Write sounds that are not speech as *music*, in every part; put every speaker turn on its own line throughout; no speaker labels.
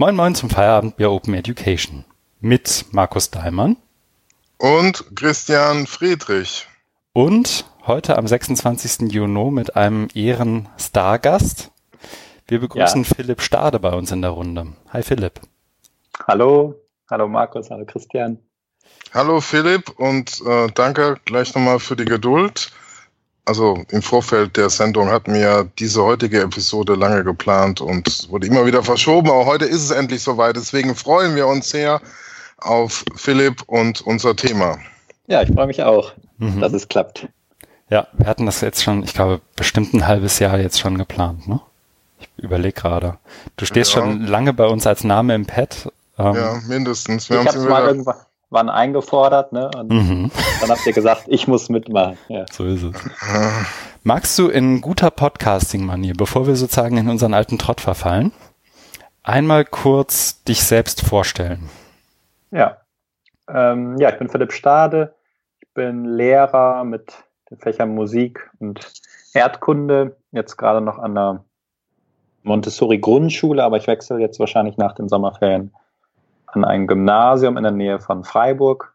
Moin Moin zum Feierabendbier Open Education mit Markus Daimann
und Christian Friedrich.
Und heute am 26. Juni mit einem Ehren-Stargast. Wir begrüßen ja. Philipp Stade bei uns in der Runde. Hi Philipp.
Hallo, hallo Markus, hallo Christian.
Hallo Philipp und äh, danke gleich nochmal für die Geduld. Also im Vorfeld der Sendung hatten wir diese heutige Episode lange geplant und wurde immer wieder verschoben, aber heute ist es endlich soweit. Deswegen freuen wir uns sehr auf Philipp und unser Thema.
Ja, ich freue mich auch, mhm. dass es klappt.
Ja, wir hatten das jetzt schon, ich glaube, bestimmt ein halbes Jahr jetzt schon geplant, ne? Ich überlege gerade. Du stehst ja. schon lange bei uns als Name im Pad.
Ähm, ja, mindestens.
Wir ich es mal irgendwann waren eingefordert, ne? Und mhm. dann habt ihr gesagt, ich muss mitmachen. Ja.
So ist es. Magst du in guter Podcasting-Manier, bevor wir sozusagen in unseren alten Trott verfallen, einmal kurz dich selbst vorstellen?
Ja. Ähm, ja, ich bin Philipp Stade. Ich bin Lehrer mit den Fächern Musik und Erdkunde. Jetzt gerade noch an der Montessori Grundschule, aber ich wechsle jetzt wahrscheinlich nach den Sommerferien an ein Gymnasium in der Nähe von Freiburg.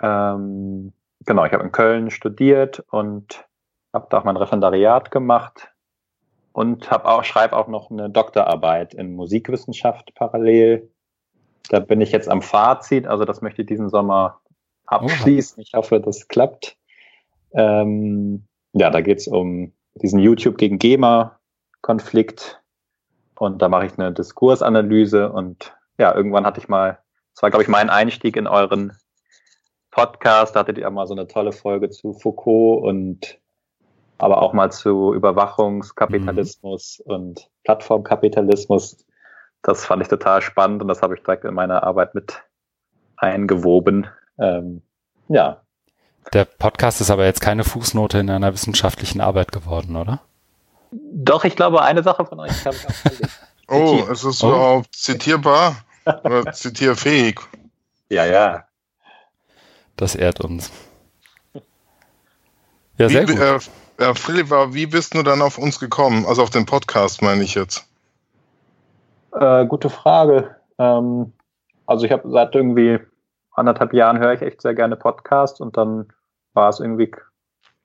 Ähm, genau, ich habe in Köln studiert und habe da auch mein Referendariat gemacht und habe auch schreibe auch noch eine Doktorarbeit in Musikwissenschaft parallel. Da bin ich jetzt am Fazit, also das möchte ich diesen Sommer abschließen. Ich hoffe, das klappt. Ähm, ja, da geht es um diesen YouTube gegen GEMA-Konflikt und da mache ich eine Diskursanalyse und ja, irgendwann hatte ich mal, das war, glaube ich, mein Einstieg in euren Podcast. Da hattet ihr mal so eine tolle Folge zu Foucault und aber auch mal zu Überwachungskapitalismus mhm. und Plattformkapitalismus. Das fand ich total spannend und das habe ich direkt in meine Arbeit mit eingewoben. Ähm, ja.
Der Podcast ist aber jetzt keine Fußnote in einer wissenschaftlichen Arbeit geworden, oder?
Doch, ich glaube, eine Sache von euch habe ich auch *laughs*
Oh, ist es oh. überhaupt zitierbar? Oder zitierfähig.
Ja, ja.
Das ehrt uns.
Ja, sehr wie, gut. Äh, äh, Philipp, wie bist du dann auf uns gekommen? Also auf den Podcast meine ich jetzt.
Äh, gute Frage. Ähm, also ich habe seit irgendwie anderthalb Jahren höre ich echt sehr gerne Podcasts und dann war es irgendwie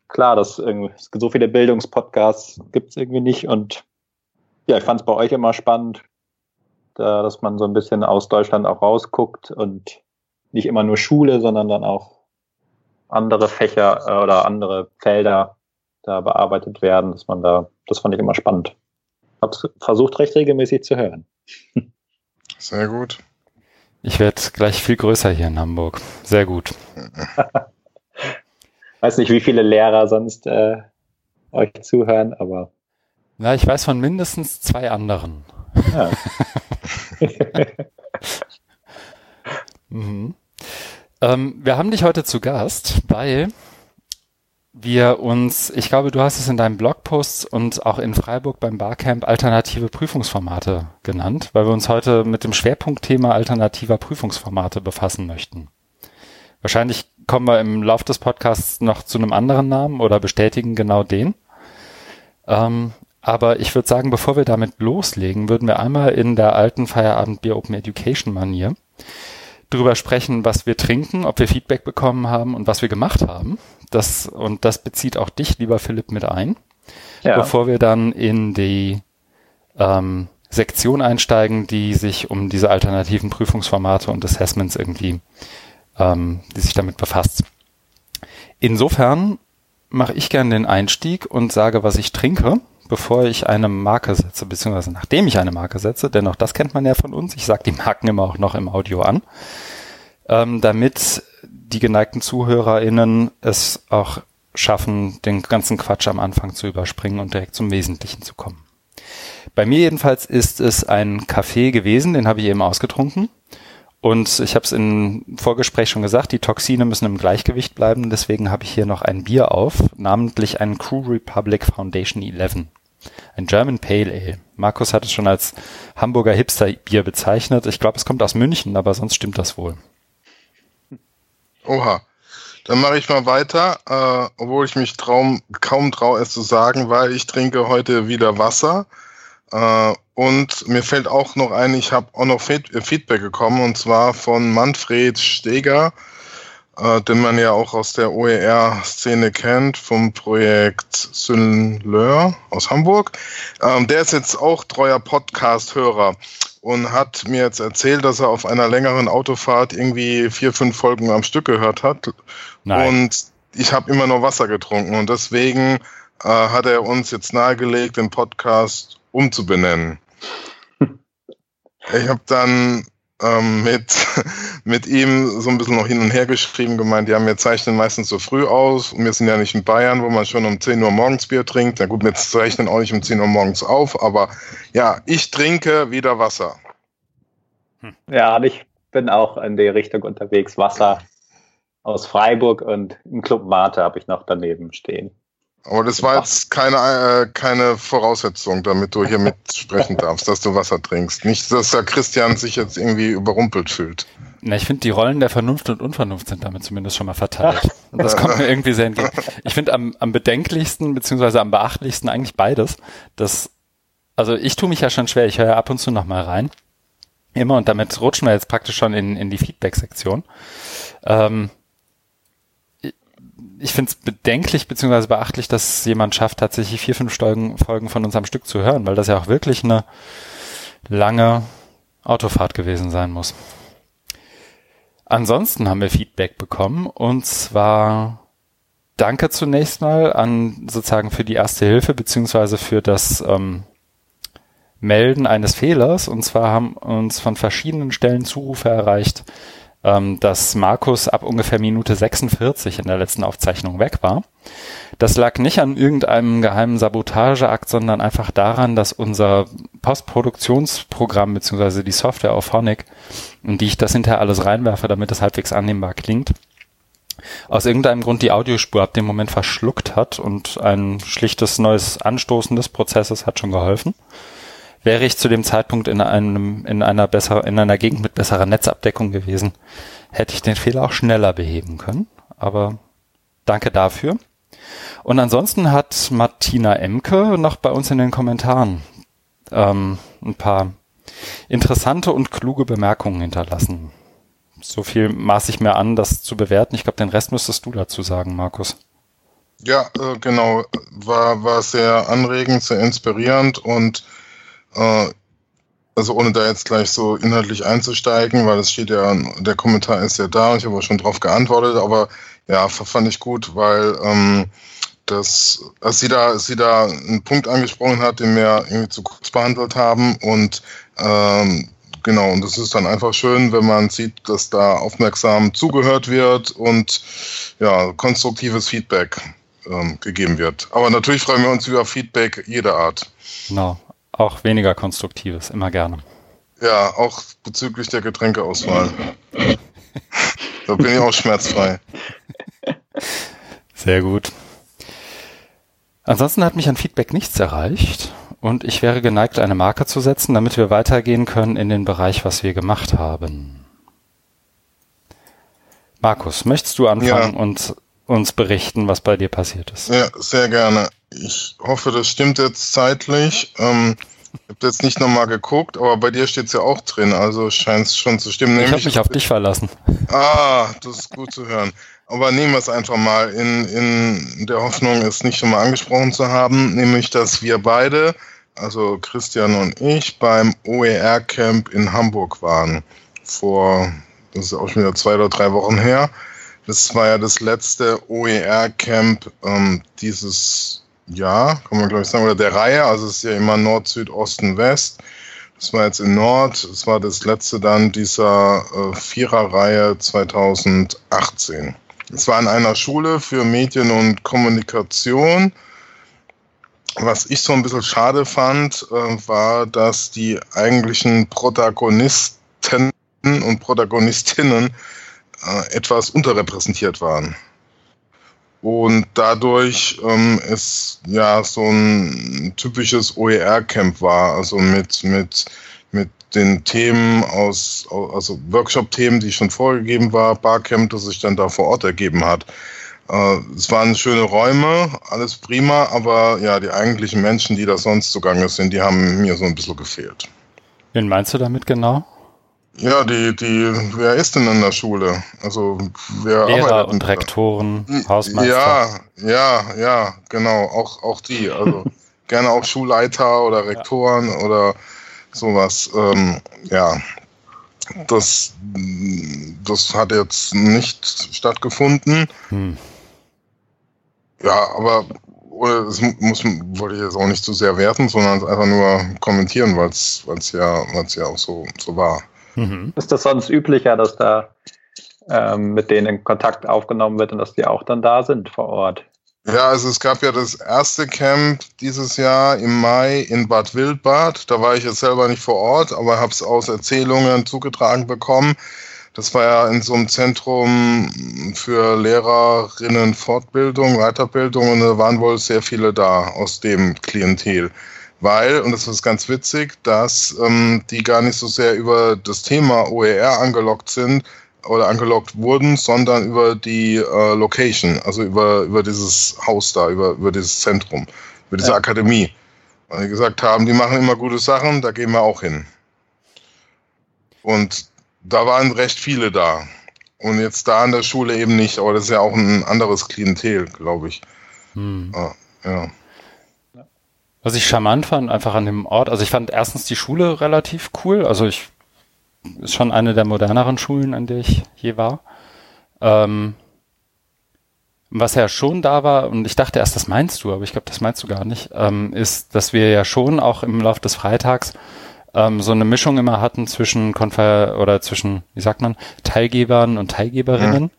klar, dass irgendwie so viele Bildungspodcasts gibt es irgendwie nicht und ja, ich fand es bei euch immer spannend, dass man so ein bisschen aus Deutschland auch rausguckt und nicht immer nur Schule, sondern dann auch andere Fächer äh, oder andere Felder da bearbeitet werden, dass man da, das fand ich immer spannend. Hab's versucht recht regelmäßig zu hören.
Sehr gut.
Ich werde gleich viel größer hier in Hamburg. Sehr gut. *laughs*
Weiß nicht, wie viele Lehrer sonst äh, euch zuhören, aber.
Na, ich weiß von mindestens zwei anderen. *laughs* Mhm. ähm, wir haben dich heute zu Gast, weil wir uns, ich glaube, du hast es in deinem Blogpost und auch in Freiburg beim Barcamp alternative Prüfungsformate genannt, weil wir uns heute mit dem Schwerpunktthema alternativer Prüfungsformate befassen möchten. Wahrscheinlich kommen wir im Laufe des Podcasts noch zu einem anderen Namen oder bestätigen genau den. Ähm, aber ich würde sagen, bevor wir damit loslegen, würden wir einmal in der alten Feierabend Bier Open Education Manier drüber sprechen, was wir trinken, ob wir Feedback bekommen haben und was wir gemacht haben. Das, und das bezieht auch dich, lieber Philipp, mit ein. Ja. Bevor wir dann in die ähm, Sektion einsteigen, die sich um diese alternativen Prüfungsformate und Assessments irgendwie, ähm, die sich damit befasst. Insofern mache ich gern den Einstieg und sage, was ich trinke bevor ich eine Marke setze, beziehungsweise nachdem ich eine Marke setze, denn auch das kennt man ja von uns. Ich sage die Marken immer auch noch im Audio an, ähm, damit die geneigten ZuhörerInnen es auch schaffen, den ganzen Quatsch am Anfang zu überspringen und direkt zum Wesentlichen zu kommen. Bei mir jedenfalls ist es ein Kaffee gewesen, den habe ich eben ausgetrunken. Und ich habe es im Vorgespräch schon gesagt, die Toxine müssen im Gleichgewicht bleiben. Deswegen habe ich hier noch ein Bier auf, namentlich ein Crew Republic Foundation 11. Ein German Pale Ale. Markus hat es schon als Hamburger Hipster-Bier bezeichnet. Ich glaube, es kommt aus München, aber sonst stimmt das wohl.
Oha. Dann mache ich mal weiter, äh, obwohl ich mich traum, kaum traue, es zu sagen, weil ich trinke heute wieder Wasser. Äh, Und mir fällt auch noch ein, ich habe auch noch Feedback bekommen und zwar von Manfred Steger, äh, den man ja auch aus der OER-Szene kennt, vom Projekt Synleur aus Hamburg. Ähm, der ist jetzt auch treuer Podcast-Hörer und hat mir jetzt erzählt, dass er auf einer längeren Autofahrt irgendwie vier, fünf Folgen am Stück gehört hat. Nein. Und ich habe immer nur Wasser getrunken und deswegen äh, hat er uns jetzt nahegelegt, den Podcast umzubenennen. *laughs* Ich habe dann ähm, mit, *laughs* mit ihm so ein bisschen noch hin und her geschrieben, gemeint, ja, wir zeichnen meistens so früh aus und wir sind ja nicht in Bayern, wo man schon um 10 Uhr morgens Bier trinkt. Na gut, wir zeichnen auch nicht um 10 Uhr morgens auf, aber ja, ich trinke wieder Wasser.
Hm. Ja, ich bin auch in die Richtung unterwegs. Wasser aus Freiburg und im Club Mate habe ich noch daneben stehen.
Aber das war jetzt keine, äh, keine Voraussetzung, damit du hier *laughs* mitsprechen darfst, dass du Wasser trinkst. Nicht, dass der Christian sich jetzt irgendwie überrumpelt fühlt.
Na, ich finde, die Rollen der Vernunft und Unvernunft sind damit zumindest schon mal verteilt. Und das kommt mir irgendwie sehr entgegen. Ich finde am, am bedenklichsten beziehungsweise am beachtlichsten eigentlich beides. Das, also ich tue mich ja schon schwer, ich höre ja ab und zu noch mal rein. Immer und damit rutschen wir jetzt praktisch schon in, in die Feedback-Sektion. Ähm, ich finde es bedenklich bzw. beachtlich, dass jemand schafft, tatsächlich vier, fünf Folgen, von uns am Stück zu hören, weil das ja auch wirklich eine lange Autofahrt gewesen sein muss. Ansonsten haben wir Feedback bekommen und zwar danke zunächst mal an sozusagen für die erste Hilfe beziehungsweise für das ähm, Melden eines Fehlers. Und zwar haben uns von verschiedenen Stellen Zurufe erreicht, ähm, dass Markus ab ungefähr Minute 46 in der letzten Aufzeichnung weg war. Das lag nicht an irgendeinem geheimen Sabotageakt, sondern einfach daran, dass unser Postproduktionsprogramm beziehungsweise die Software auf Phonic, in die ich das hinterher alles reinwerfe, damit es halbwegs annehmbar klingt, aus irgendeinem Grund die Audiospur ab dem Moment verschluckt hat und ein schlichtes neues Anstoßen des Prozesses hat schon geholfen wäre ich zu dem Zeitpunkt in einem, in einer besser, in einer Gegend mit besserer Netzabdeckung gewesen, hätte ich den Fehler auch schneller beheben können. Aber danke dafür. Und ansonsten hat Martina Emke noch bei uns in den Kommentaren ähm, ein paar interessante und kluge Bemerkungen hinterlassen. So viel maß ich mir an, das zu bewerten. Ich glaube, den Rest müsstest du dazu sagen, Markus.
Ja, äh, genau. War, war sehr anregend, sehr inspirierend und äh, also ohne da jetzt gleich so inhaltlich einzusteigen, weil es steht ja, der Kommentar ist ja da und ich habe auch schon drauf geantwortet, aber ja, fand ich gut, weil ähm, dass als sie da, sie da einen Punkt angesprochen hat, den wir irgendwie zu kurz behandelt haben und ähm, genau, und das ist dann einfach schön, wenn man sieht, dass da aufmerksam zugehört wird und ja, konstruktives Feedback ähm, gegeben wird. Aber natürlich freuen wir uns über Feedback jeder Art.
Genau, auch weniger Konstruktives, immer gerne.
Ja, auch bezüglich der Getränkeauswahl. da bin ich auch schmerzfrei.
Sehr gut. Ansonsten hat mich an Feedback nichts erreicht und ich wäre geneigt, eine Marke zu setzen, damit wir weitergehen können in den Bereich, was wir gemacht haben. Markus, möchtest du anfangen ja. und uns berichten, was bei dir passiert ist?
Ja, sehr gerne. Ich hoffe, das stimmt jetzt zeitlich. Ähm, ich habe jetzt nicht nochmal geguckt, aber bei dir steht es ja auch drin, also scheint es schon zu stimmen.
Ich habe mich auf dich verlassen.
Ah, das ist gut zu hören. Aber nehmen wir es einfach mal in, in der Hoffnung, es nicht schon mal angesprochen zu haben, nämlich, dass wir beide, also Christian und ich, beim OER-Camp in Hamburg waren. Vor, das ist auch schon wieder zwei oder drei Wochen her. Das war ja das letzte OER-Camp ähm, dieses ja, kann man glaube ich sagen, oder der Reihe, also es ist ja immer Nord, Süd, Osten, West. Das war jetzt in Nord, das war das letzte dann dieser äh, Vierer-Reihe 2018. Es war in einer Schule für Medien und Kommunikation. Was ich so ein bisschen schade fand, äh, war, dass die eigentlichen Protagonisten und Protagonistinnen äh, etwas unterrepräsentiert waren und dadurch ähm, es ja so ein typisches OER-Camp war, also mit, mit, mit den Themen aus, also Workshop-Themen, die schon vorgegeben war, Barcamp, das sich dann da vor Ort ergeben hat. Äh, es waren schöne Räume, alles prima, aber ja, die eigentlichen Menschen, die da sonst zugange sind, die haben mir so ein bisschen gefehlt.
Wen meinst du damit genau?
Ja, die, die, wer ist denn in der Schule? Also wer
Lehrer und Rektoren,
Hausmeister. Ja, ja, ja, genau, auch, auch die. Also *laughs* gerne auch Schulleiter oder Rektoren ja. oder sowas. Ähm, ja, das, das hat jetzt nicht stattgefunden. Hm. Ja, aber oder das muss, wollte ich jetzt auch nicht zu sehr werten, sondern einfach nur kommentieren, weil es ja, ja auch so, so war.
Mhm. Ist das sonst üblicher, dass da ähm, mit denen Kontakt aufgenommen wird und dass die auch dann da sind vor Ort?
Ja, also es gab ja das erste Camp dieses Jahr im Mai in Bad Wildbad. Da war ich jetzt selber nicht vor Ort, aber habe es aus Erzählungen zugetragen bekommen. Das war ja in so einem Zentrum für Lehrerinnen Fortbildung, Weiterbildung und da waren wohl sehr viele da aus dem Klientel weil, und das ist ganz witzig, dass ähm, die gar nicht so sehr über das Thema OER angelockt sind oder angelockt wurden, sondern über die äh, Location, also über, über dieses Haus da, über, über dieses Zentrum, über diese ja. Akademie. Weil die gesagt haben, die machen immer gute Sachen, da gehen wir auch hin. Und da waren recht viele da. Und jetzt da an der Schule eben nicht, aber das ist ja auch ein anderes Klientel, glaube ich. Hm.
Ah, ja. Was ich charmant fand, einfach an dem Ort, also ich fand erstens die Schule relativ cool, also ich ist schon eine der moderneren Schulen, an der ich je war. Ähm, was ja schon da war, und ich dachte erst, das meinst du, aber ich glaube, das meinst du gar nicht, ähm, ist, dass wir ja schon auch im Laufe des Freitags ähm, so eine Mischung immer hatten zwischen Konfer oder zwischen, wie sagt man, Teilgebern und Teilgeberinnen.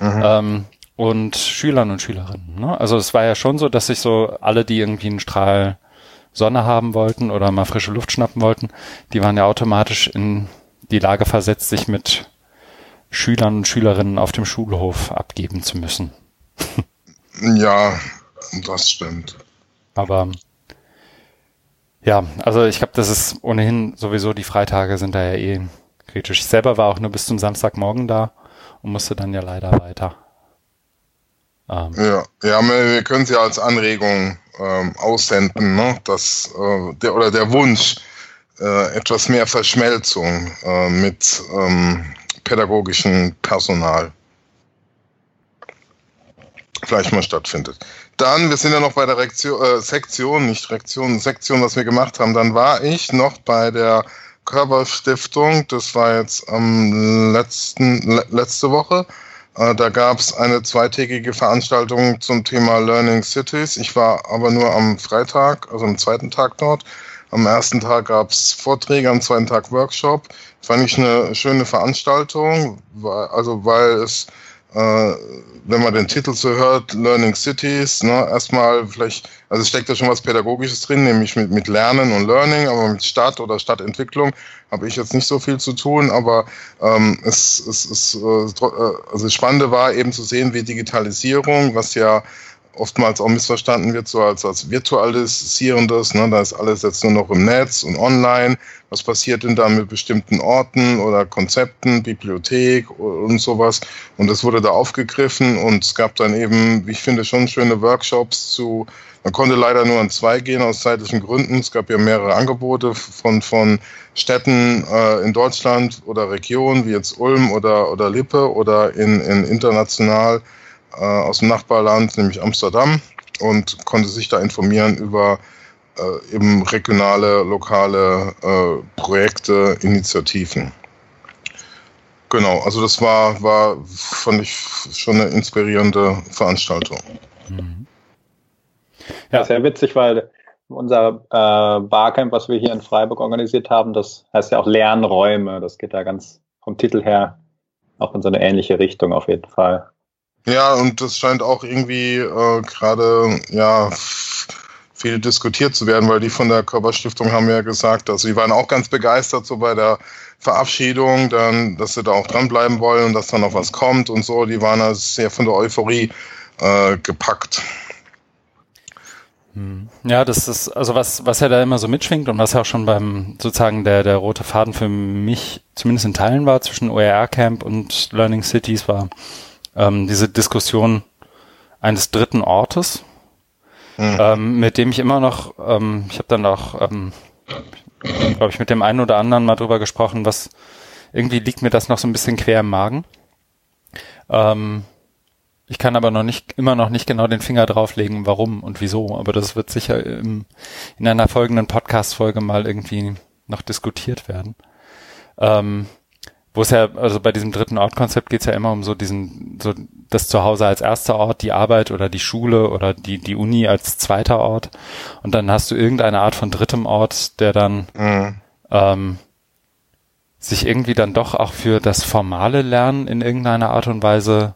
Mhm. mhm. Ähm, und Schülern und Schülerinnen. Ne? Also es war ja schon so, dass sich so alle, die irgendwie einen Strahl Sonne haben wollten oder mal frische Luft schnappen wollten, die waren ja automatisch in die Lage versetzt, sich mit Schülern und Schülerinnen auf dem Schulhof abgeben zu müssen. *laughs*
ja, das stimmt.
Aber ja, also ich glaube, das ist ohnehin sowieso die Freitage sind da ja eh kritisch. Ich selber war auch nur bis zum Samstagmorgen da und musste dann ja leider weiter.
Ähm, ja, ja, wir können es ja als Anregung ähm, aussenden, ne? dass äh, der oder der Wunsch äh, etwas mehr Verschmelzung äh, mit ähm, pädagogischem Personal vielleicht mal stattfindet. Dann, wir sind ja noch bei der Rektion, äh, Sektion, nicht Rektion, Sektion, was wir gemacht haben. Dann war ich noch bei der Körperstiftung. Das war jetzt am letzten, le letzte Woche. Äh, da gab es eine zweitägige Veranstaltung zum Thema Learning Cities. Ich war aber nur am Freitag, also am zweiten Tag dort. Am ersten Tag gab es Vorträge, am zweiten Tag Workshop. Fand ich eine schöne Veranstaltung, also weil es äh, wenn man den Titel so hört, Learning Cities, ne, erstmal vielleicht, also steckt da schon was Pädagogisches drin, nämlich mit, mit Lernen und Learning, aber mit Stadt oder Stadtentwicklung habe ich jetzt nicht so viel zu tun, aber ähm, es, es, es, äh, also das Spannende war eben zu sehen, wie Digitalisierung, was ja oftmals auch missverstanden wird, so als, als virtualisierendes. Ne? Da ist alles jetzt nur noch im Netz und online. Was passiert denn da mit bestimmten Orten oder Konzepten, Bibliothek und sowas? Und das wurde da aufgegriffen und es gab dann eben, wie ich finde, schon schöne Workshops zu, man konnte leider nur an zwei gehen aus zeitlichen Gründen. Es gab ja mehrere Angebote von, von Städten äh, in Deutschland oder Regionen, wie jetzt Ulm oder, oder Lippe oder in, in international äh, aus dem Nachbarland, nämlich Amsterdam, und konnte sich da informieren über äh, eben regionale, lokale äh, Projekte, Initiativen. Genau, also das war, war, fand ich schon eine inspirierende Veranstaltung. Mhm.
Ja, sehr witzig, weil unser äh, Barcamp, was wir hier in Freiburg organisiert haben, das heißt ja auch Lernräume. Das geht da ganz vom Titel her auch in so eine ähnliche Richtung auf jeden Fall.
Ja, und das scheint auch irgendwie äh, gerade, ja, viel diskutiert zu werden, weil die von der Körperstiftung haben ja gesagt, dass sie waren auch ganz begeistert so bei der Verabschiedung, dann, dass sie da auch dranbleiben wollen und dass da noch was kommt und so. Die waren da sehr von der Euphorie äh, gepackt.
Hm. Ja, das ist, also was, was ja da immer so mitschwingt und was ja auch schon beim sozusagen der, der rote Faden für mich zumindest in Teilen war zwischen OER Camp und Learning Cities war, ähm, diese Diskussion eines dritten Ortes, mhm. ähm, mit dem ich immer noch, ähm, ich habe dann auch, ähm, glaube ich, mit dem einen oder anderen mal drüber gesprochen, was irgendwie liegt mir das noch so ein bisschen quer im Magen. Ähm, ich kann aber noch nicht, immer noch nicht genau den Finger drauflegen, warum und wieso, aber das wird sicher im, in einer folgenden Podcast-Folge mal irgendwie noch diskutiert werden. Ähm, wo es ja, also bei diesem dritten Ort-Konzept geht es ja immer um so diesen, so das Zuhause als erster Ort, die Arbeit oder die Schule oder die, die Uni als zweiter Ort. Und dann hast du irgendeine Art von drittem Ort, der dann mhm. ähm, sich irgendwie dann doch auch für das formale Lernen in irgendeiner Art und Weise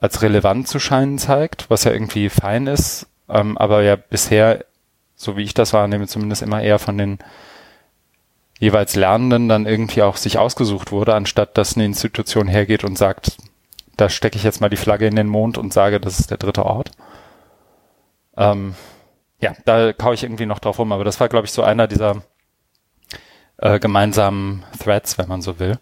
als relevant zu scheinen zeigt, was ja irgendwie fein ist, ähm, aber ja bisher, so wie ich das wahrnehme, zumindest immer eher von den jeweils Lernenden dann irgendwie auch sich ausgesucht wurde, anstatt dass eine Institution hergeht und sagt, da stecke ich jetzt mal die Flagge in den Mond und sage, das ist der dritte Ort. Ähm, ja, da kaue ich irgendwie noch drauf rum, aber das war, glaube ich, so einer dieser äh, gemeinsamen Threads, wenn man so will.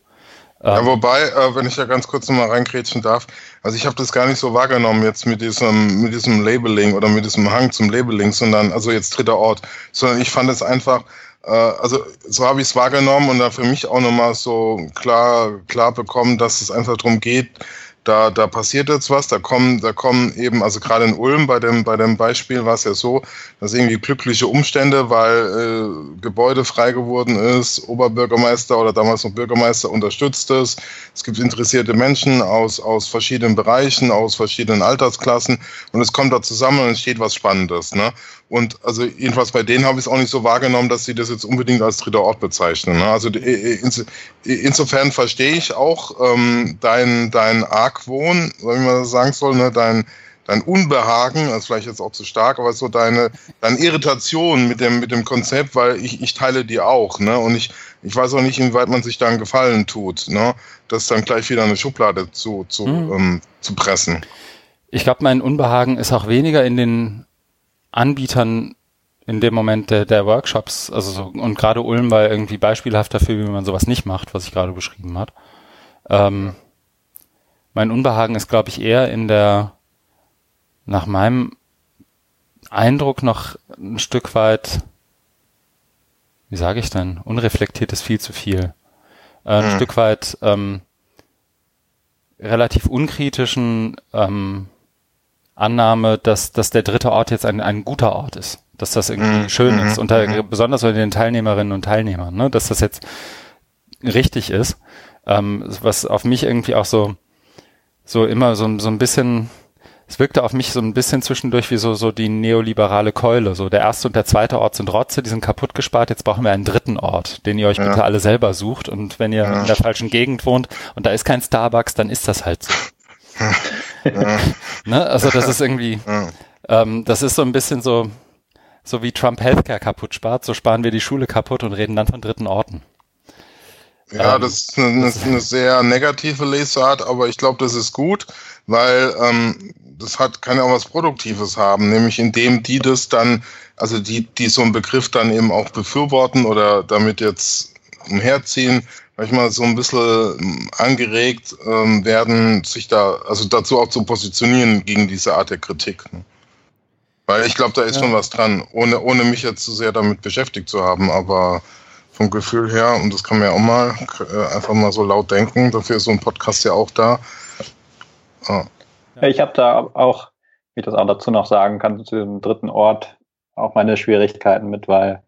Ja, ähm, wobei, äh, wenn ich da ganz kurz nochmal reingrätschen darf, also ich habe das gar nicht so wahrgenommen jetzt mit diesem, mit diesem Labeling oder mit diesem Hang zum Labeling, sondern, also jetzt dritter Ort, sondern ich fand es einfach, also so habe ich es wahrgenommen und da für mich auch nochmal so klar, klar bekommen, dass es einfach darum geht, da, da passiert jetzt was, da kommen, da kommen eben, also gerade in Ulm bei dem, bei dem Beispiel war es ja so, dass irgendwie glückliche Umstände, weil äh, Gebäude frei geworden ist, Oberbürgermeister oder damals noch Bürgermeister unterstützt es. Es gibt interessierte Menschen aus, aus verschiedenen Bereichen, aus verschiedenen Altersklassen und es kommt da zusammen und entsteht was Spannendes. Ne? Und also jedenfalls bei denen habe ich es auch nicht so wahrgenommen, dass sie das jetzt unbedingt als dritter Ort bezeichnen. Ne? Also ins, insofern verstehe ich auch ähm, dein, dein Argwohn, wie man das sagen soll, ne? dein, dein Unbehagen, das ist vielleicht jetzt auch zu stark, aber so deine, deine Irritation mit dem, mit dem Konzept, weil ich, ich teile die auch. Ne? Und ich, ich weiß auch nicht, inwieweit man sich da einen Gefallen tut, ne? das dann gleich wieder eine Schublade zu, zu, mhm. ähm, zu pressen.
Ich glaube, mein Unbehagen ist auch weniger in den Anbietern in dem Moment der, der Workshops, also so, und gerade Ulm war irgendwie beispielhaft dafür, wie man sowas nicht macht, was ich gerade beschrieben hat. Ähm, mein Unbehagen ist, glaube ich, eher in der, nach meinem Eindruck noch ein Stück weit, wie sage ich denn, unreflektiert ist viel zu viel. Äh, ein mhm. Stück weit ähm, relativ unkritischen ähm, Annahme, dass, dass der dritte Ort jetzt ein, ein guter Ort ist, dass das irgendwie mhm. schön ist, mhm. unter, mhm. besonders unter den Teilnehmerinnen und Teilnehmern, ne, dass das jetzt richtig ist, ähm, was auf mich irgendwie auch so, so immer so, so ein bisschen, es wirkte auf mich so ein bisschen zwischendurch wie so, so die neoliberale Keule. So der erste und der zweite Ort sind Rotze, die sind kaputt gespart. Jetzt brauchen wir einen dritten Ort, den ihr euch ja. bitte alle selber sucht. Und wenn ihr ja. in der falschen Gegend wohnt und da ist kein Starbucks, dann ist das halt so. *laughs* *laughs* ne? Also das ist irgendwie, *laughs* ähm, das ist so ein bisschen so, so wie Trump Healthcare kaputt spart, so sparen wir die Schule kaputt und reden dann von dritten Orten.
Ja, ähm, das ist eine, das eine, sehr negative Lesart, aber ich glaube, das ist gut, weil ähm, das hat kann ja auch was Produktives haben, nämlich indem die das dann, also die, die so einen Begriff dann eben auch befürworten oder damit jetzt umherziehen, manchmal so ein bisschen ähm, angeregt ähm, werden, sich da, also dazu auch zu positionieren gegen diese Art der Kritik. Ne? Weil ich glaube, da ist ja. schon was dran, ohne, ohne mich jetzt zu sehr damit beschäftigt zu haben, aber vom Gefühl her, und das kann man ja auch mal äh, einfach mal so laut denken, dafür ist so ein Podcast ja auch da.
Ah. Ich habe da auch, wie ich das auch dazu noch sagen kann, zu dem dritten Ort auch meine Schwierigkeiten mit, weil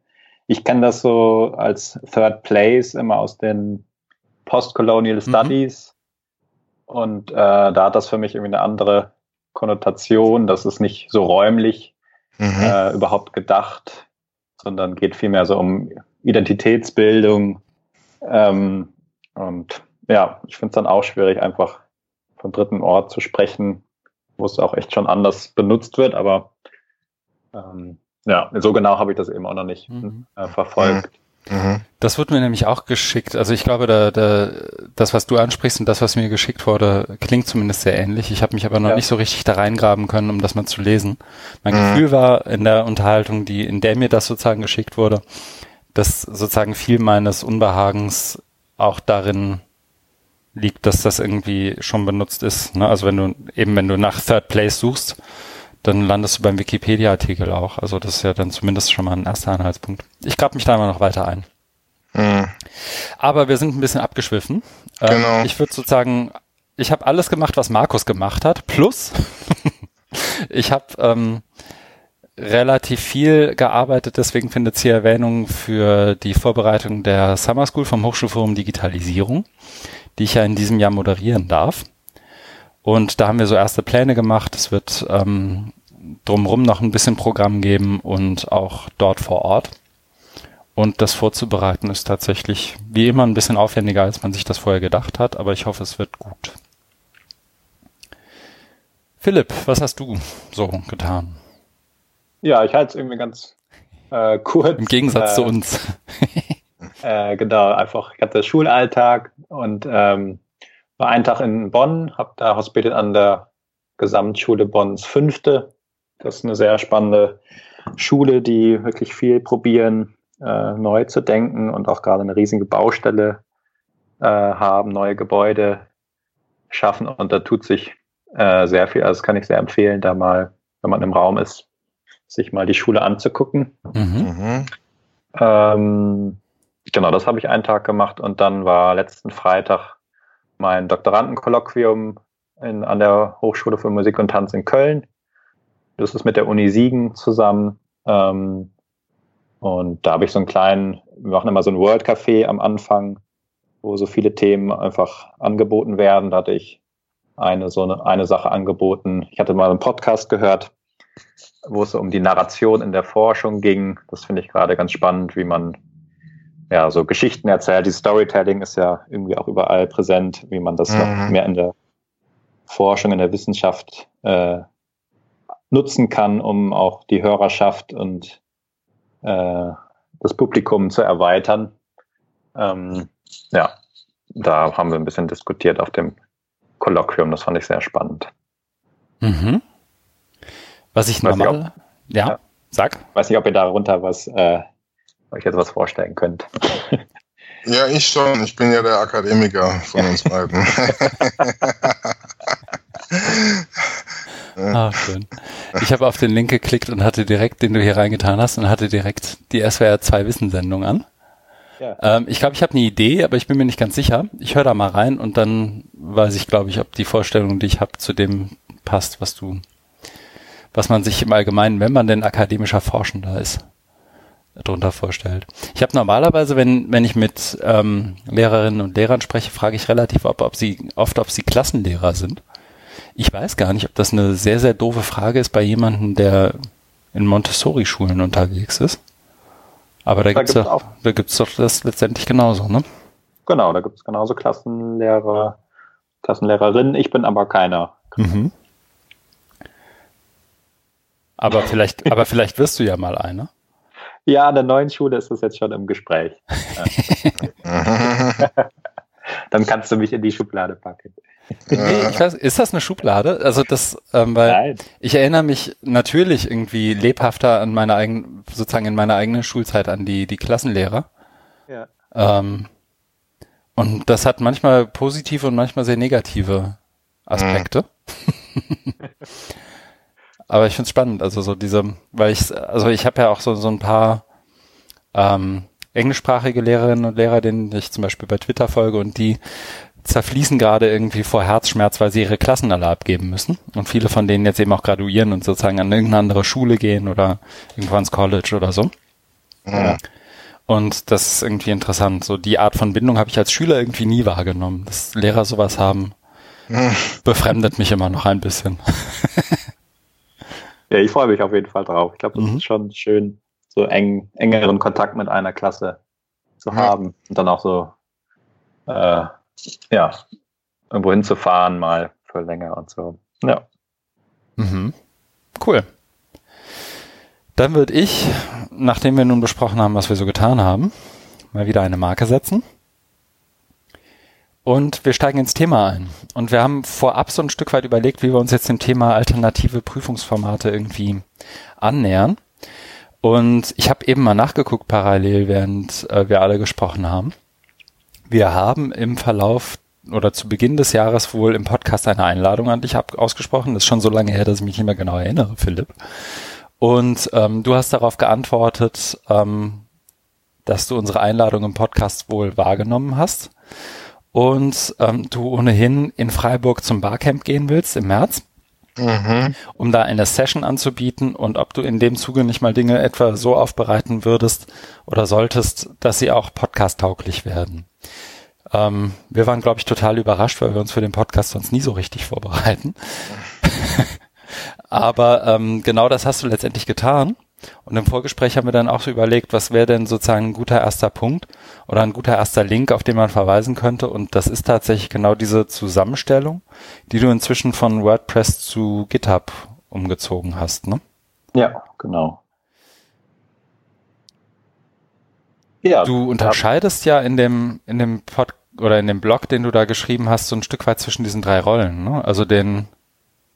ich kenne das so als Third Place immer aus den Postcolonial mhm. Studies. Und äh, da hat das für mich irgendwie eine andere Konnotation. Das ist nicht so räumlich mhm. äh, überhaupt gedacht, sondern geht vielmehr so um Identitätsbildung. Ähm, und ja, ich finde es dann auch schwierig, einfach von dritten Ort zu sprechen, wo es auch echt schon anders benutzt wird. Aber ähm, ja, so genau habe ich das eben auch noch nicht mhm. äh, verfolgt.
Mhm. Das wird mir nämlich auch geschickt. Also ich glaube, da, da, das, was du ansprichst und das, was mir geschickt wurde, klingt zumindest sehr ähnlich. Ich habe mich aber noch ja. nicht so richtig da reingraben können, um das mal zu lesen. Mein mhm. Gefühl war in der Unterhaltung, die, in der mir das sozusagen geschickt wurde, dass sozusagen viel meines Unbehagens auch darin liegt, dass das irgendwie schon benutzt ist. Ne? Also wenn du eben, wenn du nach Third Place suchst, dann landest du beim Wikipedia-Artikel auch. Also das ist ja dann zumindest schon mal ein erster Anhaltspunkt. Ich grab mich da immer noch weiter ein. Mhm. Aber wir sind ein bisschen abgeschwiffen. Ähm, genau. Ähm, ich würde sozusagen, ich habe alles gemacht, was Markus gemacht hat, plus *laughs* ich habe ähm, relativ viel gearbeitet, deswegen findet sie Erwähnung für die Vorbereitung der Summer School vom Hochschulforum Digitalisierung, die ich ja in diesem Jahr moderieren darf. Und da haben wir so erste Pläne gemacht. Es wird ähm, drumherum noch ein bisschen Programm geben und auch dort vor Ort. Und das vorzubereiten ist tatsächlich wie immer ein bisschen aufwendiger, als man sich das vorher gedacht hat, aber ich hoffe, es wird gut. Philipp, was hast du so getan?
Ja, ich halte es irgendwie ganz äh, kurz.
Im Gegensatz äh, zu uns. *laughs*
äh, genau, einfach, ich hatte Schulalltag und ähm, war einen Tag in Bonn, habe da hospitiert an der Gesamtschule Bonns Fünfte. Das ist eine sehr spannende Schule, die wirklich viel probieren, äh, neu zu denken und auch gerade eine riesige Baustelle äh, haben, neue Gebäude schaffen und da tut sich äh, sehr viel. Also das kann ich sehr empfehlen, da mal, wenn man im Raum ist, sich mal die Schule anzugucken. Mhm. Ähm, genau, das habe ich einen Tag gemacht und dann war letzten Freitag mein Doktorandenkolloquium in, an der Hochschule für Musik und Tanz in Köln. Das ist mit der Uni Siegen zusammen. Ähm, und da habe ich so einen kleinen, wir machen immer so ein World Café am Anfang, wo so viele Themen einfach angeboten werden. Da hatte ich eine so eine, eine Sache angeboten. Ich hatte mal einen Podcast gehört, wo es um die Narration in der Forschung ging. Das finde ich gerade ganz spannend, wie man ja so Geschichten erzählt. Die Storytelling ist ja irgendwie auch überall präsent, wie man das mhm. noch mehr in der Forschung, in der Wissenschaft äh, nutzen kann, um auch die Hörerschaft und äh, das Publikum zu erweitern. Ähm, ja, da haben wir ein bisschen diskutiert auf dem Kolloquium. Das fand ich sehr spannend.
Mhm. Was ich normal,
nicht, ja, ja, sag. Weiß nicht, ob ihr darunter was, äh, euch jetzt was vorstellen könnt. *laughs*
Ja, ich schon. Ich bin ja der Akademiker von uns beiden. *laughs*
Ah, schön. Ich habe auf den Link geklickt und hatte direkt, den du hier reingetan hast, und hatte direkt die SWR 2 Wissensendung an. Ja. Ähm, ich glaube, ich habe eine Idee, aber ich bin mir nicht ganz sicher. Ich höre da mal rein und dann weiß ich, glaube ich, ob die Vorstellung, die ich habe, zu dem passt, was du, was man sich im Allgemeinen, wenn man denn akademischer Forschender ist, darunter vorstellt. Ich habe normalerweise, wenn, wenn ich mit ähm, Lehrerinnen und Lehrern spreche, frage ich relativ ob, ob sie, oft, ob sie Klassenlehrer sind. Ich weiß gar nicht, ob das eine sehr, sehr doofe Frage ist bei jemandem, der in Montessori-Schulen unterwegs ist. Aber da, da gibt's gibt's doch, da gibt's doch das letztendlich genauso, ne?
Genau, da gibt's genauso Klassenlehrer, Klassenlehrerinnen. Ich bin aber keiner. Mhm.
Aber vielleicht, aber vielleicht wirst du ja mal einer.
Ja, an der neuen Schule ist das jetzt schon im Gespräch. *laughs* Dann kannst du mich in die Schublade packen.
Nee, ich weiß, ist das eine Schublade? Also das, ähm, weil Nein. ich erinnere mich natürlich irgendwie lebhafter an meine eigene, sozusagen in meiner eigenen Schulzeit an die, die Klassenlehrer. Ja. Ähm, und das hat manchmal positive und manchmal sehr negative Aspekte. Mhm. *laughs* Aber ich finde es spannend, also so diese, weil ich, also ich habe ja auch so, so ein paar ähm, englischsprachige Lehrerinnen und Lehrer, denen ich zum Beispiel bei Twitter folge und die zerfließen gerade irgendwie vor Herzschmerz, weil sie ihre Klassen alle abgeben müssen. Und viele von denen jetzt eben auch graduieren und sozusagen an irgendeine andere Schule gehen oder irgendwo ins College oder so. Ja. Und das ist irgendwie interessant. So die Art von Bindung habe ich als Schüler irgendwie nie wahrgenommen. Dass Lehrer sowas haben, befremdet mich immer noch ein bisschen. *laughs*
ja, ich freue mich auf jeden Fall drauf. Ich glaube, das mhm. ist schon schön, so eng, engeren Kontakt mit einer Klasse zu haben und dann auch so äh, ja, irgendwo hinzufahren mal für länger und so. Ja.
Mhm. Cool. Dann würde ich, nachdem wir nun besprochen haben, was wir so getan haben, mal wieder eine Marke setzen. Und wir steigen ins Thema ein. Und wir haben vorab so ein Stück weit überlegt, wie wir uns jetzt dem Thema alternative Prüfungsformate irgendwie annähern. Und ich habe eben mal nachgeguckt parallel, während äh, wir alle gesprochen haben. Wir haben im Verlauf oder zu Beginn des Jahres wohl im Podcast eine Einladung an dich ausgesprochen. Das ist schon so lange her, dass ich mich nicht mehr genau erinnere, Philipp. Und ähm, du hast darauf geantwortet, ähm, dass du unsere Einladung im Podcast wohl wahrgenommen hast und ähm, du ohnehin in Freiburg zum Barcamp gehen willst im März, mhm. um da eine Session anzubieten und ob du in dem Zuge nicht mal Dinge etwa so aufbereiten würdest oder solltest, dass sie auch podcast-tauglich werden. Ähm, wir waren, glaube ich, total überrascht, weil wir uns für den Podcast sonst nie so richtig vorbereiten. *laughs* Aber ähm, genau das hast du letztendlich getan. Und im Vorgespräch haben wir dann auch so überlegt, was wäre denn sozusagen ein guter erster Punkt oder ein guter erster Link, auf den man verweisen könnte. Und das ist tatsächlich genau diese Zusammenstellung, die du inzwischen von WordPress zu GitHub umgezogen hast, ne?
Ja, genau.
Ja, du unterscheidest ja in dem, in dem Pod oder in dem Blog, den du da geschrieben hast, so ein Stück weit zwischen diesen drei Rollen. Ne? Also den,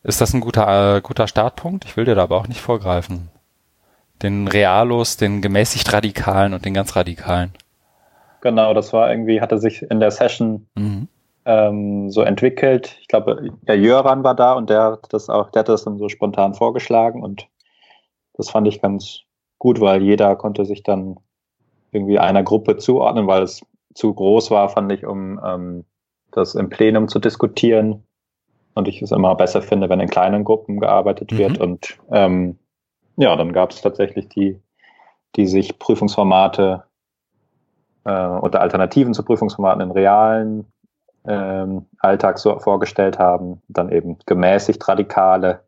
ist das ein guter, äh, guter Startpunkt? Ich will dir da aber auch nicht vorgreifen den Realos, den gemäßigt Radikalen und den ganz Radikalen.
Genau, das war irgendwie, hatte sich in der Session mhm. ähm, so entwickelt. Ich glaube, der Jöran war da und der hat das auch, der hat das dann so spontan vorgeschlagen und das fand ich ganz gut, weil jeder konnte sich dann irgendwie einer Gruppe zuordnen, weil es zu groß war, fand ich, um ähm, das im Plenum zu diskutieren. Und ich es immer besser finde, wenn in kleinen Gruppen gearbeitet mhm. wird und ähm, ja, dann gab es tatsächlich die, die sich Prüfungsformate äh, oder Alternativen zu Prüfungsformaten im realen ähm, Alltag so vorgestellt haben. Dann eben gemäßigt radikale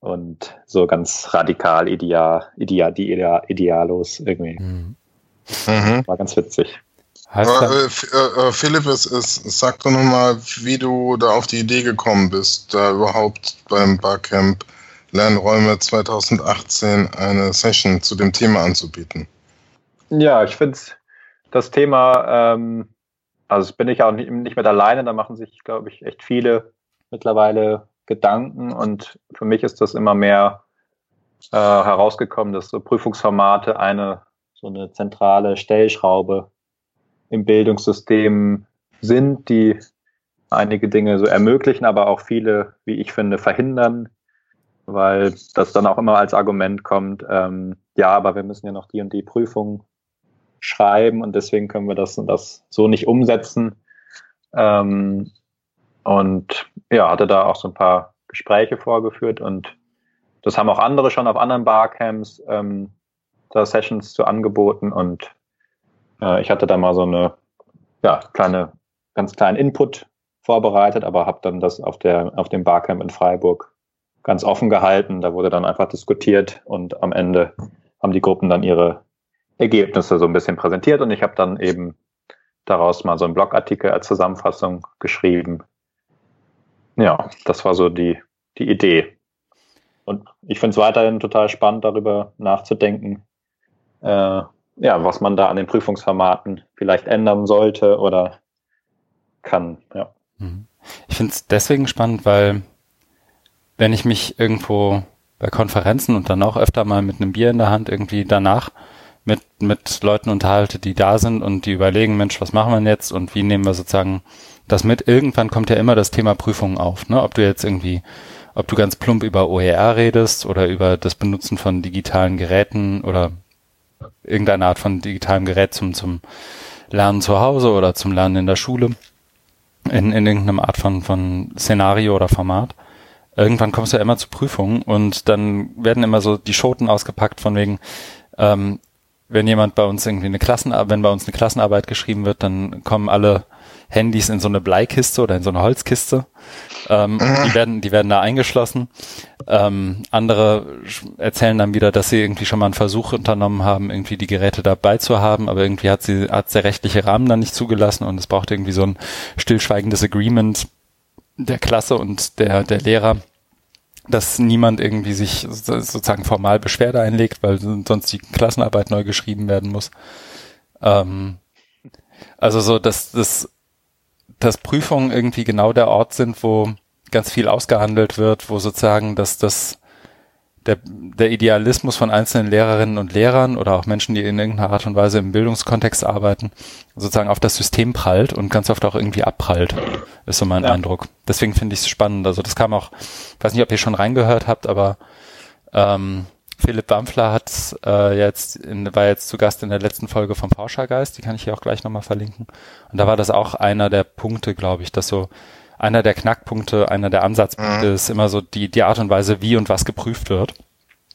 und so ganz radikal ideal, ideal, die ideal, idealos irgendwie. Mhm. War ganz witzig.
Äh, äh, äh, Philipp, es, es, sag doch nochmal, wie du da auf die Idee gekommen bist, da überhaupt beim Barcamp Lernräume 2018 eine Session zu dem Thema anzubieten.
Ja, ich finde das Thema, ähm, also bin ich auch nicht, nicht mehr alleine, da machen sich, glaube ich, echt viele mittlerweile Gedanken und für mich ist das immer mehr äh, herausgekommen, dass so Prüfungsformate eine so eine zentrale Stellschraube im Bildungssystem sind, die einige Dinge so ermöglichen, aber auch viele, wie ich finde, verhindern, weil das dann auch immer als Argument kommt, ähm, ja, aber wir müssen ja noch die und die Prüfung schreiben und deswegen können wir das und das so nicht umsetzen. Ähm, und ja, hatte da auch so ein paar Gespräche vorgeführt und das haben auch andere schon auf anderen Barcamps ähm, da Sessions zu angeboten und äh, ich hatte da mal so eine ja, kleine, ganz kleinen Input vorbereitet, aber habe dann das auf der auf dem Barcamp in Freiburg ganz offen gehalten. Da wurde dann einfach diskutiert und am Ende haben die Gruppen dann ihre Ergebnisse so ein bisschen präsentiert und ich habe dann eben daraus mal so einen Blogartikel als Zusammenfassung geschrieben. Ja, das war so die, die Idee. Und ich finde es weiterhin total spannend, darüber nachzudenken, äh, ja, was man da an den Prüfungsformaten vielleicht ändern sollte oder kann. Ja.
Mhm. Ich finde es deswegen spannend, weil wenn ich mich irgendwo bei Konferenzen und dann auch öfter mal mit einem Bier in der Hand irgendwie danach mit, mit Leuten unterhalte, die da sind und die überlegen, Mensch, was machen wir jetzt und wie nehmen wir sozusagen das mit? Irgendwann kommt ja immer das Thema Prüfungen auf, ne? Ob du jetzt irgendwie, ob du ganz plump über OER redest oder über das Benutzen von digitalen Geräten oder irgendeine Art von digitalem Gerät zum, zum Lernen zu Hause oder zum Lernen in der Schule in, in irgendeiner Art von, von Szenario oder Format irgendwann kommst du ja immer zu Prüfungen und dann werden immer so die Schoten ausgepackt von wegen, ähm, wenn jemand bei uns irgendwie eine Klassenarbeit, wenn bei uns eine Klassenarbeit geschrieben wird, dann kommen alle Handys in so eine Bleikiste oder in so eine Holzkiste. Ähm, mhm. Die werden, die werden da eingeschlossen. Ähm, andere erzählen dann wieder, dass sie irgendwie schon mal einen Versuch unternommen haben, irgendwie die Geräte dabei zu haben, aber irgendwie hat sie, hat der rechtliche Rahmen dann nicht zugelassen und es braucht irgendwie so ein stillschweigendes Agreement der Klasse und der, der Lehrer, dass niemand irgendwie sich sozusagen formal Beschwerde einlegt, weil sonst die Klassenarbeit neu geschrieben werden muss. Ähm, also so, dass, dass, dass Prüfungen irgendwie genau der Ort sind, wo ganz viel ausgehandelt wird, wo sozusagen dass das der, der Idealismus von einzelnen Lehrerinnen und Lehrern oder auch Menschen, die in irgendeiner Art und Weise im Bildungskontext arbeiten, sozusagen auf das System prallt und ganz oft auch irgendwie abprallt, ist so mein ja. Eindruck. Deswegen finde ich es spannend. Also das kam auch, ich weiß nicht, ob ihr schon reingehört habt, aber ähm, Philipp Wampfler hat äh, jetzt in, war jetzt zu Gast in der letzten Folge vom Forschergeist, die kann ich hier auch gleich nochmal verlinken. Und da war das auch einer der Punkte, glaube ich, dass so einer der Knackpunkte, einer der Ansatzpunkte mhm. ist immer so die, die Art und Weise, wie und was geprüft wird.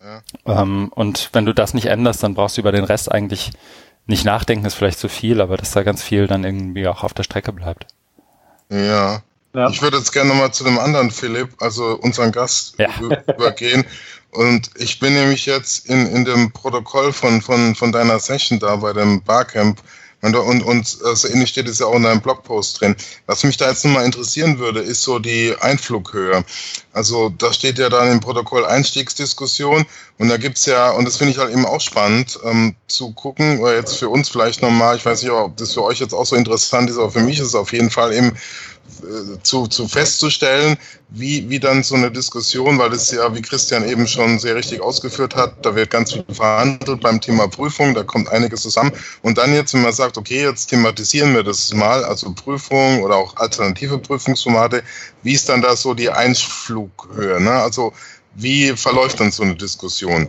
Ja. Ähm, und wenn du das nicht änderst, dann brauchst du über den Rest eigentlich nicht nachdenken, ist vielleicht zu viel, aber dass da ganz viel dann irgendwie auch auf der Strecke bleibt.
Ja. ja. Ich würde jetzt gerne nochmal zu dem anderen Philipp, also unseren Gast, ja. übergehen. Und ich bin nämlich jetzt in, in dem Protokoll von, von, von deiner Session da bei dem Barcamp und, und, und so ähnlich steht es ja auch in deinem Blogpost drin. Was mich da jetzt nochmal interessieren würde, ist so die Einflughöhe. Also da steht ja dann im Protokoll Einstiegsdiskussion und da gibt's ja, und das finde ich halt eben auch spannend, ähm, zu gucken, oder jetzt für uns vielleicht nochmal, ich weiß nicht, ob das für euch jetzt auch so interessant ist, aber für mich ist es auf jeden Fall eben zu, zu festzustellen, wie, wie dann so eine Diskussion, weil das ja, wie Christian eben schon sehr richtig ausgeführt hat, da wird ganz viel verhandelt beim Thema Prüfung, da kommt einiges zusammen. Und dann jetzt, wenn man sagt, okay, jetzt thematisieren wir das mal, also Prüfung oder auch alternative Prüfungsformate, wie ist dann da so die Einflughöhe? Ne? Also wie verläuft dann so eine Diskussion?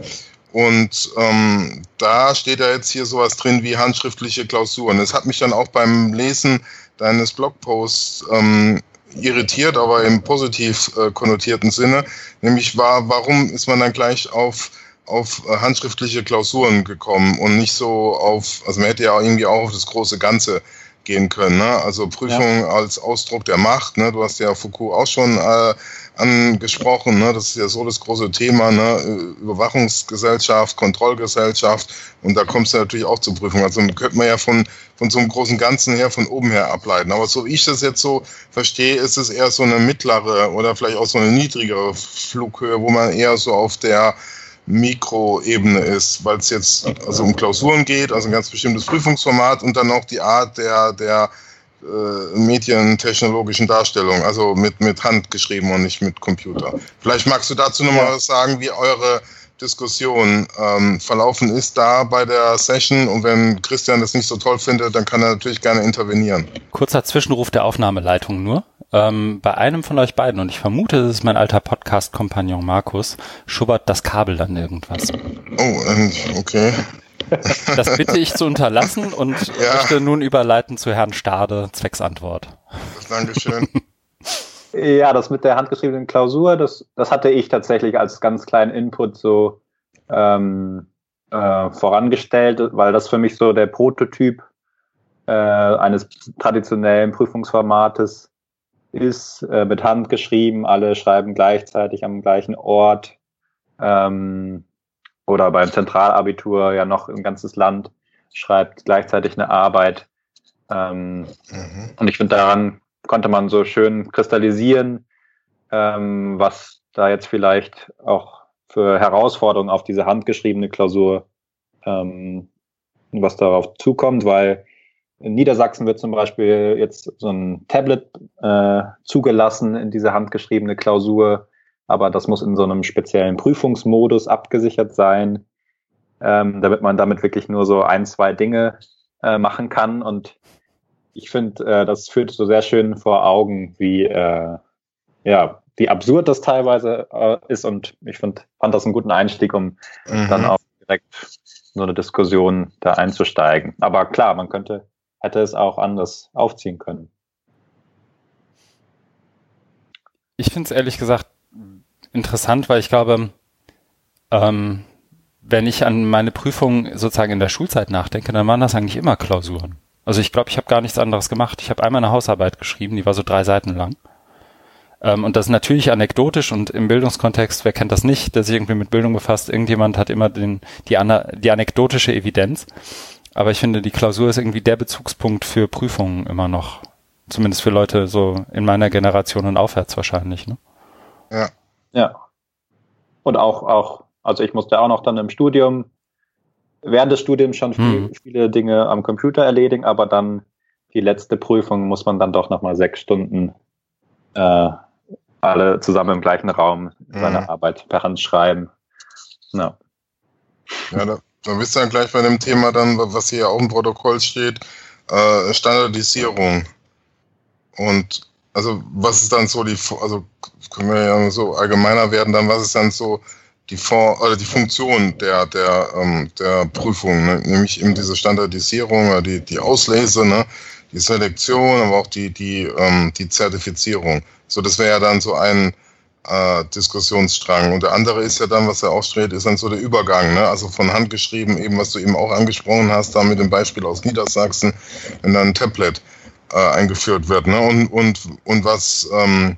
Und ähm, da steht ja jetzt hier sowas drin wie handschriftliche Klausuren. Das hat mich dann auch beim Lesen deines Blogposts ähm, irritiert, aber im positiv äh, konnotierten Sinne. Nämlich war, warum ist man dann gleich auf auf äh, handschriftliche Klausuren gekommen und nicht so auf, also man hätte ja irgendwie auch auf das große Ganze gehen können. Ne? Also Prüfung ja. als Ausdruck der Macht. Ne? Du hast ja Foucault auch schon äh, angesprochen. Ne? Das ist ja so das große Thema. Ne? Überwachungsgesellschaft, Kontrollgesellschaft. Und da kommst du natürlich auch zur Prüfung. Also könnte man ja von, von so einem großen Ganzen her, von oben her ableiten. Aber so wie ich das jetzt so verstehe, ist es eher so eine mittlere oder vielleicht auch so eine niedrigere Flughöhe, wo man eher so auf der Mikroebene ist, weil es jetzt also um Klausuren geht, also ein ganz bestimmtes Prüfungsformat und dann auch die Art der, der äh, medientechnologischen Darstellung, also mit, mit Hand geschrieben und nicht mit Computer. Vielleicht magst du dazu nochmal was sagen, wie eure Diskussion ähm, verlaufen ist da bei der Session und wenn Christian das nicht so toll findet, dann kann er natürlich gerne intervenieren.
Kurzer Zwischenruf der Aufnahmeleitung nur. Ähm, bei einem von euch beiden, und ich vermute, das ist mein alter Podcast-Kompagnon Markus, schubbert das Kabel dann irgendwas.
Oh, okay.
Das bitte ich zu unterlassen und *laughs* ja. möchte nun überleiten zu Herrn Stade, Zwecksantwort.
Dankeschön. *laughs*
ja, das mit der handgeschriebenen Klausur, das, das hatte ich tatsächlich als ganz kleinen Input so ähm, äh, vorangestellt, weil das für mich so der Prototyp äh, eines traditionellen Prüfungsformates ist, äh, mit Hand geschrieben, alle schreiben gleichzeitig am gleichen Ort. Ähm, oder beim Zentralabitur ja noch ein ganzes Land schreibt gleichzeitig eine Arbeit. Ähm, mhm. Und ich finde, daran konnte man so schön kristallisieren, ähm, was da jetzt vielleicht auch für Herausforderungen auf diese handgeschriebene Klausur, ähm, was darauf zukommt, weil in Niedersachsen wird zum Beispiel jetzt so ein Tablet äh, zugelassen in diese handgeschriebene Klausur aber das muss in so einem speziellen Prüfungsmodus abgesichert sein, ähm, damit man damit wirklich nur so ein, zwei Dinge äh, machen kann. Und ich finde, äh, das führt so sehr schön vor Augen, wie äh, ja, wie absurd das teilweise äh, ist. Und ich find, fand das einen guten Einstieg, um mhm. dann auch direkt so eine Diskussion da einzusteigen. Aber klar, man könnte, hätte es auch anders aufziehen können.
Ich finde es ehrlich gesagt interessant, weil ich glaube, ähm, wenn ich an meine Prüfung sozusagen in der Schulzeit nachdenke, dann waren das eigentlich immer Klausuren. Also ich glaube, ich habe gar nichts anderes gemacht. Ich habe einmal eine Hausarbeit geschrieben, die war so drei Seiten lang. Ähm, und das ist natürlich anekdotisch und im Bildungskontext, wer kennt das nicht, der sich irgendwie mit Bildung befasst, irgendjemand hat immer den, die, die anekdotische Evidenz. Aber ich finde, die Klausur ist irgendwie der Bezugspunkt für Prüfungen immer noch. Zumindest für Leute so in meiner Generation und aufwärts wahrscheinlich. Ne?
Ja. Ja. Und auch, auch, also ich musste auch noch dann im Studium, während des Studiums schon viel, hm. viele Dinge am Computer erledigen, aber dann die letzte Prüfung muss man dann doch nochmal sechs Stunden äh, alle zusammen im gleichen Raum seine mhm. Arbeit per Hand schreiben.
Ja. Ja, da, da bist du dann gleich bei dem Thema dann, was hier auch im Protokoll steht, äh, Standardisierung. Und also was ist dann so die, also können wir ja so allgemeiner werden, dann was ist dann so die, For oder die Funktion der, der, ähm, der Prüfung, ne? nämlich eben diese Standardisierung oder die, die Auslese, ne? die Selektion, aber auch die, die, ähm, die Zertifizierung. So, das wäre ja dann so ein äh, Diskussionsstrang. Und der andere ist ja dann, was er aufstrebt, ist dann so der Übergang, ne? also von handgeschrieben, eben was du eben auch angesprochen hast, da mit dem Beispiel aus Niedersachsen, wenn dann ein Tablet äh, eingeführt wird. Ne? Und, und, und was, ähm,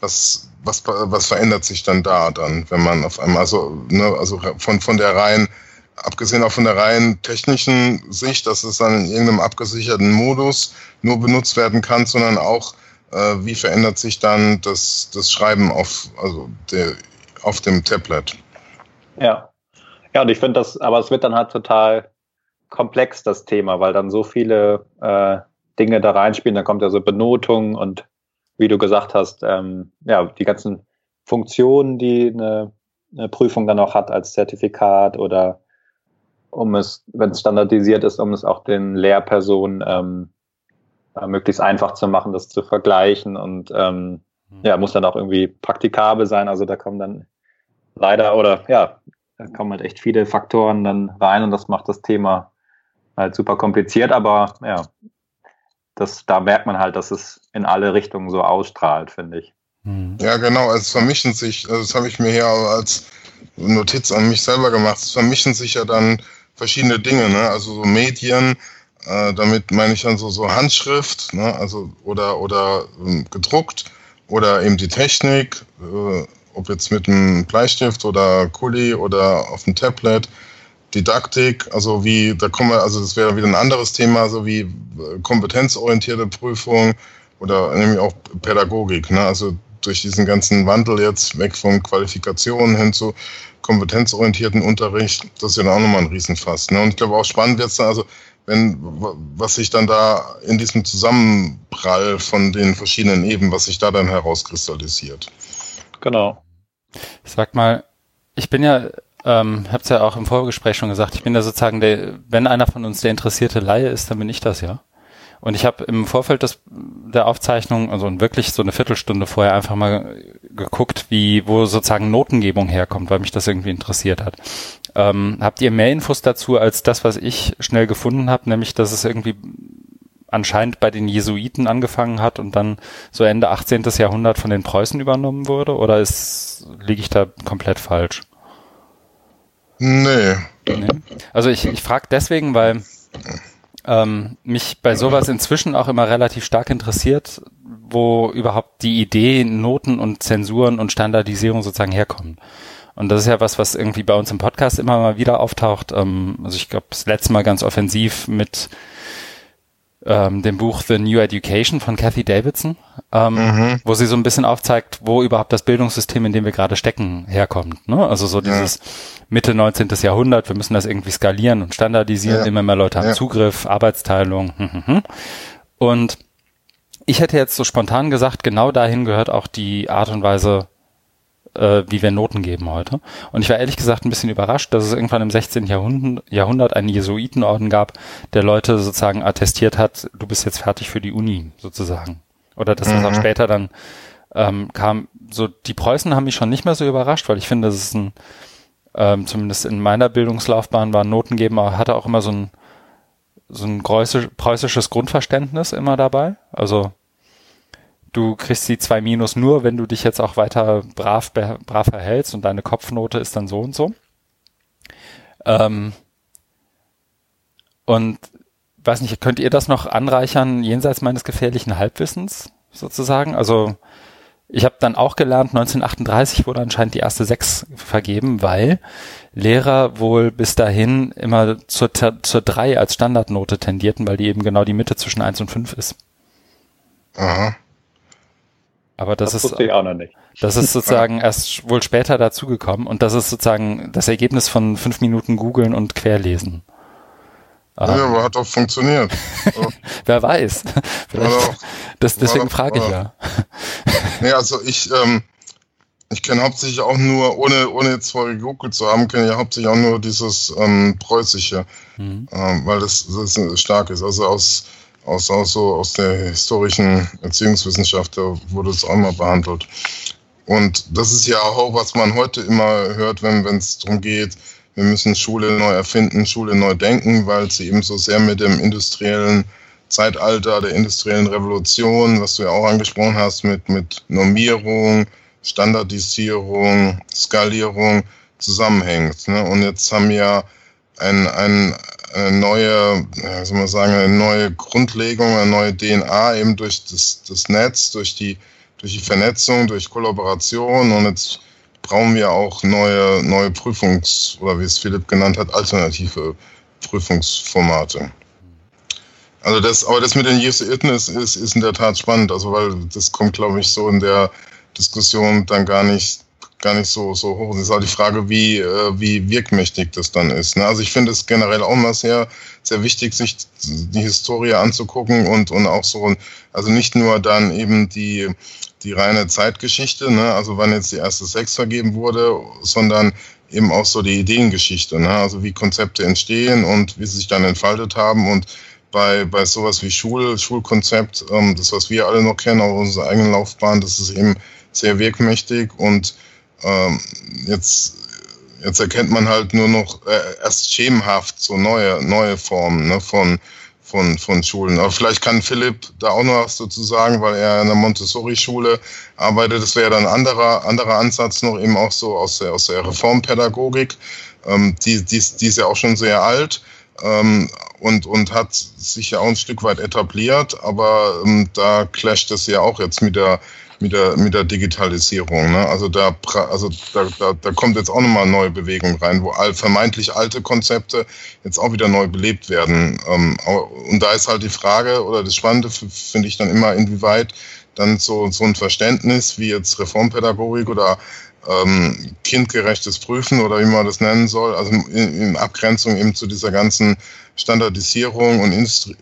was, was, was verändert sich dann da dann, wenn man auf einmal, also, ne, also von, von der rein, abgesehen auch von der rein technischen Sicht, dass es dann in irgendeinem abgesicherten Modus nur benutzt werden kann, sondern auch, äh, wie verändert sich dann das, das Schreiben auf, also der, auf dem Tablet.
Ja. Ja, und ich finde das, aber es wird dann halt total komplex, das Thema, weil dann so viele äh, Dinge da reinspielen. Dann kommt ja so Benotung und wie du gesagt hast, ähm, ja, die ganzen Funktionen, die eine, eine Prüfung dann auch hat als Zertifikat oder um es, wenn es standardisiert ist, um es auch den Lehrpersonen ähm, äh, möglichst einfach zu machen, das zu vergleichen und ähm, mhm. ja, muss dann auch irgendwie praktikabel sein. Also da kommen dann leider oder ja, da kommen halt echt viele Faktoren dann rein und das macht das Thema halt super kompliziert, aber ja, das, da merkt man halt, dass es in alle Richtungen so ausstrahlt, finde ich.
Hm. Ja, genau. Es vermischen sich, also das habe ich mir hier als Notiz an mich selber gemacht, es vermischen sich ja dann verschiedene Dinge, ne? Also so Medien, äh, damit meine ich dann so, so Handschrift, ne? Also oder oder ähm, gedruckt oder eben die Technik, äh, ob jetzt mit einem Bleistift oder Kuli oder auf dem Tablet Didaktik, also wie, da kommen wir, also das wäre wieder ein anderes Thema, so wie äh, kompetenzorientierte Prüfung oder nämlich auch Pädagogik, ne? also durch diesen ganzen Wandel jetzt weg von Qualifikationen hin zu kompetenzorientierten Unterricht, das ist ja auch nochmal ein Riesenfass. Ne? Und ich glaube auch spannend wird es also wenn, was sich dann da in diesem Zusammenprall von den verschiedenen Ebenen, was sich da dann herauskristallisiert.
Genau.
Sag mal, ich bin ja ähm, hab's ja auch im Vorgespräch schon gesagt, ich bin ja sozusagen der, wenn einer von uns der interessierte Laie ist, dann bin ich das ja. Und ich habe im Vorfeld des, der Aufzeichnung, also wirklich so eine Viertelstunde vorher einfach mal geguckt, wie, wo sozusagen Notengebung herkommt, weil mich das irgendwie interessiert hat. Ähm, habt ihr mehr Infos dazu als das, was ich schnell gefunden habe, nämlich dass es irgendwie anscheinend bei den Jesuiten angefangen hat und dann so Ende 18. Jahrhundert von den Preußen übernommen wurde? Oder ist, liege ich da komplett falsch?
Nee.
nee. Also ich, ich frage deswegen, weil ähm, mich bei sowas inzwischen auch immer relativ stark interessiert, wo überhaupt die Idee, Noten und Zensuren und Standardisierung sozusagen herkommen. Und das ist ja was, was irgendwie bei uns im Podcast immer mal wieder auftaucht. Ähm, also ich glaube, das letzte Mal ganz offensiv mit ähm, dem Buch The New Education von Kathy Davidson, ähm, mhm. wo sie so ein bisschen aufzeigt, wo überhaupt das Bildungssystem, in dem wir gerade stecken, herkommt. Ne? Also so dieses ja. Mitte 19. Jahrhundert, wir müssen das irgendwie skalieren und standardisieren, ja. immer mehr Leute haben ja. Zugriff, Arbeitsteilung. Hm, hm, hm. Und ich hätte jetzt so spontan gesagt, genau dahin gehört auch die Art und Weise, äh, wie wir Noten geben heute. Und ich war ehrlich gesagt ein bisschen überrascht, dass es irgendwann im 16. Jahrhundert, Jahrhundert einen Jesuitenorden gab, der Leute sozusagen attestiert hat, du bist jetzt fertig für die Uni, sozusagen. Oder dass das auch mhm. später dann ähm, kam. So, die Preußen haben mich schon nicht mehr so überrascht, weil ich finde, das ist ein, ähm, zumindest in meiner Bildungslaufbahn war Notengeben, aber hatte auch immer so ein, so ein preußisches Grundverständnis immer dabei. Also du kriegst die zwei Minus nur, wenn du dich jetzt auch weiter brav, brav verhältst und deine Kopfnote ist dann so und so. Ähm, und weiß nicht, könnt ihr das noch anreichern jenseits meines gefährlichen Halbwissens sozusagen? Also ich habe dann auch gelernt, 1938 wurde anscheinend die erste sechs vergeben, weil Lehrer wohl bis dahin immer zur, zur drei als Standardnote tendierten, weil die eben genau die Mitte zwischen eins und fünf ist. Aha. Aber das, das ist,
auch noch nicht.
das ist sozusagen erst wohl später dazugekommen und das ist sozusagen das Ergebnis von fünf Minuten googeln und querlesen.
Ja, aber hat doch funktioniert. *laughs*
Wer weiß. *laughs* Vielleicht, das, deswegen frage ich ja. *laughs*
Nee, also ich, ähm, Ich kenne hauptsächlich auch nur, ohne, ohne jetzt vorher gegoogelt zu haben, kenne ich hauptsächlich auch nur dieses ähm, Preußische, mhm. ähm, weil das, das stark ist. Also aus, aus, aus, so, aus der historischen Erziehungswissenschaft, da wurde es auch mal behandelt. Und das ist ja auch, was man heute immer hört, wenn es darum geht, wir müssen Schule neu erfinden, Schule neu denken, weil sie eben so sehr mit dem industriellen Zeitalter, der industriellen Revolution, was du ja auch angesprochen hast, mit, mit Normierung, Standardisierung, Skalierung zusammenhängt. Ne? Und jetzt haben wir ein, ein, eine neue, ja, soll man sagen, eine neue Grundlegung, eine neue DNA eben durch das, das Netz, durch die, durch die Vernetzung, durch Kollaboration und jetzt brauchen wir auch neue, neue Prüfungs- oder wie es Philipp genannt hat, alternative Prüfungsformate. Also das, aber das mit den Jesuiten ist, ist, ist in der Tat spannend, also weil das kommt, glaube ich, so in der Diskussion dann gar nicht, gar nicht so, so hoch. Es ist auch die Frage, wie, äh, wie wirkmächtig das dann ist. Ne? Also ich finde es generell auch mal sehr, sehr wichtig, sich die Historie anzugucken und, und auch so, also nicht nur dann eben die, die reine Zeitgeschichte, ne? also wann jetzt die erste Sex vergeben wurde, sondern eben auch so die Ideengeschichte, ne? also wie Konzepte entstehen und wie sie sich dann entfaltet haben und bei, bei sowas wie Schul, Schulkonzept, ähm, das was wir alle noch kennen, auch unsere eigene Laufbahn, das ist eben sehr wirkmächtig und ähm, jetzt, jetzt erkennt man halt nur noch äh, erst schemenhaft so neue, neue Formen ne, von, von, von Schulen. Aber vielleicht kann Philipp da auch noch was dazu sagen, weil er in der Montessori-Schule arbeitet. Das wäre dann ein anderer, anderer Ansatz noch eben auch so aus der, aus der Reformpädagogik. Ähm, die, die, die ist ja auch schon sehr alt ähm, und, und hat sich ja auch ein Stück weit etabliert, aber ähm, da clasht es ja auch jetzt mit der mit der, mit der Digitalisierung. Ne? Also, da, also da, da, da kommt jetzt auch nochmal neue Bewegung rein, wo all, vermeintlich alte Konzepte jetzt auch wieder neu belebt werden. Ähm, und da ist halt die Frage oder das Spannende finde ich dann immer, inwieweit dann so, so ein Verständnis wie jetzt Reformpädagogik oder ähm, kindgerechtes Prüfen oder wie man das nennen soll, also in, in Abgrenzung eben zu dieser ganzen Standardisierung und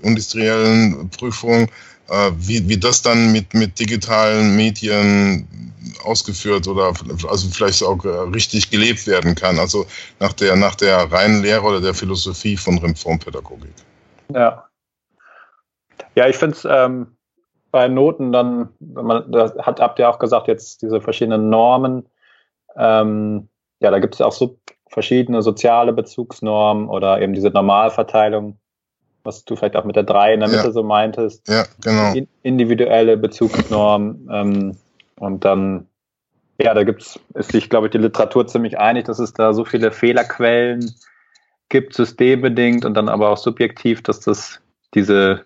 industriellen Prüfung, wie, wie das dann mit, mit digitalen Medien ausgeführt oder also vielleicht auch äh, richtig gelebt werden kann, also nach der, nach der reinen Lehre oder der Philosophie von Reformpädagogik.
Ja. Ja, ich finde es ähm, bei Noten dann, wenn man, das hat, habt ihr auch gesagt, jetzt diese verschiedenen Normen, ähm, ja, da gibt es auch so verschiedene soziale Bezugsnormen oder eben diese Normalverteilung was du vielleicht auch mit der 3 in der Mitte ja. so meintest.
Ja, genau.
individuelle Bezugsnorm. Ähm, und dann, ja, da gibt's, ist sich, glaube ich, die Literatur ziemlich einig, dass es da so viele Fehlerquellen gibt, systembedingt und dann aber auch subjektiv, dass das diese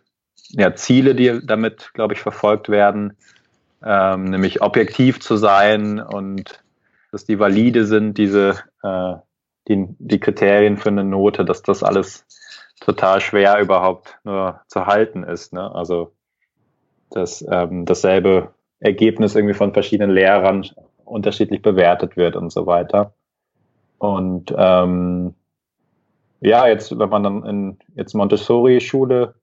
ja, Ziele, die damit, glaube ich, verfolgt werden, ähm, nämlich objektiv zu sein und dass die valide sind, diese äh, die, die Kriterien für eine Note, dass das alles total schwer überhaupt nur zu halten ist. Ne? Also dass ähm, dasselbe Ergebnis irgendwie von verschiedenen Lehrern unterschiedlich bewertet wird und so weiter. Und ähm, ja, jetzt, wenn man dann in jetzt Montessori-Schule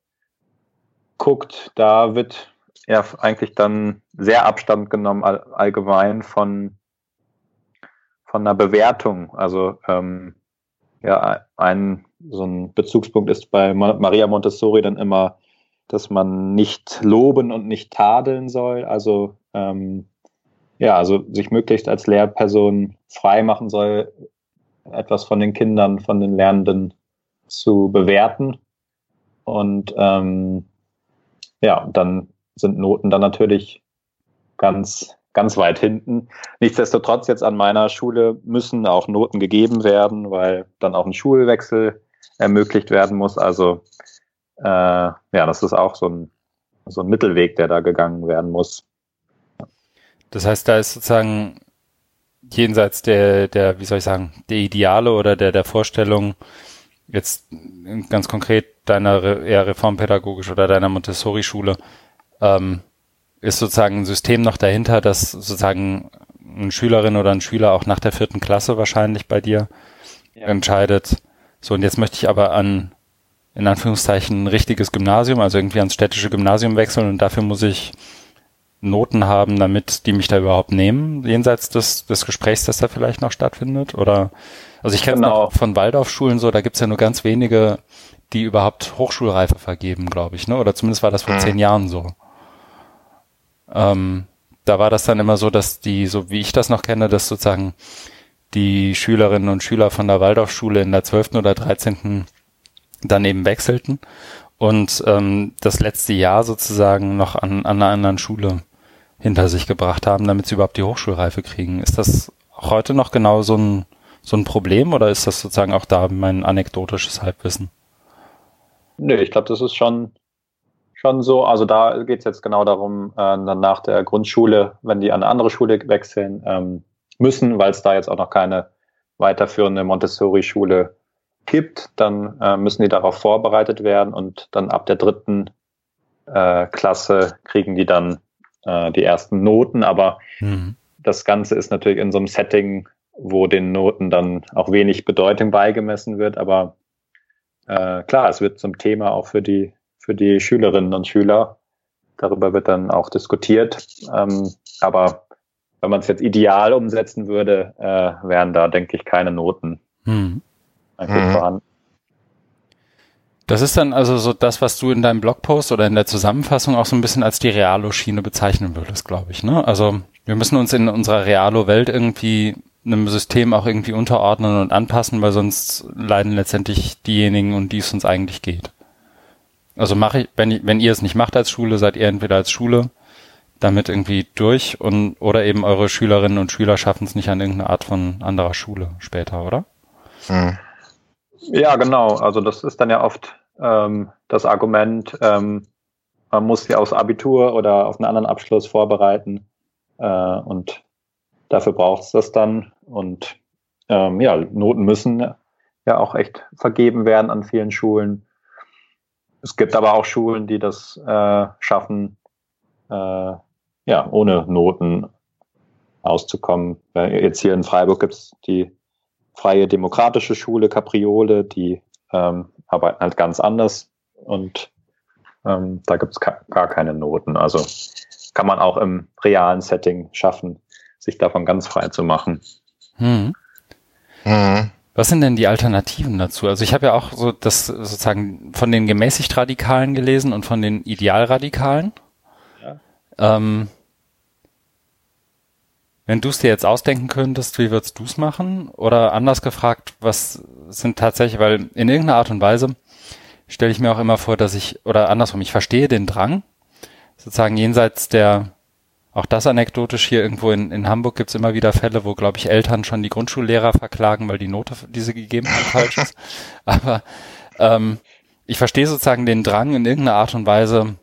guckt, da wird ja eigentlich dann sehr Abstand genommen all, allgemein von von einer Bewertung. Also ähm, ja, ein so ein Bezugspunkt ist bei Maria Montessori dann immer, dass man nicht loben und nicht tadeln soll. Also ähm, ja, also sich möglichst als Lehrperson frei machen soll, etwas von den Kindern, von den Lernenden zu bewerten. Und ähm, ja, dann sind Noten dann natürlich ganz, ganz weit hinten. Nichtsdestotrotz jetzt an meiner Schule müssen auch Noten gegeben werden, weil dann auch ein Schulwechsel ermöglicht werden muss. Also äh, ja, das ist auch so ein, so ein Mittelweg, der da gegangen werden muss.
Das heißt, da ist sozusagen jenseits der, der, wie soll ich sagen, der Ideale oder der, der Vorstellung, jetzt ganz konkret deiner eher reformpädagogisch oder deiner Montessori-Schule, ähm, ist sozusagen ein System noch dahinter, dass sozusagen eine Schülerin oder ein Schüler auch nach der vierten Klasse wahrscheinlich bei dir ja. entscheidet, so, und jetzt möchte ich aber an, in Anführungszeichen, ein richtiges Gymnasium, also irgendwie ans städtische Gymnasium wechseln und dafür muss ich Noten haben, damit die mich da überhaupt nehmen, jenseits des, des Gesprächs, das da vielleicht noch stattfindet? Oder also ich kenne genau. von Waldorfschulen so, da gibt's ja nur ganz wenige, die überhaupt Hochschulreife vergeben, glaube ich, ne? Oder zumindest war das vor mhm. zehn Jahren so. Ähm, da war das dann immer so, dass die, so wie ich das noch kenne, dass sozusagen die Schülerinnen und Schüler von der Waldorfschule in der 12. oder 13. daneben wechselten und ähm, das letzte Jahr sozusagen noch an, an einer anderen Schule hinter sich gebracht haben, damit sie überhaupt die Hochschulreife kriegen. Ist das auch heute noch genau so ein, so ein Problem oder ist das sozusagen auch da mein anekdotisches Halbwissen?
Nö, ich glaube, das ist schon schon so. Also da geht es jetzt genau darum, äh, dann nach der Grundschule, wenn die an eine andere Schule wechseln ähm, müssen, weil es da jetzt auch noch keine weiterführende Montessori-Schule gibt, dann äh, müssen die darauf vorbereitet werden und dann ab der dritten äh, Klasse kriegen die dann äh, die ersten Noten. Aber mhm. das Ganze ist natürlich in so einem Setting, wo den Noten dann auch wenig Bedeutung beigemessen wird. Aber äh, klar, es wird zum Thema auch für die für die Schülerinnen und Schüler. Darüber wird dann auch diskutiert. Ähm, aber wenn man es jetzt ideal umsetzen würde, äh, wären da, denke ich, keine Noten hm.
eigentlich vorhanden. Das ist dann also so das, was du in deinem Blogpost oder in der Zusammenfassung auch so ein bisschen als die Realo-Schiene bezeichnen würdest, glaube ich. Ne? Also wir müssen uns in unserer Realo-Welt irgendwie einem System auch irgendwie unterordnen und anpassen, weil sonst leiden letztendlich diejenigen, um die es uns eigentlich geht. Also mache ich, wenn, wenn ihr es nicht macht als Schule, seid ihr entweder als Schule damit irgendwie durch und oder eben eure Schülerinnen und Schüler schaffen es nicht an irgendeine Art von anderer Schule später, oder?
Hm. Ja, genau. Also das ist dann ja oft ähm, das Argument, ähm, man muss sie aufs Abitur oder auf einen anderen Abschluss vorbereiten äh, und dafür braucht es das dann. Und ähm, ja, Noten müssen ja auch echt vergeben werden an vielen Schulen. Es gibt aber auch Schulen, die das äh, schaffen, äh, ja, ohne Noten auszukommen. Jetzt hier in Freiburg gibt es die Freie Demokratische Schule Capriole, die ähm, arbeiten halt ganz anders und ähm, da gibt es gar keine Noten. Also kann man auch im realen Setting schaffen, sich davon ganz frei zu machen. Hm.
Hm. Was sind denn die Alternativen dazu? Also ich habe ja auch so das sozusagen von den gemäßigt Radikalen gelesen und von den Idealradikalen. Ähm, wenn du es dir jetzt ausdenken könntest, wie würdest du es machen? Oder anders gefragt, was sind tatsächlich, weil in irgendeiner Art und Weise stelle ich mir auch immer vor, dass ich, oder andersrum, ich verstehe den Drang, sozusagen jenseits der auch das anekdotisch hier irgendwo in, in Hamburg gibt's immer wieder Fälle, wo, glaube ich, Eltern schon die Grundschullehrer verklagen, weil die Note, die sie gegeben haben, falsch *laughs* ist. Aber ähm, ich verstehe sozusagen den Drang in irgendeiner Art und Weise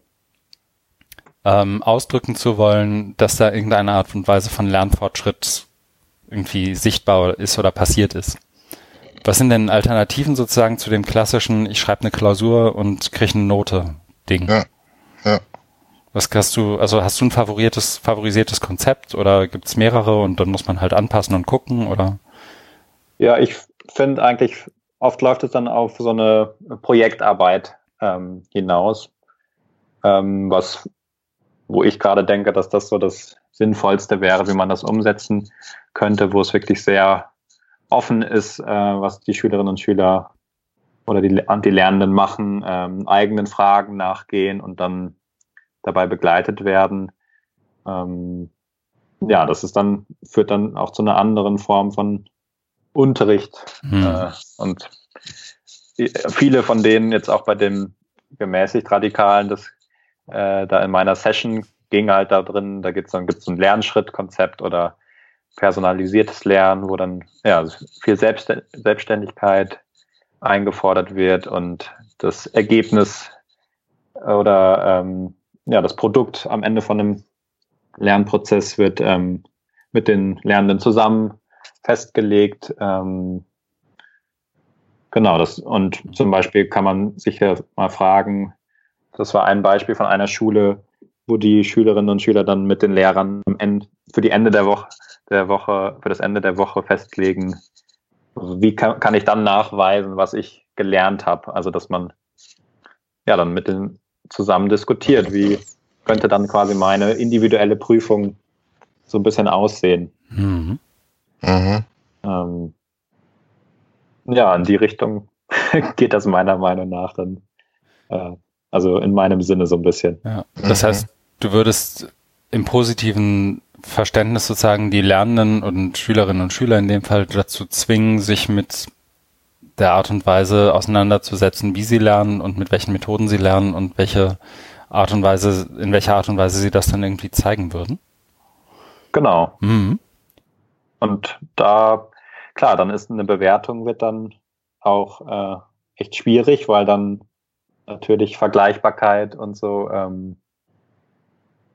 ähm, ausdrücken zu wollen, dass da irgendeine Art und Weise von Lernfortschritt irgendwie sichtbar ist oder passiert ist. Was sind denn Alternativen sozusagen zu dem klassischen, ich schreibe eine Klausur und kriege eine Note Ding? Ja, ja. Was hast du, also hast du ein favoriertes, favorisiertes Konzept oder gibt's mehrere und dann muss man halt anpassen und gucken oder?
Ja, ich finde eigentlich, oft läuft es dann auf so eine Projektarbeit ähm, hinaus, ähm, was, wo ich gerade denke, dass das so das Sinnvollste wäre, wie man das umsetzen könnte, wo es wirklich sehr offen ist, äh, was die Schülerinnen und Schüler oder die, die Lernenden machen, ähm, eigenen Fragen nachgehen und dann dabei begleitet werden. Ähm, ja, das ist dann, führt dann auch zu einer anderen Form von Unterricht. Hm. Äh, und viele von denen jetzt auch bei dem gemäßigt Radikalen, das äh, da in meiner Session ging halt da drin, da gibt's dann gibt's ein Lernschrittkonzept oder personalisiertes Lernen, wo dann ja viel Selbst Selbstständigkeit eingefordert wird und das Ergebnis oder ähm, ja, das Produkt am Ende von einem Lernprozess wird ähm, mit den Lernenden zusammen festgelegt. Ähm, genau, das und zum Beispiel kann man sich ja mal fragen, das war ein Beispiel von einer Schule, wo die Schülerinnen und Schüler dann mit den Lehrern am Ende, für die Ende der Woche, der Woche, für das Ende der Woche festlegen, also wie kann, kann ich dann nachweisen, was ich gelernt habe. Also dass man ja dann mit den zusammen diskutiert, wie, könnte dann quasi meine individuelle Prüfung so ein bisschen aussehen. Mhm. Mhm. Ähm, ja, in die Richtung *laughs* geht das meiner Meinung nach dann, äh, also in meinem Sinne so ein bisschen.
Ja, das mhm. heißt, du würdest im positiven Verständnis sozusagen die Lernenden und Schülerinnen und Schüler in dem Fall dazu zwingen, sich mit der Art und Weise auseinanderzusetzen, wie sie lernen und mit welchen Methoden sie lernen und welche Art und Weise, in welcher Art und Weise sie das dann irgendwie zeigen würden.
Genau. Mhm. Und da, klar, dann ist eine Bewertung wird dann auch äh, echt schwierig, weil dann natürlich Vergleichbarkeit und so ähm,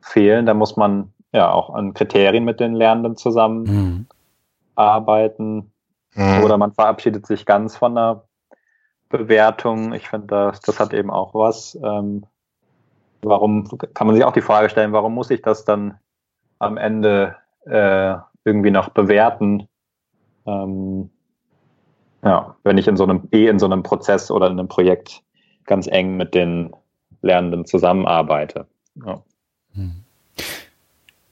fehlen. Da muss man ja auch an Kriterien mit den Lernenden zusammenarbeiten. Mhm. Mhm. Oder man verabschiedet sich ganz von der Bewertung. Ich finde, das, das hat eben auch was. Ähm, warum kann man sich auch die Frage stellen, warum muss ich das dann am Ende äh, irgendwie noch bewerten? Ähm, ja, wenn ich in so einem, eh in so einem Prozess oder in einem Projekt ganz eng mit den Lernenden zusammenarbeite. Ja. Hm.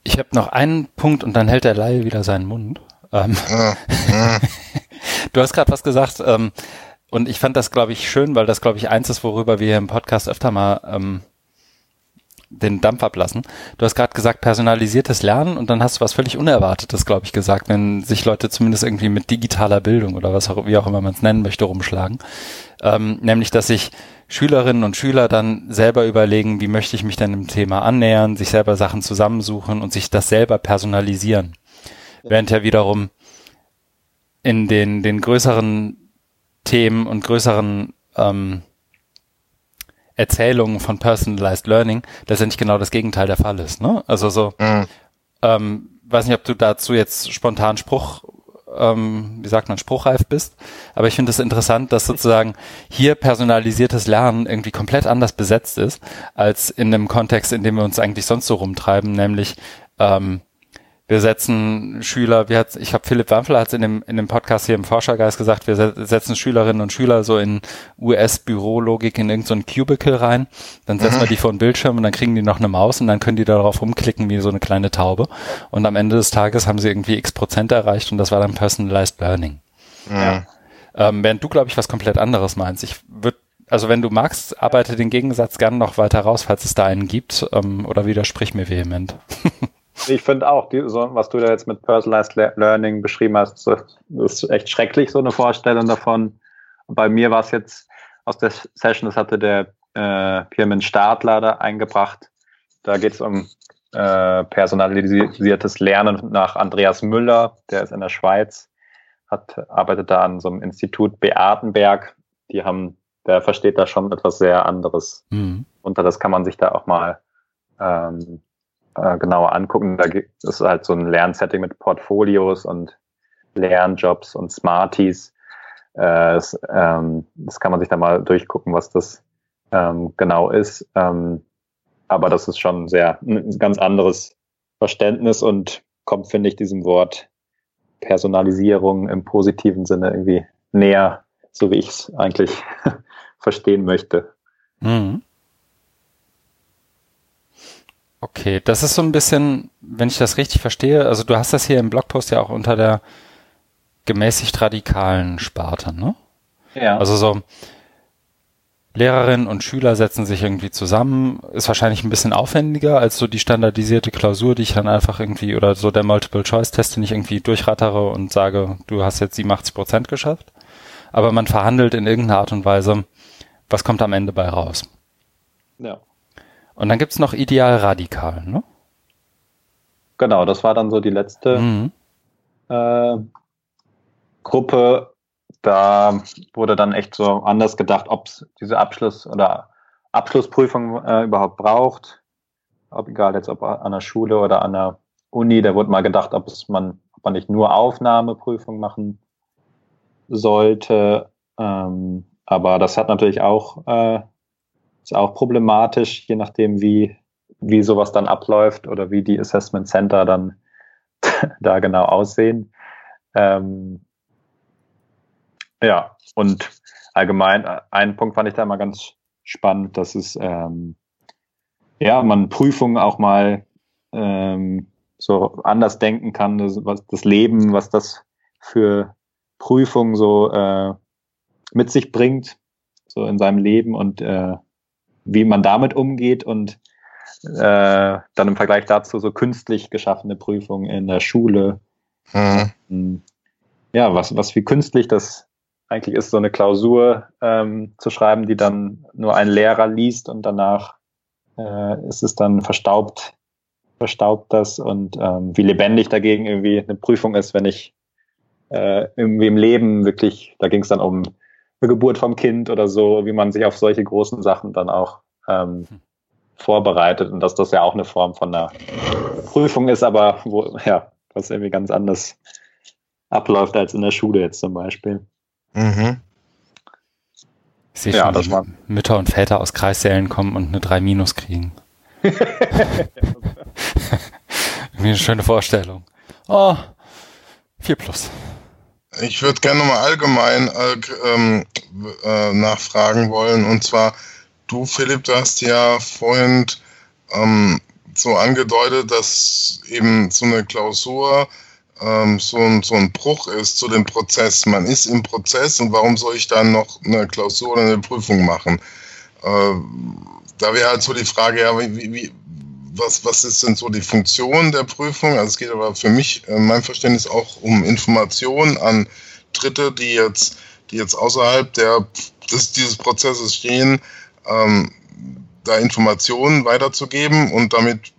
Ich habe noch einen Punkt und dann hält der Laie wieder seinen Mund. Ähm, *laughs* du hast gerade was gesagt ähm, und ich fand das, glaube ich, schön, weil das, glaube ich, eins ist, worüber wir im Podcast öfter mal ähm, den Dampf ablassen. Du hast gerade gesagt, personalisiertes Lernen und dann hast du was völlig Unerwartetes, glaube ich, gesagt, wenn sich Leute zumindest irgendwie mit digitaler Bildung oder was auch, wie auch immer man es nennen möchte, rumschlagen. Ähm, nämlich, dass sich Schülerinnen und Schüler dann selber überlegen, wie möchte ich mich denn dem Thema annähern, sich selber Sachen zusammensuchen und sich das selber personalisieren. Während ja wiederum in den, den größeren Themen und größeren ähm, Erzählungen von Personalized Learning letztendlich genau das Gegenteil der Fall ist. Ne? Also so, mhm. ähm, weiß nicht, ob du dazu jetzt spontan Spruch, ähm, wie sagt man, spruchreif bist, aber ich finde es das interessant, dass sozusagen hier personalisiertes Lernen irgendwie komplett anders besetzt ist, als in dem Kontext, in dem wir uns eigentlich sonst so rumtreiben, nämlich ähm, wir setzen Schüler, wir hat, ich habe Philipp Wampfler hat es in dem, in dem Podcast hier im Forschergeist gesagt, wir setzen Schülerinnen und Schüler so in US-Bürologik in irgendein so Cubicle rein, dann setzen mhm. wir die vor den Bildschirm und dann kriegen die noch eine Maus und dann können die darauf rumklicken wie so eine kleine Taube und am Ende des Tages haben sie irgendwie x Prozent erreicht und das war dann Personalized Learning. Ja. Ähm, während du, glaube ich, was komplett anderes meinst. Ich würde also wenn du magst, arbeite den Gegensatz gerne noch weiter raus, falls es da einen gibt, ähm, oder widersprich mir vehement. *laughs*
Ich finde auch, die, so, was du da jetzt mit Personalized Learning beschrieben hast, das ist echt schrecklich, so eine Vorstellung davon. bei mir war es jetzt aus der Session, das hatte der äh, Pirmin Stadler da eingebracht. Da geht es um äh, personalisiertes Lernen nach Andreas Müller, der ist in der Schweiz, hat, arbeitet da an so einem Institut Beatenberg. Die haben, der versteht da schon etwas sehr anderes. Mhm. Und das kann man sich da auch mal ähm, äh, genauer angucken. Da gibt es halt so ein Lernsetting mit Portfolios und Lernjobs und Smarties. Äh, das, ähm, das kann man sich da mal durchgucken, was das ähm, genau ist. Ähm, aber das ist schon sehr ein ganz anderes Verständnis und kommt, finde ich, diesem Wort Personalisierung im positiven Sinne irgendwie näher, so wie ich es eigentlich *laughs* verstehen möchte. Mhm.
Okay, das ist so ein bisschen, wenn ich das richtig verstehe, also du hast das hier im Blogpost ja auch unter der gemäßigt radikalen Sparte, ne? Ja. Also so Lehrerinnen und Schüler setzen sich irgendwie zusammen, ist wahrscheinlich ein bisschen aufwendiger als so die standardisierte Klausur, die ich dann einfach irgendwie oder so der Multiple-Choice-Test, den ich irgendwie durchrattere und sage, du hast jetzt 87 Prozent geschafft. Aber man verhandelt in irgendeiner Art und Weise, was kommt am Ende bei raus. Ja. Und dann gibt's noch Ideal Radikal, ne?
Genau, das war dann so die letzte mhm. äh, Gruppe. Da wurde dann echt so anders gedacht, ob es diese Abschluss- oder Abschlussprüfung äh, überhaupt braucht. Ob egal jetzt ob an der Schule oder an der Uni, da wurde mal gedacht, ob es man, ob man nicht nur Aufnahmeprüfung machen sollte. Ähm, aber das hat natürlich auch äh, ist auch problematisch, je nachdem, wie, wie sowas dann abläuft oder wie die Assessment Center dann *laughs* da genau aussehen. Ähm, ja, und allgemein, einen Punkt fand ich da immer ganz spannend, dass es ähm, ja, man Prüfungen auch mal ähm, so anders denken kann, das, was das Leben, was das für Prüfungen so äh, mit sich bringt, so in seinem Leben und äh, wie man damit umgeht und äh, dann im Vergleich dazu so künstlich geschaffene Prüfungen in der Schule. Mhm. Ja, was, was wie künstlich das eigentlich ist, so eine Klausur ähm, zu schreiben, die dann nur ein Lehrer liest und danach äh, ist es dann verstaubt, verstaubt das und ähm, wie lebendig dagegen irgendwie eine Prüfung ist, wenn ich äh, irgendwie im Leben wirklich, da ging es dann um eine Geburt vom Kind oder so, wie man sich auf solche großen Sachen dann auch ähm, hm. vorbereitet und dass das ja auch eine Form von einer Prüfung ist, aber wo, ja, was irgendwie ganz anders abläuft als in der Schule jetzt zum Beispiel. Mhm.
Ich sehe ja, schon, dass Mütter und Väter aus Kreissälen kommen und eine 3 Minus kriegen. *laughs* *laughs* Irgendwie eine schöne Vorstellung. Oh, 4 plus.
Ich würde gerne mal allgemein äh, ähm, äh, nachfragen wollen. Und zwar, du, Philipp, du hast ja vorhin ähm, so angedeutet, dass eben so eine Klausur ähm, so, ein, so ein Bruch ist zu dem Prozess. Man ist im Prozess und warum soll ich dann noch eine Klausur oder eine Prüfung machen? Äh, da wäre halt so die Frage, ja, wie, wie, was, was ist denn so die Funktion der Prüfung? Also es geht aber für mich, äh, mein Verständnis auch um Informationen an Dritte, die jetzt, die jetzt außerhalb der, des, dieses Prozesses stehen, ähm, da Informationen weiterzugeben und damit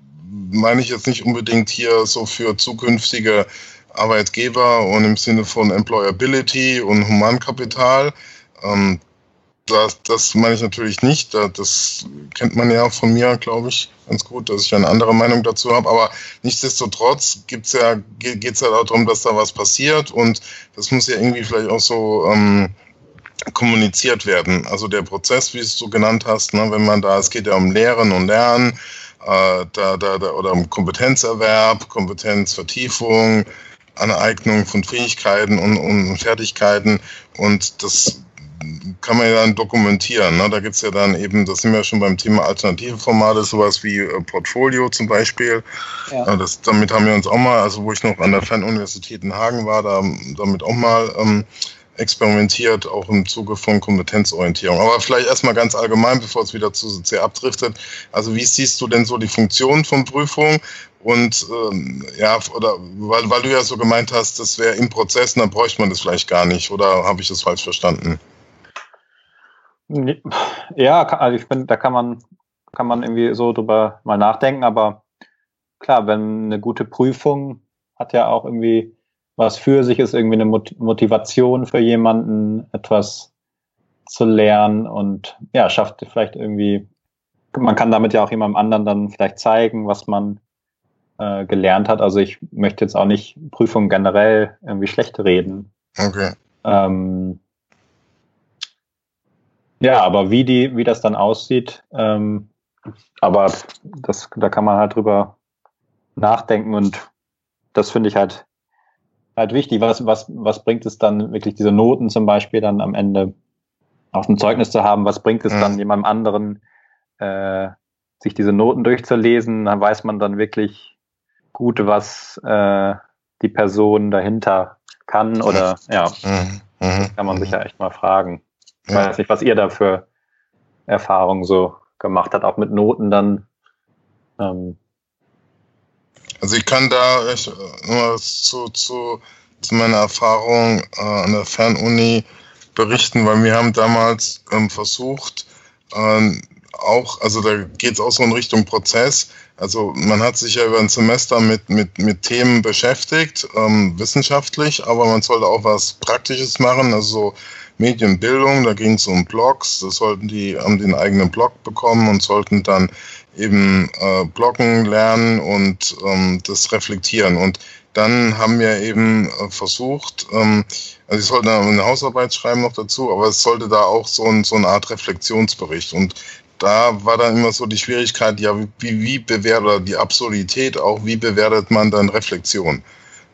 meine ich jetzt nicht unbedingt hier so für zukünftige Arbeitgeber und im Sinne von Employability und Humankapital. Ähm, das, das meine ich natürlich nicht. Das kennt man ja von mir, glaube ich, ganz gut, dass ich eine andere Meinung dazu habe. Aber nichtsdestotrotz gibt's ja, geht es ja darum, dass da was passiert und das muss ja irgendwie vielleicht auch so ähm, kommuniziert werden. Also der Prozess, wie es du genannt hast, ne, wenn man da, es geht ja um Lehren und Lernen, äh, da, da, da, oder um Kompetenzerwerb, Kompetenzvertiefung, Aneignung von Fähigkeiten und, und Fertigkeiten und das kann man ja dann dokumentieren. Ne? Da gibt's ja dann eben, das sind wir schon beim Thema alternative Formate, sowas wie äh, Portfolio zum Beispiel. Ja. Äh, das, damit haben wir uns auch mal, also wo ich noch an der Fernuniversität in Hagen war, da, damit auch mal ähm, experimentiert, auch im Zuge von Kompetenzorientierung. Aber vielleicht erstmal ganz allgemein, bevor es wieder zu sehr abdriftet. Also wie siehst du denn so die Funktion von Prüfung? Und ähm, ja, oder weil, weil du ja so gemeint hast, das wäre im Prozess, dann bräuchte man das vielleicht gar nicht, oder habe ich das falsch verstanden?
Ja, also ich finde, da kann man, kann man irgendwie so drüber mal nachdenken, aber klar, wenn eine gute Prüfung hat ja auch irgendwie was für sich ist, irgendwie eine Motivation für jemanden, etwas zu lernen und ja, schafft vielleicht irgendwie, man kann damit ja auch jemandem anderen dann vielleicht zeigen, was man äh, gelernt hat. Also ich möchte jetzt auch nicht Prüfungen generell irgendwie schlecht reden. Okay. Ähm, ja, aber wie die, wie das dann aussieht, ähm, aber das, da kann man halt drüber nachdenken und das finde ich halt halt wichtig. Was, was, was bringt es dann wirklich diese Noten zum Beispiel dann am Ende auf dem Zeugnis zu haben? Was bringt es mhm. dann jemandem anderen, äh, sich diese Noten durchzulesen? Dann weiß man dann wirklich gut, was äh, die Person dahinter kann oder ja, mhm. Mhm. kann man sich ja echt mal fragen. Ich ja. weiß nicht, was ihr da für Erfahrungen so gemacht habt, auch mit Noten dann. Ähm,
also ich kann da echt nur zu, zu, zu meiner Erfahrung äh, an der Fernuni berichten, weil wir haben damals ähm, versucht, ähm, auch, also da geht es auch so in Richtung Prozess. Also man hat sich ja über ein Semester mit, mit, mit Themen beschäftigt, ähm, wissenschaftlich, aber man sollte auch was Praktisches machen, also Medienbildung, da ging es um Blogs, da sollten die, haben den eigenen Blog bekommen und sollten dann eben äh, bloggen lernen und ähm, das reflektieren. Und dann haben wir eben äh, versucht, ähm, also ich sollte eine Hausarbeit schreiben noch dazu, aber es sollte da auch so, ein, so eine Art Reflexionsbericht. Und da war dann immer so die Schwierigkeit, ja, wie, wie bewertet, die Absurdität auch, wie bewertet man dann Reflexion?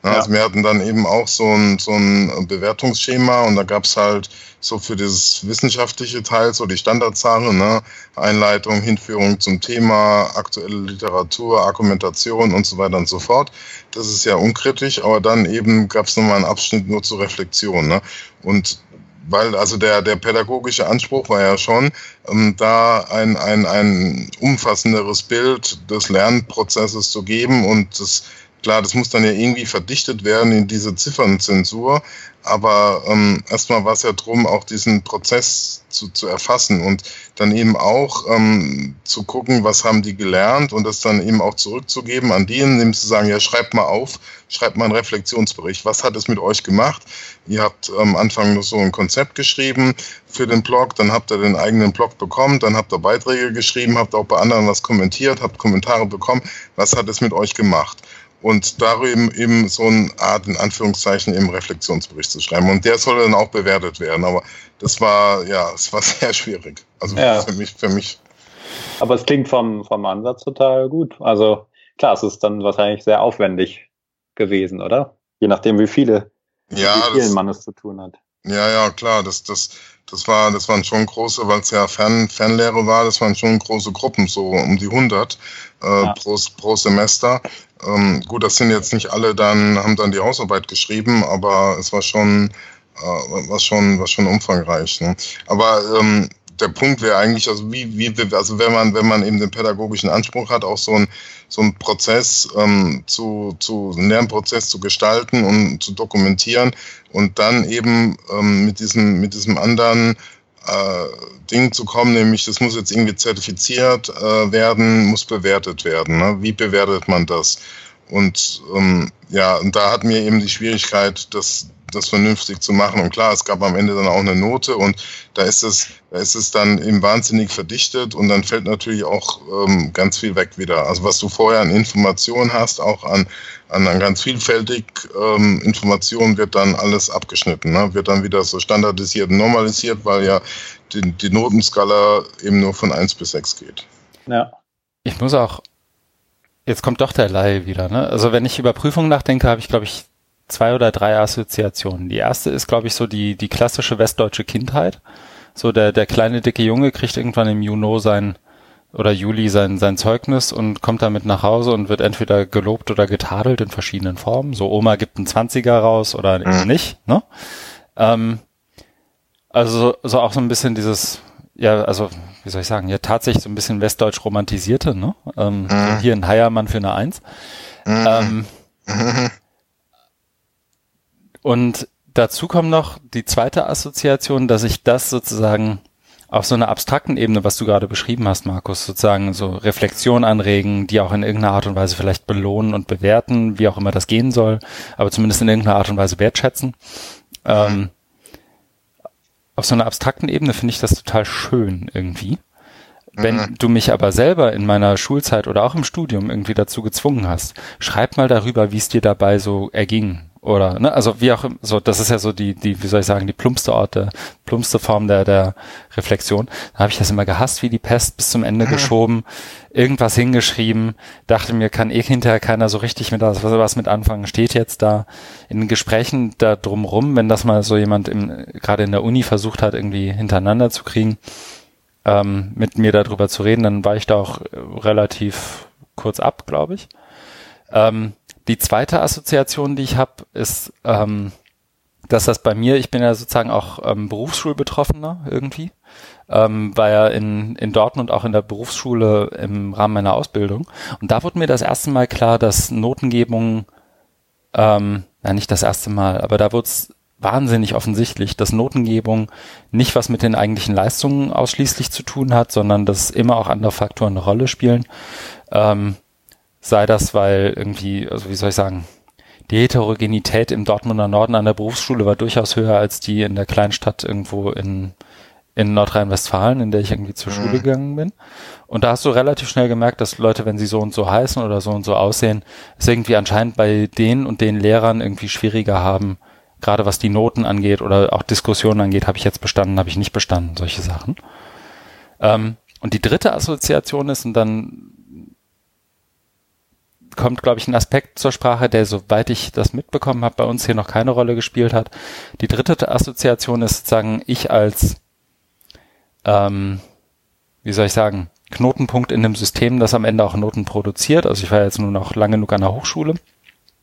Also ja. wir hatten dann eben auch so ein, so ein Bewertungsschema und da gab's halt so für dieses wissenschaftliche Teil so die Standardzahlen, ne? Einleitung, Hinführung zum Thema, aktuelle Literatur, Argumentation und so weiter und so fort. Das ist ja unkritisch, aber dann eben gab's nochmal einen Abschnitt nur zur Reflexion. Ne? Und weil also der, der pädagogische Anspruch war ja schon, ähm, da ein, ein, ein umfassenderes Bild des Lernprozesses zu geben und das Klar, das muss dann ja irgendwie verdichtet werden in diese Ziffernzensur, aber ähm, erstmal war es ja drum, auch diesen Prozess zu, zu erfassen und dann eben auch ähm, zu gucken, was haben die gelernt und das dann eben auch zurückzugeben an die, indem zu sagen, ja, schreibt mal auf, schreibt mal einen Reflexionsbericht. Was hat es mit euch gemacht? Ihr habt am Anfang nur so ein Konzept geschrieben für den Blog, dann habt ihr den eigenen Blog bekommen, dann habt ihr Beiträge geschrieben, habt auch bei anderen was kommentiert, habt Kommentare bekommen. Was hat es mit euch gemacht? Und darüber eben so eine Art, in Anführungszeichen, eben Reflexionsbericht zu schreiben. Und der soll dann auch bewertet werden. Aber das war, ja, es war *laughs* sehr schwierig. Also ja. für mich, für mich.
Aber es klingt vom, vom Ansatz total gut. Also klar, es ist dann wahrscheinlich sehr aufwendig gewesen, oder? Je nachdem, wie viele,
ja,
wie vielen man es zu tun hat.
Ja, ja, klar, das, das, das war, das waren schon große, weil es ja Fern, Fernlehre war, das waren schon große Gruppen, so um die 100 äh, ja. pro, pro Semester. Ähm, gut, das sind jetzt nicht alle dann, haben dann die Hausarbeit geschrieben, aber es war schon, äh, war schon, war schon umfangreich. Ne? Aber ähm, der Punkt wäre eigentlich, also wie, wie, also wenn man, wenn man eben den pädagogischen Anspruch hat, auch so ein, so ein Prozess ähm, zu, zu, einen Lernprozess zu gestalten und zu dokumentieren und dann eben ähm, mit diesem, mit diesem anderen äh, Ding zu kommen, nämlich das muss jetzt irgendwie zertifiziert äh, werden, muss bewertet werden. Ne? Wie bewertet man das? Und ähm, ja, und da hatten wir eben die Schwierigkeit, das, das vernünftig zu machen. Und klar, es gab am Ende dann auch eine Note und da ist es, da ist es dann eben wahnsinnig verdichtet und dann fällt natürlich auch ähm, ganz viel weg wieder. Also was du vorher an Informationen hast, auch an, an, an ganz vielfältig ähm, Informationen wird dann alles abgeschnitten, ne? wird dann wieder so standardisiert und normalisiert, weil ja die, die Notenskala eben nur von eins bis sechs geht.
Ja. Ich muss auch, jetzt kommt doch der Laie wieder, ne? Also wenn ich über Prüfungen nachdenke, habe ich, glaube ich, zwei oder drei Assoziationen. Die erste ist, glaube ich, so die, die klassische westdeutsche Kindheit. So der, der kleine dicke Junge kriegt irgendwann im Juni sein oder Juli sein, sein Zeugnis und kommt damit nach Hause und wird entweder gelobt oder getadelt in verschiedenen Formen. So Oma gibt einen Zwanziger raus oder mhm. nicht. Ne? Ähm, also so auch so ein bisschen dieses, ja, also wie soll ich sagen, ja tatsächlich so ein bisschen westdeutsch romantisierte, ne? Ähm, mhm. Hier ein Heiermann für eine Eins. Mhm. Ähm. *laughs* Und dazu kommt noch die zweite Assoziation, dass ich das sozusagen auf so einer abstrakten Ebene, was du gerade beschrieben hast, Markus, sozusagen so Reflexion anregen, die auch in irgendeiner Art und Weise vielleicht belohnen und bewerten, wie auch immer das gehen soll, aber zumindest in irgendeiner Art und Weise wertschätzen. Ähm, auf so einer abstrakten Ebene finde ich das total schön irgendwie. Wenn mhm. du mich aber selber in meiner Schulzeit oder auch im Studium irgendwie dazu gezwungen hast, schreib mal darüber, wie es dir dabei so erging oder ne, also wie auch so, das ist ja so die, die, wie soll ich sagen, die plumpste Ort, der plumpste Form der, der Reflexion. Da habe ich das immer gehasst wie die Pest bis zum Ende geschoben, irgendwas hingeschrieben, dachte mir, kann eh hinterher keiner so richtig mit was, was mit anfangen, steht jetzt da in den Gesprächen da drumrum, wenn das mal so jemand im, gerade in der Uni versucht hat, irgendwie hintereinander zu kriegen, ähm, mit mir darüber zu reden, dann war ich da auch relativ kurz ab, glaube ich. Ähm, die zweite Assoziation, die ich habe, ist, ähm, dass das bei mir, ich bin ja sozusagen auch ähm, Berufsschulbetroffener irgendwie, ähm, war ja in, in Dortmund auch in der Berufsschule im Rahmen meiner Ausbildung. Und da wurde mir das erste Mal klar, dass Notengebung, ähm, ja nicht das erste Mal, aber da wurde es wahnsinnig offensichtlich, dass Notengebung nicht was mit den eigentlichen Leistungen ausschließlich zu tun hat, sondern dass immer auch andere Faktoren eine Rolle spielen. Ähm, sei das, weil irgendwie, also wie soll ich sagen, die Heterogenität im Dortmunder Norden an der Berufsschule war durchaus höher als die in der Kleinstadt irgendwo in, in Nordrhein-Westfalen, in der ich irgendwie zur mhm. Schule gegangen bin. Und da hast du relativ schnell gemerkt, dass Leute, wenn sie so und so heißen oder so und so aussehen, es irgendwie anscheinend bei denen und den Lehrern irgendwie schwieriger haben, gerade was die Noten angeht oder auch Diskussionen angeht, habe ich jetzt bestanden, habe ich nicht bestanden, solche Sachen. Ähm, und die dritte Assoziation ist, und dann kommt, glaube ich, ein Aspekt zur Sprache, der, soweit ich das mitbekommen habe, bei uns hier noch keine Rolle gespielt hat. Die dritte Assoziation ist sozusagen ich als, ähm, wie soll ich sagen, Knotenpunkt in dem System, das am Ende auch Noten produziert. Also ich war jetzt nur noch lange genug an der Hochschule.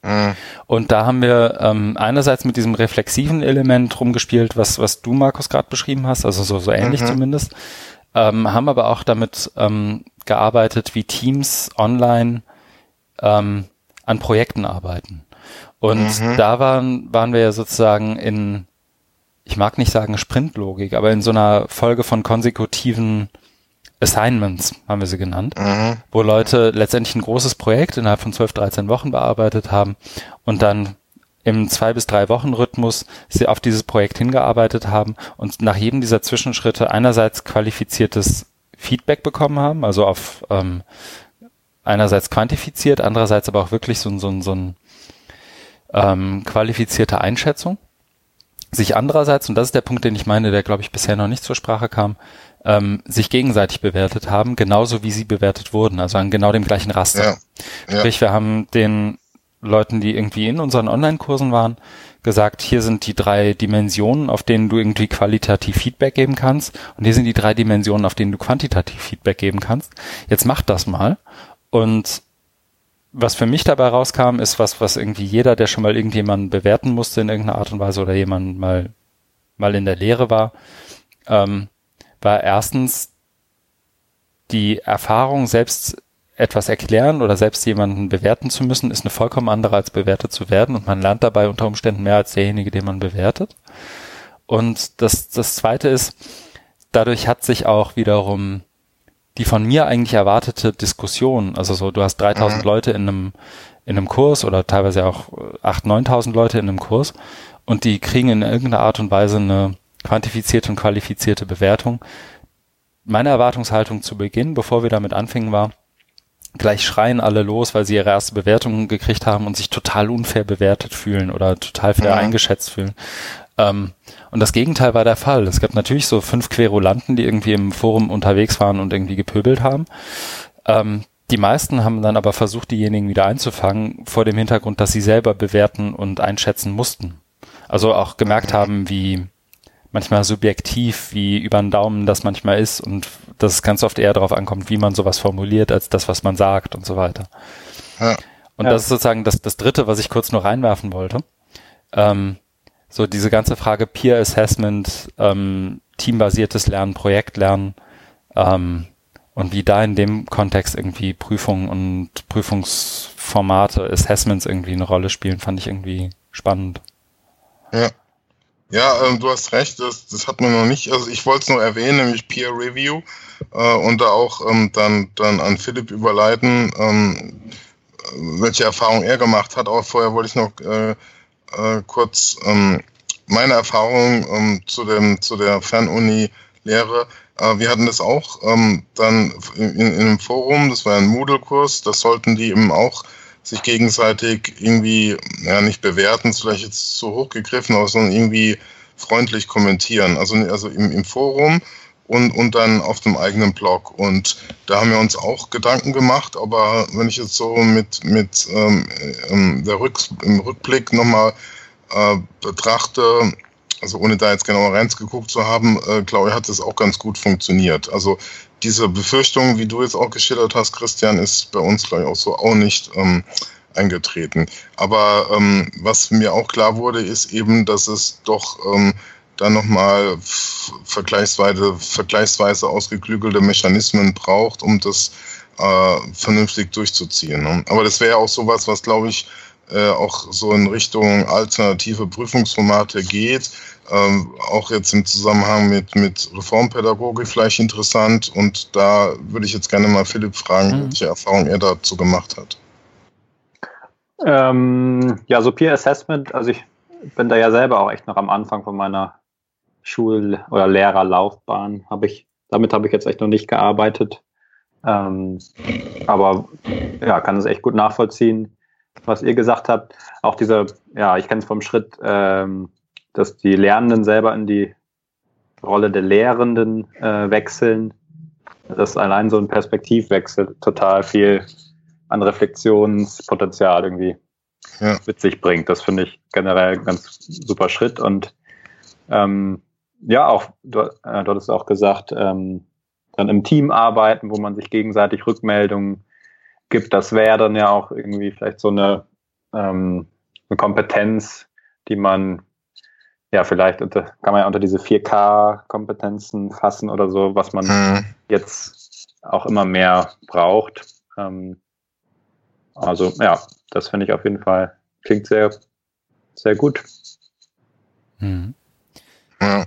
Mhm. Und da haben wir ähm, einerseits mit diesem reflexiven Element rumgespielt, was, was du, Markus, gerade beschrieben hast, also so, so ähnlich mhm. zumindest, ähm, haben aber auch damit ähm, gearbeitet, wie Teams online ähm, an Projekten arbeiten. Und mhm. da waren, waren wir ja sozusagen in, ich mag nicht sagen Sprintlogik, aber in so einer Folge von konsekutiven Assignments, haben wir sie genannt, mhm. wo Leute letztendlich ein großes Projekt innerhalb von 12, 13 Wochen bearbeitet haben und dann im zwei bis drei Wochen Rhythmus sie auf dieses Projekt hingearbeitet haben und nach jedem dieser Zwischenschritte einerseits qualifiziertes Feedback bekommen haben, also auf ähm, einerseits quantifiziert, andererseits aber auch wirklich so, so, so ein ähm, qualifizierte Einschätzung. Sich andererseits, und das ist der Punkt, den ich meine, der glaube ich bisher noch nicht zur Sprache kam, ähm, sich gegenseitig bewertet haben, genauso wie sie bewertet wurden, also an genau dem gleichen Raster. Ja. Sprich, wir haben den Leuten, die irgendwie in unseren Online-Kursen waren, gesagt, hier sind die drei Dimensionen, auf denen du irgendwie qualitativ Feedback geben kannst und hier sind die drei Dimensionen, auf denen du quantitativ Feedback geben kannst. Jetzt mach das mal und was für mich dabei rauskam, ist was, was irgendwie jeder, der schon mal irgendjemanden bewerten musste in irgendeiner Art und Weise oder jemand mal, mal in der Lehre war, ähm, war erstens die Erfahrung, selbst etwas erklären oder selbst jemanden bewerten zu müssen, ist eine vollkommen andere als bewertet zu werden und man lernt dabei unter Umständen mehr als derjenige, den man bewertet. Und das, das zweite ist, dadurch hat sich auch wiederum die von mir eigentlich erwartete Diskussion, also so, du hast 3000 mhm. Leute in einem, in einem Kurs oder teilweise auch 8.000, 9.000 Leute in einem Kurs und die kriegen in irgendeiner Art und Weise eine quantifizierte und qualifizierte Bewertung. Meine Erwartungshaltung zu Beginn, bevor wir damit anfingen, war, gleich schreien alle los, weil sie ihre erste Bewertung gekriegt haben und sich total unfair bewertet fühlen oder total fair mhm. eingeschätzt fühlen. Ähm, und das Gegenteil war der Fall. Es gab natürlich so fünf Querulanten, die irgendwie im Forum unterwegs waren und irgendwie gepöbelt haben. Ähm, die meisten haben dann aber versucht, diejenigen wieder einzufangen, vor dem Hintergrund, dass sie selber bewerten und einschätzen mussten. Also auch gemerkt haben, wie manchmal subjektiv, wie über den Daumen das manchmal ist und dass es ganz oft eher darauf ankommt, wie man sowas formuliert, als das, was man sagt und so weiter. Ja. Und ja. das ist sozusagen das, das Dritte, was ich kurz nur reinwerfen wollte. Ähm, so diese ganze Frage Peer Assessment, ähm, teambasiertes Lernen, Projektlernen ähm, und wie da in dem Kontext irgendwie Prüfungen und Prüfungsformate, Assessments irgendwie eine Rolle spielen, fand ich irgendwie spannend.
Ja. Ja, ähm, du hast recht, das, das hat man noch nicht. Also ich wollte es nur erwähnen, nämlich Peer Review äh, und da auch ähm, dann, dann an Philipp überleiten, ähm, welche Erfahrung er gemacht hat. Aber vorher wollte ich noch äh, äh, kurz ähm, meine Erfahrung ähm, zu, dem, zu der Fernuni-Lehre. Äh, wir hatten das auch ähm, dann in, in einem Forum, das war ein Moodle-Kurs, das sollten die eben auch sich gegenseitig irgendwie, ja, nicht bewerten, vielleicht jetzt zu hoch gegriffen, aber sondern irgendwie freundlich kommentieren. Also, also im, im Forum und, und dann auf dem eigenen Blog. Und da haben wir uns auch Gedanken gemacht, aber wenn ich jetzt so mit, mit ähm, ähm der Rück, im Rückblick nochmal äh, betrachte, also ohne da jetzt genauer reingeguckt zu haben, äh, glaube ich, hat das auch ganz gut funktioniert. Also diese Befürchtung, wie du jetzt auch geschildert hast, Christian, ist bei uns, glaube ich, auch so auch nicht ähm, eingetreten. Aber ähm, was mir auch klar wurde, ist eben, dass es doch ähm, dann nochmal vergleichsweise, vergleichsweise ausgeklügelte Mechanismen braucht, um das äh, vernünftig durchzuziehen. Ne? Aber das wäre auch sowas, was, glaube ich, äh, auch so in Richtung alternative Prüfungsformate geht. Ähm, auch jetzt im Zusammenhang mit, mit Reformpädagogik vielleicht interessant. Und da würde ich jetzt gerne mal Philipp fragen, mhm. welche Erfahrung er dazu gemacht hat.
Ähm, ja, so Peer Assessment, also ich bin da ja selber auch echt noch am Anfang von meiner Schul- oder Lehrerlaufbahn. Hab ich, damit habe ich jetzt echt noch nicht gearbeitet. Ähm, aber ja, kann es echt gut nachvollziehen, was ihr gesagt habt. Auch diese, ja, ich kenne es vom Schritt, ähm, dass die Lernenden selber in die Rolle der Lehrenden äh, wechseln. Dass allein so ein Perspektivwechsel total viel an Reflexionspotenzial irgendwie ja. mit sich bringt. Das finde ich generell ein ganz super Schritt. Und ähm, ja, auch, du, äh, du hattest auch gesagt, ähm, dann im Team arbeiten, wo man sich gegenseitig Rückmeldungen gibt. Das wäre dann ja auch irgendwie vielleicht so eine, ähm, eine Kompetenz, die man ja vielleicht unter, kann man ja unter diese 4K-Kompetenzen fassen oder so, was man mhm. jetzt auch immer mehr braucht. Ähm, also ja, das finde ich auf jeden Fall, klingt sehr, sehr gut. Mhm. Ja.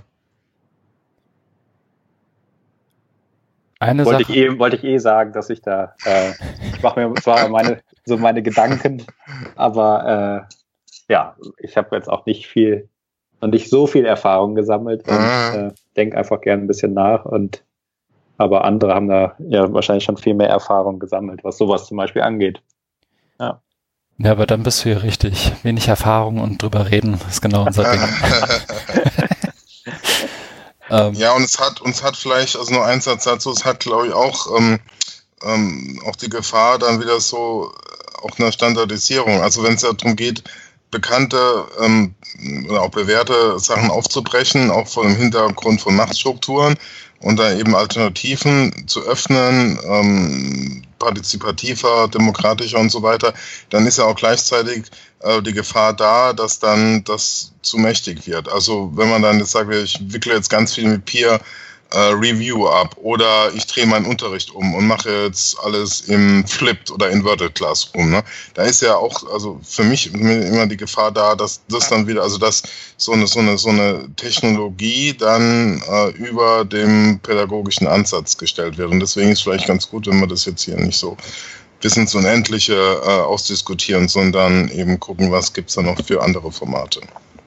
Eine wollte, Sache. Ich eh, wollte ich eh sagen, dass ich da, äh, ich mache mir zwar meine, so meine Gedanken, aber äh, ja, ich habe jetzt auch nicht viel und nicht so viel Erfahrung gesammelt und mhm. äh, denke einfach gerne ein bisschen nach und aber andere haben da ja wahrscheinlich schon viel mehr Erfahrung gesammelt, was sowas zum Beispiel angeht.
Ja. Ja, aber dann bist du hier richtig. Wenig Erfahrung und drüber reden ist genau unser Ding. *laughs* *laughs*
ähm, ja, und es hat, uns hat vielleicht, also nur ein Satz dazu, es hat, glaube ich, auch, ähm, ähm, auch die Gefahr dann wieder so, äh, auch eine Standardisierung. Also wenn es darum geht, bekannte ähm, oder auch bewährte Sachen aufzubrechen, auch vor dem Hintergrund von Machtstrukturen und da eben Alternativen zu öffnen, ähm, partizipativer, demokratischer und so weiter, dann ist ja auch gleichzeitig äh, die Gefahr da, dass dann das zu mächtig wird. Also wenn man dann jetzt sagt, ich wickle jetzt ganz viel mit Peer Review ab oder ich drehe meinen Unterricht um und mache jetzt alles im Flipped oder Inverted Classroom. Ne? Da ist ja auch, also für mich immer die Gefahr da, dass das dann wieder, also dass so eine, so eine, so eine Technologie dann äh, über dem pädagogischen Ansatz gestellt wird. Und deswegen ist es vielleicht ganz gut, wenn wir das jetzt hier nicht so bis ins Unendliche äh, ausdiskutieren, sondern eben gucken, was gibt es da noch für andere Formate.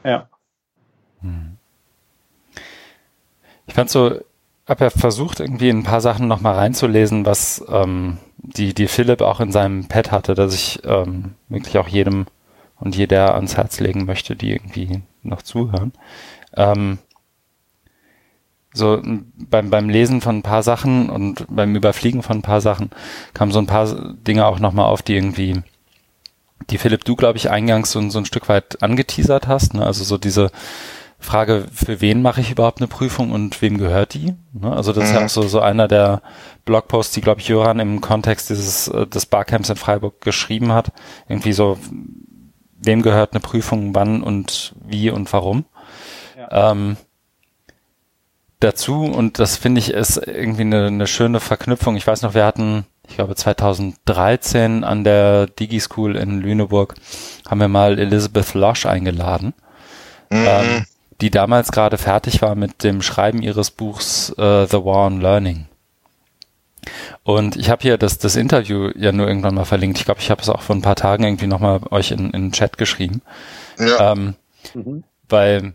Ja. Hm.
Ich fand so habe ja versucht, irgendwie ein paar Sachen nochmal reinzulesen, was ähm, die, die Philipp auch in seinem Pad hatte, dass ich ähm, wirklich auch jedem und jeder ans Herz legen möchte, die irgendwie noch zuhören. Ähm, so beim, beim Lesen von ein paar Sachen und beim Überfliegen von ein paar Sachen kamen so ein paar Dinge auch nochmal auf, die irgendwie, die Philipp, du, glaube ich, eingangs so, so ein Stück weit angeteasert hast. Ne? Also so diese Frage, für wen mache ich überhaupt eine Prüfung und wem gehört die? Ne? Also das mhm. ist ja auch so, so einer der Blogposts, die, glaube ich, Joran im Kontext dieses äh, des Barcamps in Freiburg geschrieben hat. Irgendwie so, wem gehört eine Prüfung, wann und wie und warum. Ja. Ähm, dazu, und das finde ich ist irgendwie eine, eine schöne Verknüpfung. Ich weiß noch, wir hatten, ich glaube 2013 an der Digi-School in Lüneburg, haben wir mal Elizabeth Losch eingeladen. Mhm. Ähm, die damals gerade fertig war mit dem Schreiben ihres Buchs uh, The War on Learning. Und ich habe hier das, das Interview ja nur irgendwann mal verlinkt. Ich glaube, ich habe es auch vor ein paar Tagen irgendwie nochmal euch in, in den Chat geschrieben. Ja. Ähm, mhm. Weil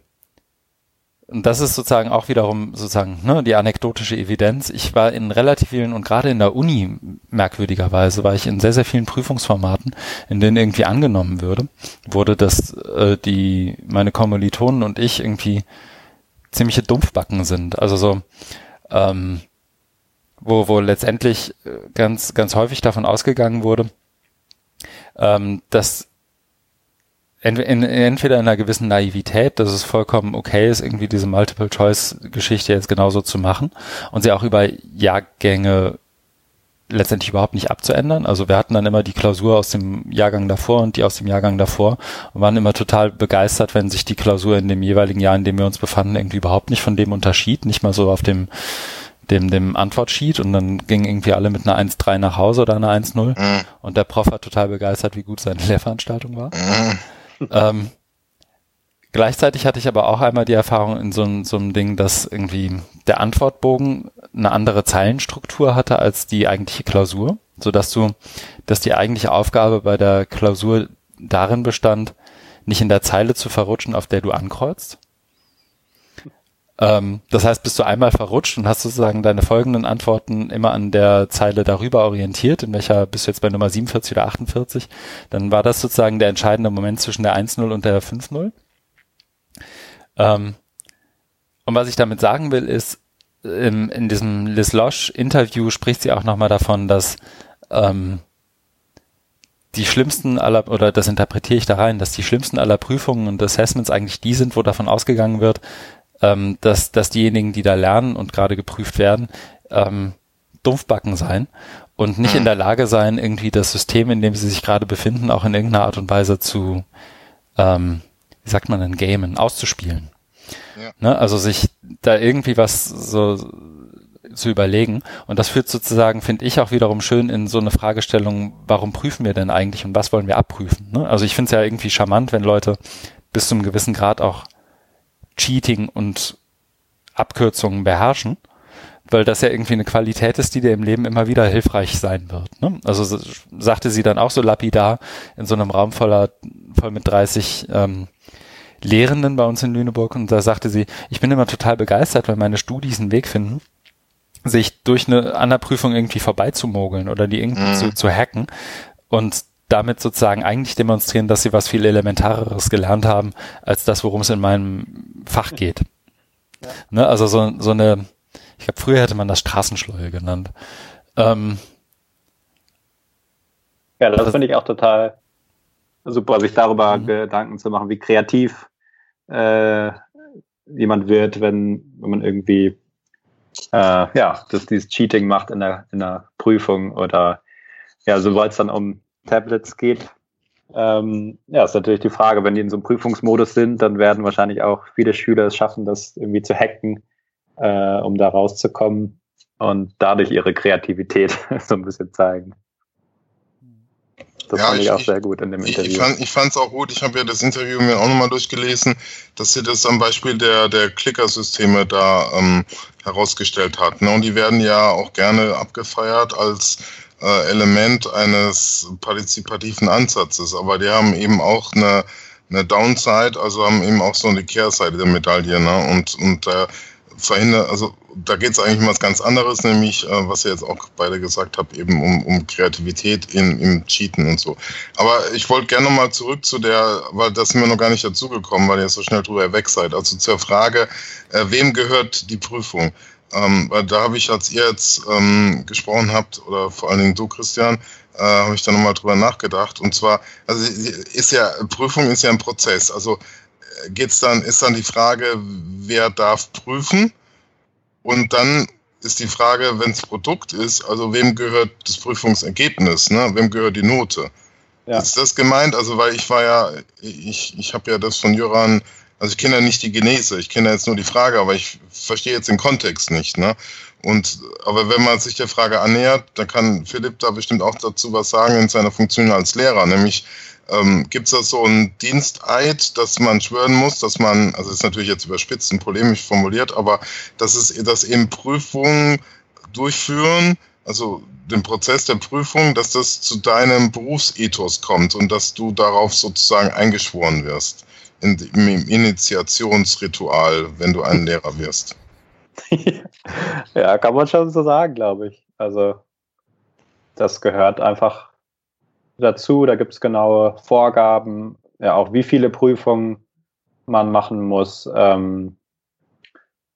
und das ist sozusagen auch wiederum sozusagen ne, die anekdotische Evidenz. Ich war in relativ vielen und gerade in der Uni merkwürdigerweise war ich in sehr sehr vielen Prüfungsformaten, in denen irgendwie angenommen würde, wurde, dass äh, die meine Kommilitonen und ich irgendwie ziemliche Dumpfbacken sind. Also so ähm, wo wo letztendlich äh, ganz ganz häufig davon ausgegangen wurde, ähm, dass entweder in einer gewissen Naivität, dass es vollkommen okay ist, irgendwie diese Multiple-Choice-Geschichte jetzt genauso zu machen und sie auch über Jahrgänge letztendlich überhaupt nicht abzuändern. Also wir hatten dann immer die Klausur aus dem Jahrgang davor und die aus dem Jahrgang davor und waren immer total begeistert, wenn sich die Klausur in dem jeweiligen Jahr, in dem wir uns befanden, irgendwie überhaupt nicht von dem unterschied, nicht mal so auf dem dem, dem Antwortsheet und dann gingen irgendwie alle mit einer 1-3 nach Hause oder einer 1-0 mhm. und der Prof war total begeistert, wie gut seine *laughs* Lehrveranstaltung war. Mhm ähm, gleichzeitig hatte ich aber auch einmal die Erfahrung in so, so einem Ding, dass irgendwie der Antwortbogen eine andere Zeilenstruktur hatte als die eigentliche Klausur, so dass du, dass die eigentliche Aufgabe bei der Klausur darin bestand, nicht in der Zeile zu verrutschen, auf der du ankreuzt, ähm, das heißt, bist du einmal verrutscht und hast sozusagen deine folgenden Antworten immer an der Zeile darüber orientiert, in welcher bist du jetzt bei Nummer 47 oder 48, dann war das sozusagen der entscheidende Moment zwischen der 1-0 und der 5-0. Ähm, und was ich damit sagen will, ist, in, in diesem Liz Losch Interview spricht sie auch nochmal davon, dass ähm, die schlimmsten aller, oder das interpretiere ich da rein, dass die schlimmsten aller Prüfungen und Assessments eigentlich die sind, wo davon ausgegangen wird, ähm, dass, dass diejenigen, die da lernen und gerade geprüft werden, ähm, Dumpfbacken sein und nicht in der Lage sein, irgendwie das System, in dem sie sich gerade befinden, auch in irgendeiner Art und Weise zu, ähm, wie sagt man denn, gamen, auszuspielen. Ja. Ne? Also sich da irgendwie was so zu überlegen. Und das führt sozusagen, finde ich, auch wiederum schön in so eine Fragestellung, warum prüfen wir denn eigentlich und was wollen wir abprüfen? Ne? Also ich finde es ja irgendwie charmant, wenn Leute bis zu einem gewissen Grad auch Cheating und Abkürzungen beherrschen, weil das ja irgendwie eine Qualität ist, die dir im Leben immer wieder hilfreich sein wird. Ne? Also sagte sie dann auch so lapidar in so einem Raum voller, voll mit 30 ähm, Lehrenden bei uns in Lüneburg und da sagte sie, ich bin immer total begeistert, weil meine Studis einen Weg finden, sich durch eine andere Prüfung irgendwie vorbeizumogeln oder die irgendwie mhm. zu, zu hacken und damit sozusagen eigentlich demonstrieren, dass sie was viel Elementareres gelernt haben, als das, worum es in meinem Fach geht. Ja. Ne, also so, so eine, ich glaube, früher hätte man das Straßenschleue genannt. Ähm,
ja, das finde ich auch total super, sich darüber mhm. Gedanken zu machen, wie kreativ äh, jemand wird, wenn, wenn man irgendwie äh, ja, dass dieses Cheating macht in der, in der Prüfung oder ja, sobald es dann um Tablets geht. Ähm, ja, ist natürlich die Frage, wenn die in so einem Prüfungsmodus sind, dann werden wahrscheinlich auch viele Schüler es schaffen, das irgendwie zu hacken, äh, um da rauszukommen und dadurch ihre Kreativität *laughs* so ein bisschen zeigen.
Das ja, fand ich, ich auch sehr gut in dem Interview. Ich fand es auch gut. Ich habe ja das Interview mir auch nochmal durchgelesen, dass sie das am Beispiel der, der Clicker-Systeme da ähm, herausgestellt hat. Ne? Und die werden ja auch gerne abgefeiert als äh, Element eines partizipativen Ansatzes. Aber die haben eben auch eine, eine Downside, also haben eben auch so eine Kehrseite der Medaille. Ne? Und, und äh, verhindert, also da geht es eigentlich um was ganz anderes, nämlich, äh, was ihr jetzt auch beide gesagt habt, eben um, um Kreativität in, im Cheaten und so. Aber ich wollte gerne nochmal zurück zu der, weil das sind wir noch gar nicht dazugekommen, weil ihr so schnell drüber weg seid. Also zur Frage, äh, wem gehört die Prüfung? Ähm, weil da habe ich, als ihr jetzt ähm, gesprochen habt, oder vor allen Dingen du, Christian, äh, habe ich da nochmal drüber nachgedacht. Und zwar, also ist ja, Prüfung ist ja ein Prozess. Also äh, geht's dann, ist dann die Frage, wer darf prüfen? Und dann ist die Frage, wenn es Produkt ist, also wem gehört das Prüfungsergebnis, ne? Wem gehört die Note? Ja. Ist das gemeint? Also, weil ich war ja, ich, ich habe ja das von Jöran, also ich kenne ja nicht die Genese, ich kenne ja jetzt nur die Frage, aber ich verstehe jetzt den Kontext nicht, ne? Und aber wenn man sich der Frage annähert, dann kann Philipp da bestimmt auch dazu was sagen in seiner Funktion als Lehrer, nämlich ähm, Gibt es da so einen Diensteid, dass man schwören muss, dass man, also ist natürlich jetzt überspitzt und polemisch formuliert, aber dass es, dass eben Prüfungen durchführen, also den Prozess der Prüfung, dass das zu deinem Berufsethos kommt und dass du darauf sozusagen eingeschworen wirst in, im Initiationsritual, wenn du ein Lehrer wirst. *laughs*
ja, kann man schon so sagen, glaube ich. Also das gehört einfach dazu. Da gibt es genaue Vorgaben, ja auch wie viele Prüfungen man machen muss. Ähm,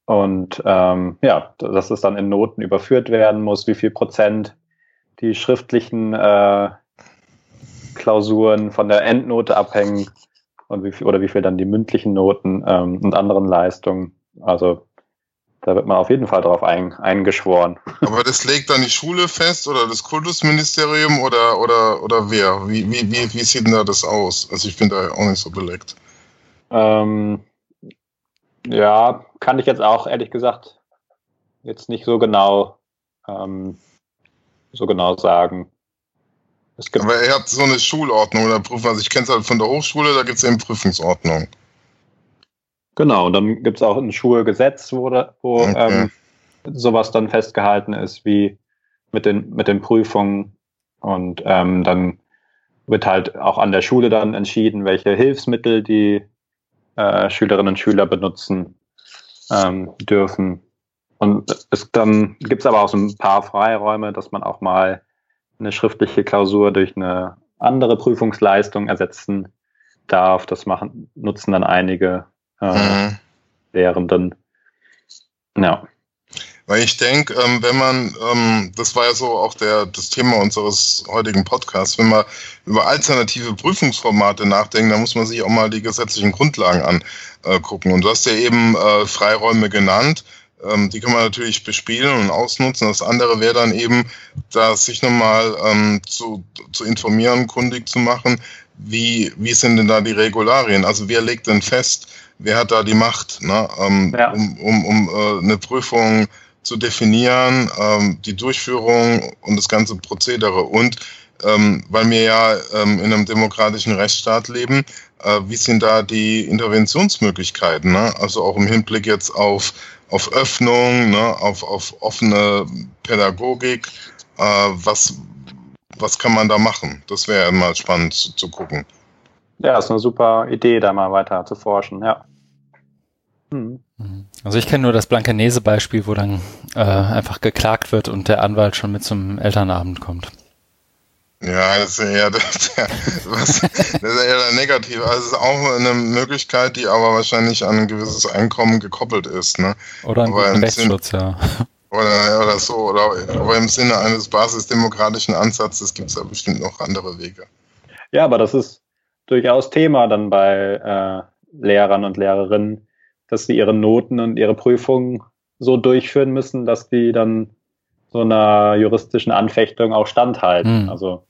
und ähm, ja, dass es dann in Noten überführt werden muss, wie viel Prozent die schriftlichen äh, Klausuren von der Endnote abhängen und wie viel, oder wie viel dann die mündlichen Noten ähm, und anderen Leistungen. Also da wird man auf jeden Fall drauf ein, eingeschworen.
Aber das legt dann die Schule fest oder das Kultusministerium oder, oder, oder wer? Wie, wie, wie, wie sieht denn da das aus? Also ich bin da auch nicht so beleckt.
Ähm, ja, kann ich jetzt auch ehrlich gesagt jetzt nicht so genau ähm, so genau sagen.
Aber ihr habt so eine Schulordnung oder Prüfung. Also ich kenne es halt von der Hochschule, da gibt es eben Prüfungsordnung.
Genau, und dann gibt es auch ein Schulgesetz, wo, wo okay. ähm, sowas dann festgehalten ist, wie mit den, mit den Prüfungen. Und ähm, dann wird halt auch an der Schule dann entschieden, welche Hilfsmittel die äh, Schülerinnen und Schüler benutzen ähm, dürfen. Und es dann gibt es aber auch so ein paar Freiräume, dass man auch mal eine schriftliche Klausur durch eine andere Prüfungsleistung ersetzen darf. Das machen, nutzen dann einige äh, mhm. Lehrenden. Ja.
Weil ich denke, ähm, wenn man, ähm, das war ja so auch der, das Thema unseres heutigen Podcasts, wenn man über alternative Prüfungsformate nachdenkt, dann muss man sich auch mal die gesetzlichen Grundlagen angucken. Und du hast ja eben äh, Freiräume genannt. Ähm, die kann man natürlich bespielen und ausnutzen. Das andere wäre dann eben, da sich nochmal ähm, zu, zu informieren, kundig zu machen, wie, wie sind denn da die Regularien? Also wer legt denn fest, wer hat da die Macht, ne? ähm, ja. um, um, um äh, eine Prüfung zu definieren, ähm, die Durchführung und das ganze Prozedere. Und ähm, weil wir ja ähm, in einem demokratischen Rechtsstaat leben, äh, wie sind da die Interventionsmöglichkeiten? Ne? Also auch im Hinblick jetzt auf, auf Öffnung, ne? auf, auf offene Pädagogik. Äh, was, was kann man da machen? Das wäre mal spannend zu, zu gucken.
Ja, ist eine super Idee, da mal weiter zu forschen, ja.
Hm. Also ich kenne nur das Blankenese-Beispiel, wo dann äh, einfach geklagt wird und der Anwalt schon mit zum Elternabend kommt.
Ja, das ist eher, *laughs* das, was, das ist eher negativ. Also es ist auch eine Möglichkeit, die aber wahrscheinlich an ein gewisses Einkommen gekoppelt ist. Ne?
Oder einen guten Rechtsschutz, ja.
Oder, oder so, oder aber im Sinne eines basisdemokratischen Ansatzes gibt es da bestimmt noch andere Wege.
Ja, aber das ist durchaus Thema dann bei äh, Lehrern und Lehrerinnen, dass sie ihre Noten und ihre Prüfungen so durchführen müssen, dass die dann so einer juristischen Anfechtung auch standhalten. Hm. Also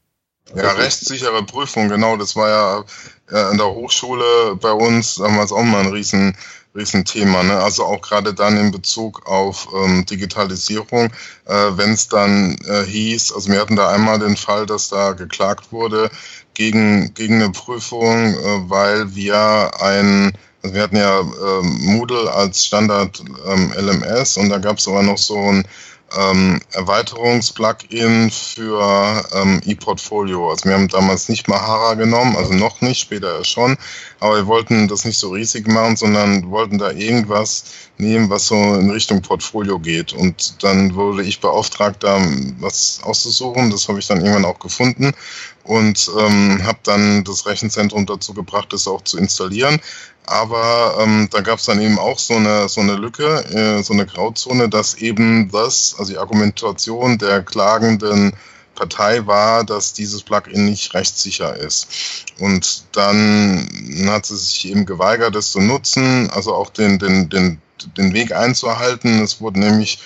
ja, rechtssichere Prüfung, genau. Das war ja äh, in der Hochschule bei uns damals auch mal ein riesen, riesen Thema. Ne? Also auch gerade dann in Bezug auf ähm, Digitalisierung, äh, wenn es dann äh, hieß, also wir hatten da einmal den Fall, dass da geklagt wurde gegen, gegen eine Prüfung, äh, weil wir ein also wir hatten ja ähm, Moodle als Standard ähm, LMS und da gab es aber noch so ein ähm, Erweiterungsplugin für ähm, ePortfolio. Also wir haben damals nicht Mahara genommen, also noch nicht, später schon, aber wir wollten das nicht so riesig machen, sondern wollten da irgendwas nehmen, was so in Richtung Portfolio geht. Und dann wurde ich beauftragt, da was auszusuchen. Das habe ich dann irgendwann auch gefunden und ähm, habe dann das Rechenzentrum dazu gebracht, das auch zu installieren. Aber ähm, da gab es dann eben auch so eine, so eine Lücke, äh, so eine Grauzone, dass eben das, also die Argumentation der klagenden Partei war, dass dieses Plugin nicht rechtssicher ist. Und dann hat sie sich eben geweigert, es zu nutzen, also auch den, den, den, den Weg einzuhalten. Es wurde nämlich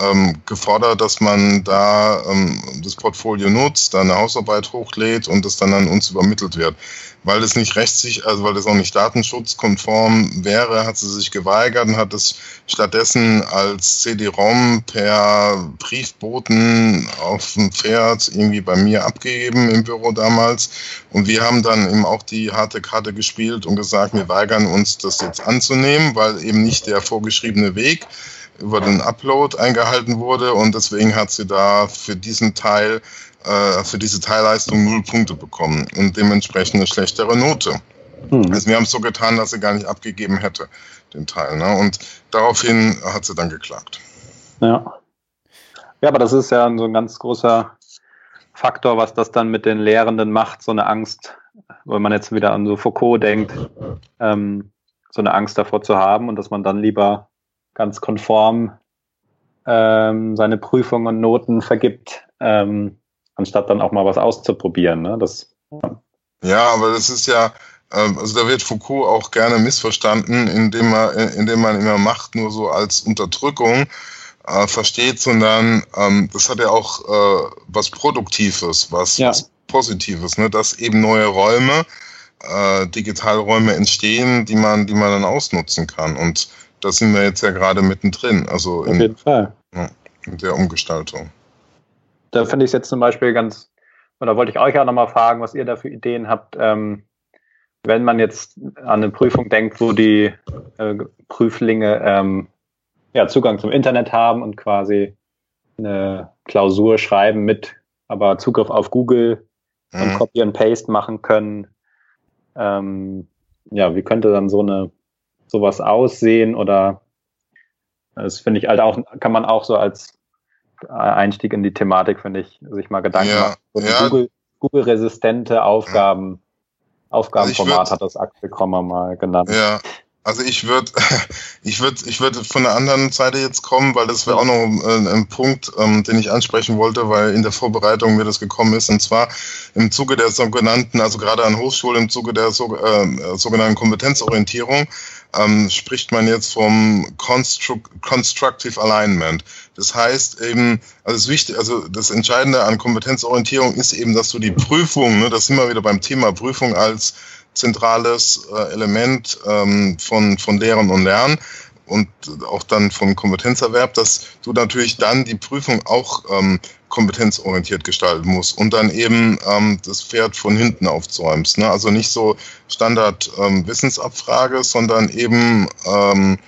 ähm, gefordert, dass man da ähm, das Portfolio nutzt, da eine Hausarbeit hochlädt und das dann an uns übermittelt wird. Weil es nicht rechtssicher, also weil das auch nicht datenschutzkonform wäre, hat sie sich geweigert und hat es stattdessen als CD-ROM per Briefboten auf dem Pferd irgendwie bei mir abgegeben im Büro damals. Und wir haben dann eben auch die harte Karte gespielt und gesagt, wir weigern uns das jetzt anzunehmen, weil eben nicht der vorgeschriebene Weg über den Upload eingehalten wurde und deswegen hat sie da für diesen Teil, äh, für diese Teilleistung null Punkte bekommen und dementsprechend eine schlechtere Note. Mhm. Also wir haben es so getan, dass sie gar nicht abgegeben hätte, den Teil. Ne? Und daraufhin hat sie dann geklagt.
Ja. Ja, aber das ist ja so ein ganz großer Faktor, was das dann mit den Lehrenden macht, so eine Angst, wenn man jetzt wieder an so Foucault denkt, ähm, so eine Angst davor zu haben und dass man dann lieber ganz konform ähm, seine Prüfungen und Noten vergibt, ähm, anstatt dann auch mal was auszuprobieren. Ne? Das,
ja. ja, aber das ist ja, ähm, also da wird Foucault auch gerne missverstanden, indem man, indem man immer Macht nur so als Unterdrückung äh, versteht, sondern ähm, das hat ja auch äh, was Produktives, was, ja. was Positives, ne? dass eben neue Räume, äh, Digitalräume entstehen, die man, die man dann ausnutzen kann. Und da sind wir jetzt ja gerade mittendrin. Also in,
Auf jeden Fall.
Ja, in der Umgestaltung.
Da finde ich es jetzt zum Beispiel ganz, oder wollte ich euch auch nochmal fragen, was ihr da für Ideen habt, ähm, wenn man jetzt an eine Prüfung denkt, wo die äh, Prüflinge ähm, ja, Zugang zum Internet haben und quasi eine Klausur schreiben mit, aber Zugriff auf Google mhm. und Copy and Paste machen können. Ähm, ja, wie könnte dann so eine sowas aussehen oder das finde ich halt auch, kann man auch so als Einstieg in die Thematik, finde ich, sich mal Gedanken ja, machen. So ja. Google, Google-resistente Aufgaben, ja. Aufgabenformat also hat das Axel Krommer mal genannt.
Ja, Also ich würde, *laughs* ich würde, ich würde von der anderen Seite jetzt kommen, weil das wäre auch noch ein, ein Punkt, ähm, den ich ansprechen wollte, weil in der Vorbereitung mir das gekommen ist. Und zwar im Zuge der sogenannten, also gerade an Hochschulen im Zuge der so, äh, sogenannten Kompetenzorientierung ähm, spricht man jetzt vom Constru Constructive Alignment. Das heißt eben, also das Wichtige, also das Entscheidende an Kompetenzorientierung ist eben, dass du die Prüfung, ne, das sind wir wieder beim Thema Prüfung als zentrales äh, Element ähm, von, von Lehren und Lernen und auch dann vom Kompetenzerwerb, dass du natürlich dann die Prüfung auch ähm, kompetenzorientiert gestalten musst und dann eben ähm, das Pferd von hinten aufzäumst. Ne? Also nicht so Standard ähm, Wissensabfrage, sondern eben ähm,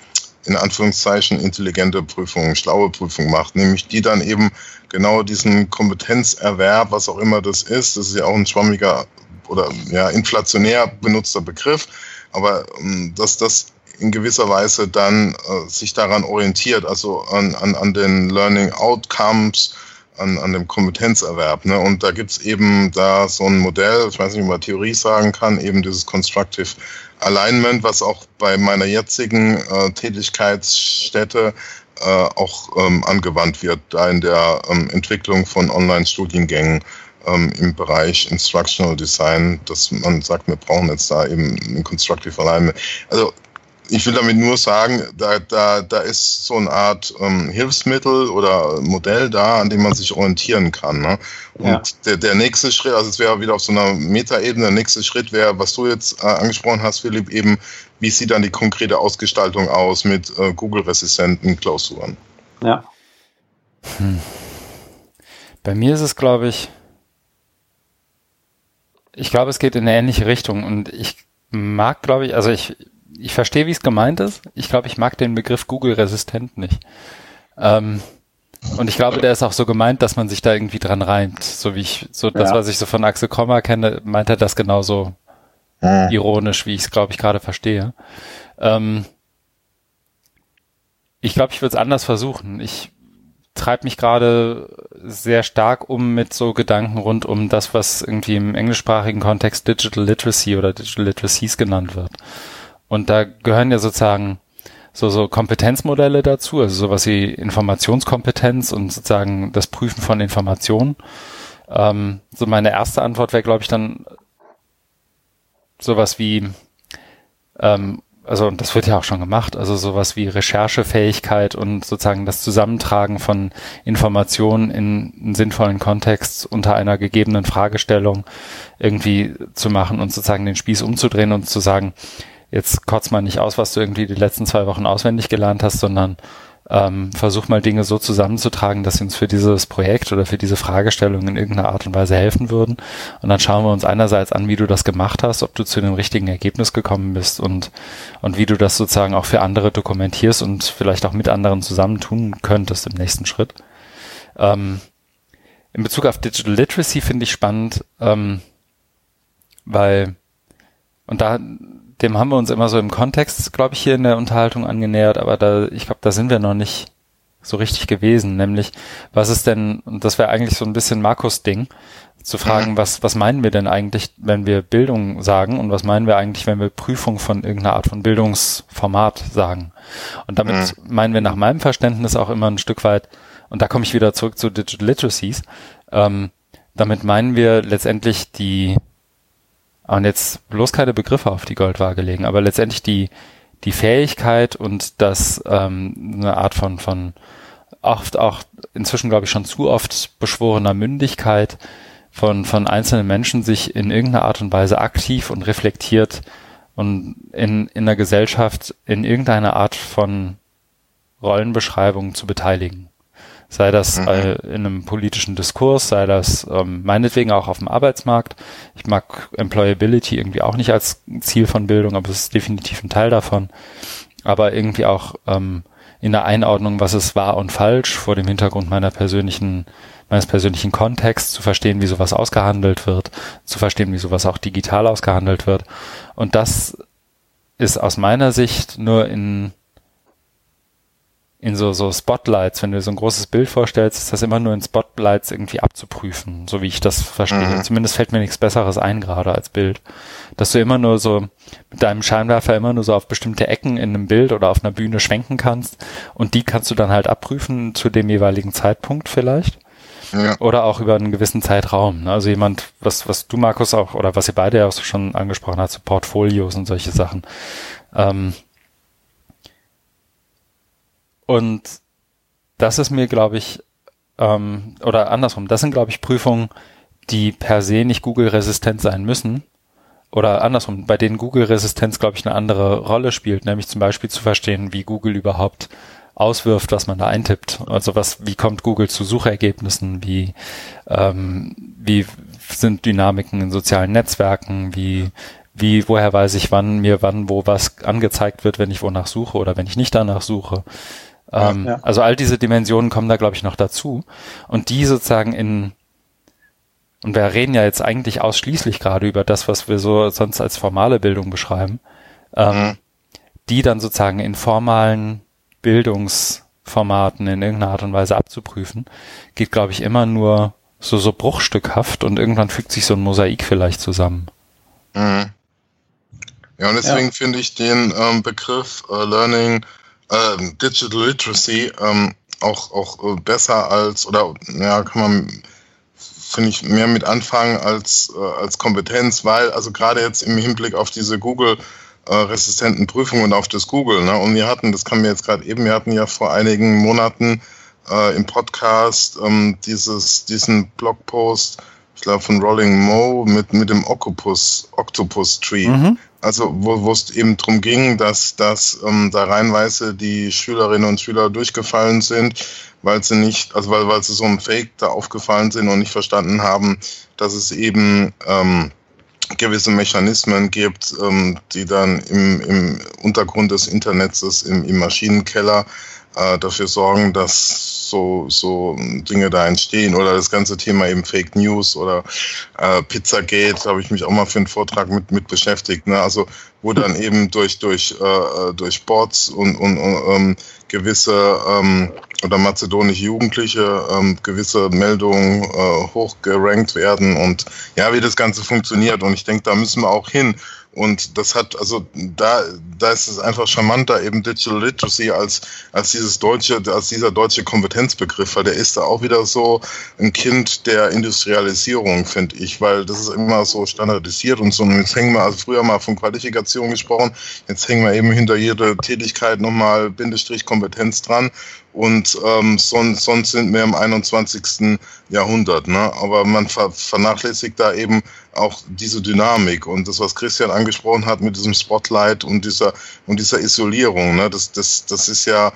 in Anführungszeichen intelligente Prüfungen, schlaue Prüfungen macht, nämlich die dann eben genau diesen Kompetenzerwerb, was auch immer das ist, das ist ja auch ein schwammiger oder ja inflationär benutzter Begriff, aber ähm, dass das in gewisser Weise dann äh, sich daran orientiert, also an, an, an den Learning Outcomes, an, an dem Kompetenzerwerb. Ne? Und da gibt's eben da so ein Modell, ich weiß nicht, ob man Theorie sagen kann, eben dieses Constructive Alignment, was auch bei meiner jetzigen äh, Tätigkeitsstätte äh, auch ähm, angewandt wird, da in der ähm, Entwicklung von Online-Studiengängen ähm, im Bereich Instructional Design, dass man sagt, wir brauchen jetzt da eben ein Constructive Alignment. Also ich will damit nur sagen, da, da, da ist so eine Art ähm, Hilfsmittel oder Modell da, an dem man sich orientieren kann. Ne? Und ja. der, der nächste Schritt, also es wäre wieder auf so einer Metaebene, der nächste Schritt wäre, was du jetzt äh, angesprochen hast, Philipp, eben, wie sieht dann die konkrete Ausgestaltung aus mit äh, Google-resistenten Klausuren?
Ja.
Hm. Bei mir ist es, glaube ich, ich glaube, es geht in eine ähnliche Richtung und ich mag, glaube ich, also ich, ich verstehe, wie es gemeint ist. Ich glaube, ich mag den Begriff Google-resistent nicht. Ähm, und ich glaube, der ist auch so gemeint, dass man sich da irgendwie dran reimt. So wie ich, so das, ja. was ich so von Axel Kommer kenne, meint er das genauso hm. ironisch, wie ich es, glaube ich, gerade verstehe. Ähm, ich glaube, ich würde es anders versuchen. Ich treibt mich gerade sehr stark um mit so Gedanken rund um das, was irgendwie im englischsprachigen Kontext Digital Literacy oder Digital Literacies genannt wird. Und da gehören ja sozusagen so, so Kompetenzmodelle dazu, also sowas wie Informationskompetenz und sozusagen das Prüfen von Informationen. Ähm, so meine erste Antwort wäre, glaube ich, dann sowas wie ähm, also das wird ja auch schon gemacht, also sowas wie Recherchefähigkeit und sozusagen das Zusammentragen von Informationen in einen sinnvollen Kontext unter einer gegebenen Fragestellung irgendwie zu machen und sozusagen den Spieß umzudrehen und zu sagen, jetzt kotz mal nicht aus, was du irgendwie die letzten zwei Wochen auswendig gelernt hast, sondern ähm, versuch mal Dinge so zusammenzutragen, dass sie uns für dieses Projekt oder für diese Fragestellung in irgendeiner Art und Weise helfen würden. Und dann schauen wir uns einerseits an, wie du das gemacht hast, ob du zu dem richtigen Ergebnis gekommen bist und, und wie du das sozusagen auch für andere dokumentierst und vielleicht auch mit anderen zusammentun könntest im nächsten Schritt. Ähm, in Bezug auf Digital Literacy finde ich spannend, ähm, weil, und da dem haben wir uns immer so im Kontext, glaube ich, hier in der Unterhaltung angenähert, aber da, ich glaube, da sind wir noch nicht so richtig gewesen, nämlich, was ist denn, und das wäre eigentlich so ein bisschen Markus Ding, zu fragen, was, was meinen wir denn eigentlich, wenn wir Bildung sagen und was meinen wir eigentlich, wenn wir Prüfung von irgendeiner Art von Bildungsformat sagen. Und damit mhm. meinen wir nach meinem Verständnis auch immer ein Stück weit, und da komme ich wieder zurück zu Digital Literacies, ähm, damit meinen wir letztendlich die und jetzt bloß keine Begriffe auf die Goldwaage legen, aber letztendlich die, die Fähigkeit und das ähm, eine Art von, von oft auch inzwischen, glaube ich, schon zu oft beschworener Mündigkeit von, von einzelnen Menschen, sich in irgendeiner Art und Weise aktiv und reflektiert und in, in der Gesellschaft in irgendeiner Art von Rollenbeschreibung zu beteiligen sei das mhm. äh, in einem politischen Diskurs, sei das ähm, meinetwegen auch auf dem Arbeitsmarkt. Ich mag Employability irgendwie auch nicht als Ziel von Bildung, aber es ist definitiv ein Teil davon. Aber irgendwie auch ähm, in der Einordnung, was ist wahr und falsch, vor dem Hintergrund meiner persönlichen, meines persönlichen Kontexts, zu verstehen, wie sowas ausgehandelt wird, zu verstehen, wie sowas auch digital ausgehandelt wird. Und das ist aus meiner Sicht nur in in so, so Spotlights, wenn du so ein großes Bild vorstellst, ist das immer nur in Spotlights irgendwie abzuprüfen, so wie ich das verstehe. Mhm. Zumindest fällt mir nichts Besseres ein gerade als Bild. Dass du immer nur so mit deinem Scheinwerfer immer nur so auf bestimmte Ecken in einem Bild oder auf einer Bühne schwenken kannst und die kannst du dann halt abprüfen zu dem jeweiligen Zeitpunkt vielleicht. Ja. Oder auch über einen gewissen Zeitraum. Ne? Also jemand, was, was du, Markus, auch, oder was ihr beide ja auch schon angesprochen habt, so Portfolios und solche Sachen. Ähm, und das ist mir, glaube ich, ähm, oder andersrum, das sind, glaube ich, Prüfungen, die per se nicht Google-resistent sein müssen. Oder andersrum, bei denen Google-Resistenz, glaube ich, eine andere Rolle spielt, nämlich zum Beispiel zu verstehen, wie Google überhaupt auswirft, was man da eintippt. Also was, wie kommt Google zu Suchergebnissen, wie, ähm, wie sind Dynamiken in sozialen Netzwerken, wie, wie, woher weiß ich, wann mir wann wo was angezeigt wird, wenn ich wonach suche oder wenn ich nicht danach suche. Ähm, ja. Also all diese Dimensionen kommen da, glaube ich, noch dazu. Und die sozusagen in, und wir reden ja jetzt eigentlich ausschließlich gerade über das, was wir so sonst als formale Bildung beschreiben, ähm, mhm. die dann sozusagen in formalen Bildungsformaten in irgendeiner Art und Weise abzuprüfen, geht, glaube ich, immer nur so, so bruchstückhaft und irgendwann fügt sich so ein Mosaik vielleicht zusammen. Mhm.
Ja, und deswegen ja. finde ich den ähm, Begriff äh, Learning äh, Digital Literacy ähm, auch, auch äh, besser als, oder ja, kann man, finde ich, mehr mit anfangen als, äh, als Kompetenz, weil, also gerade jetzt im Hinblick auf diese Google- äh, resistenten Prüfungen und auf das Google. Ne? Und wir hatten, das kam mir jetzt gerade eben, wir hatten ja vor einigen Monaten äh, im Podcast ähm, dieses, diesen Blogpost, ich glaube von Rolling Mo mit, mit dem Octopus, Octopus Tree. Mhm. Also wo es eben darum ging, dass, dass ähm, da reinweise die Schülerinnen und Schüler durchgefallen sind, weil sie nicht, also weil, weil sie so einem Fake da aufgefallen sind und nicht verstanden haben, dass es eben ähm, gewisse Mechanismen gibt, ähm, die dann im, im Untergrund des Internets, im, im Maschinenkeller äh, dafür sorgen, dass so, so Dinge da entstehen oder das ganze Thema eben Fake News oder äh, Pizzagate, da habe ich mich auch mal für einen Vortrag mit, mit beschäftigt. Ne? Also wo dann eben durch, durch, äh, durch Bots und, und, und ähm, gewisse ähm, oder mazedonische Jugendliche ähm, gewisse Meldungen äh, hochgerankt werden und ja, wie das Ganze funktioniert. Und ich denke, da müssen wir auch hin. Und das hat, also da, da ist es einfach charmanter, eben Digital Literacy als, als dieses deutsche, als dieser deutsche Kompetenzbegriff, weil der ist da auch wieder so ein Kind der Industrialisierung, finde ich, weil das ist immer so standardisiert und so. Und jetzt hängen wir, also früher mal von Qualifikation gesprochen, jetzt hängen wir eben hinter jede Tätigkeit nochmal Bindestrich Kompetenz dran und ähm, sonst, sonst sind wir im 21. Jahrhundert. Ne? Aber man ver vernachlässigt da eben auch diese Dynamik und das, was Christian angesprochen hat mit diesem Spotlight und dieser und dieser Isolierung. Ne? Das, das, das ist ja,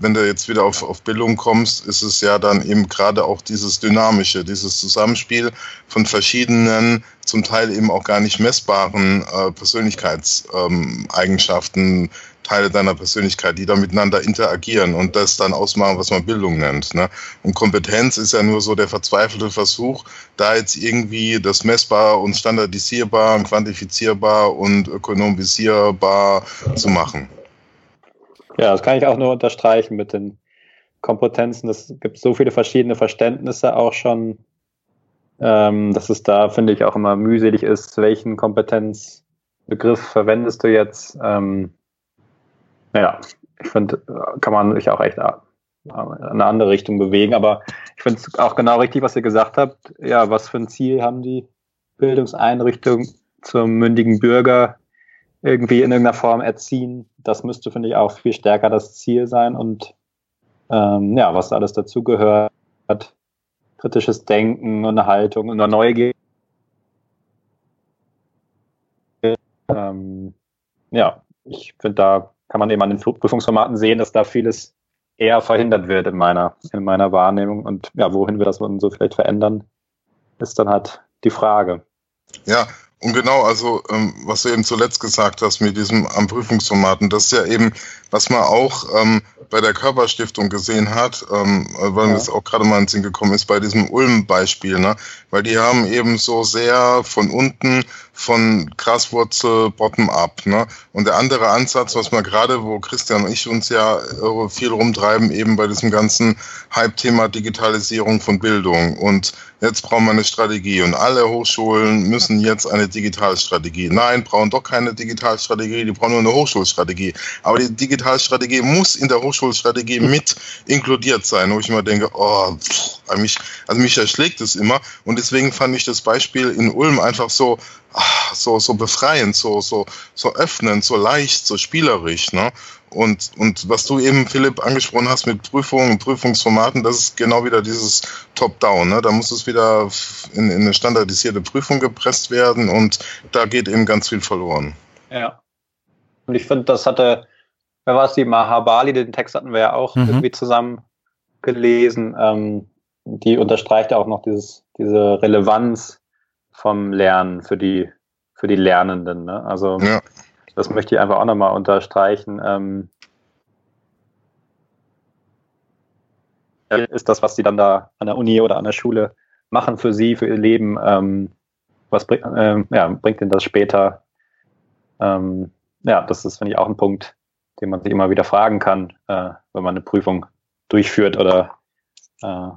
wenn du jetzt wieder auf, auf Bildung kommst, ist es ja dann eben gerade auch dieses Dynamische, dieses Zusammenspiel von verschiedenen, zum Teil eben auch gar nicht messbaren äh, Persönlichkeitseigenschaften, ähm, Teile deiner Persönlichkeit, die da miteinander interagieren und das dann ausmachen, was man Bildung nennt. Ne? Und Kompetenz ist ja nur so der verzweifelte Versuch, da jetzt irgendwie das messbar und standardisierbar und quantifizierbar und ökonomisierbar zu machen.
Ja, das kann ich auch nur unterstreichen mit den Kompetenzen. Es gibt so viele verschiedene Verständnisse auch schon, ähm, dass es da, finde ich, auch immer mühselig ist, welchen Kompetenzbegriff verwendest du jetzt. Ähm, ja, ich finde, kann man sich auch echt in eine andere Richtung bewegen. Aber ich finde es auch genau richtig, was ihr gesagt habt. Ja, was für ein Ziel haben die Bildungseinrichtungen zum mündigen Bürger irgendwie in irgendeiner Form erziehen? Das müsste, finde ich, auch viel stärker das Ziel sein. Und ähm, ja, was alles dazugehört, kritisches Denken und eine Haltung und eine Neugier. Ähm, ja, ich finde, da kann man eben an den Prüfungsformaten sehen, dass da vieles eher verhindert wird in meiner, in meiner Wahrnehmung. Und ja, wohin wir das so vielleicht verändern, ist dann halt die Frage.
Ja, und genau, also ähm, was du eben zuletzt gesagt hast mit diesem am Prüfungsformaten, das ist ja eben, was man auch ähm, bei der Körperstiftung gesehen hat, ähm, weil ja. mir das auch gerade mal ins Sinn gekommen ist, bei diesem Ulm-Beispiel, ne? Weil die haben eben so sehr von unten von Graswurzel bottom-up. Ne? Und der andere Ansatz, was wir gerade, wo Christian und ich uns ja äh, viel rumtreiben, eben bei diesem ganzen Hype-Thema Digitalisierung von Bildung. Und jetzt brauchen wir eine Strategie und alle Hochschulen müssen jetzt eine Digitalstrategie. Nein, brauchen doch keine Digitalstrategie, die brauchen nur eine Hochschulstrategie. Aber die Digitalstrategie muss in der Hochschulstrategie mit inkludiert sein, wo ich immer denke, oh, pff, mich, also mich erschlägt es immer. Und deswegen fand ich das Beispiel in Ulm einfach so, ach, so, so befreiend, so, so, so öffnend, so leicht, so spielerisch. Ne? Und, und was du eben, Philipp, angesprochen hast mit Prüfungen und Prüfungsformaten, das ist genau wieder dieses Top-Down. Ne? Da muss es wieder in, in eine standardisierte Prüfung gepresst werden und da geht eben ganz viel verloren.
Ja. Und ich finde, das hatte, wer war es, die Mahabali, den Text hatten wir ja auch mhm. irgendwie zusammen gelesen. Ähm, die unterstreicht auch noch dieses, diese Relevanz vom Lernen für die, für die Lernenden. Ne? Also ja. Das möchte ich einfach auch nochmal unterstreichen. Ähm, ist das, was sie dann da an der Uni oder an der Schule machen für sie, für ihr Leben, ähm, was bringt, äh, ja, bringt ihnen das später? Ähm, ja, das ist, finde ich, auch ein Punkt, den man sich immer wieder fragen kann, äh, wenn man eine Prüfung durchführt oder äh,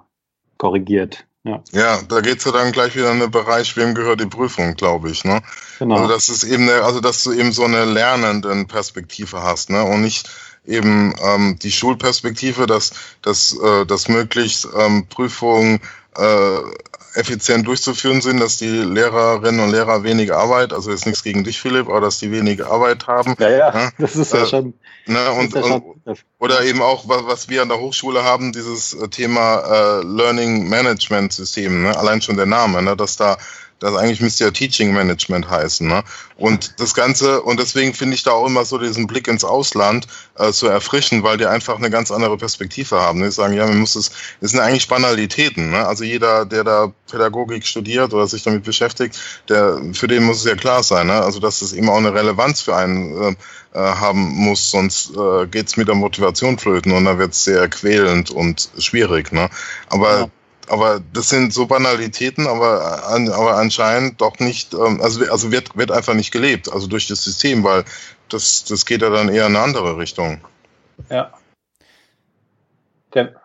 korrigiert.
Ja, ja da geht es ja dann gleich wieder in den Bereich, wem gehört die Prüfung, glaube ich. Ne? Genau. Also das ist eben eine, also dass du eben so eine lernenden Perspektive hast, ne? Und nicht eben ähm, die Schulperspektive, dass, dass, äh, dass möglichst ähm, Prüfungen äh, effizient durchzuführen sind, dass die Lehrerinnen und Lehrer wenig Arbeit, also jetzt nichts gegen dich, Philipp, aber dass die wenig Arbeit haben.
Ja, ja, ja das ist ja äh, schon.
Ne, und, ja schon, und, oder eben auch, was, was wir an der Hochschule haben, dieses äh, Thema äh, Learning Management System, ne? allein schon der Name, ne? dass da das eigentlich müsste ja Teaching Management heißen. Ne? Und das Ganze, und deswegen finde ich da auch immer so diesen Blick ins Ausland äh, zu erfrischen, weil die einfach eine ganz andere Perspektive haben. Die sagen, ja, man muss es, das sind eigentlich Banalitäten. Ne? Also jeder, der da Pädagogik studiert oder sich damit beschäftigt, der, für den muss es ja klar sein. Ne? Also dass es eben auch eine Relevanz für einen äh, äh haben muss, sonst äh, geht mit der Motivation flöten und dann wird es sehr quälend und schwierig. Ne? Aber ja aber das sind so Banalitäten, aber, aber anscheinend doch nicht, ähm, also, also wird, wird einfach nicht gelebt, also durch das System, weil das, das geht ja dann eher in eine andere Richtung.
Ja. Der,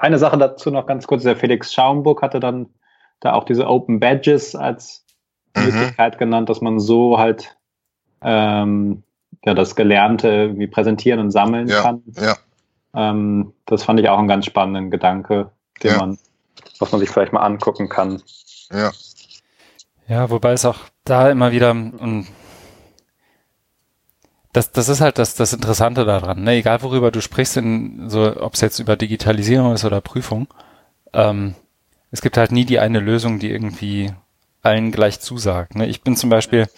eine Sache dazu noch ganz kurz, der Felix Schaumburg hatte dann da auch diese Open Badges als mhm. Möglichkeit genannt, dass man so halt ähm, ja, das Gelernte irgendwie präsentieren und sammeln ja, kann. Ja. Ähm, das fand ich auch einen ganz spannenden Gedanke, den ja. man was man sich vielleicht mal angucken kann.
Ja.
Ja, wobei es auch da immer wieder und das, das ist halt das, das Interessante daran. Ne? Egal worüber du sprichst, in, so, ob es jetzt über Digitalisierung ist oder Prüfung, ähm, es gibt halt nie die eine Lösung, die irgendwie allen gleich zusagt. Ne? Ich bin zum Beispiel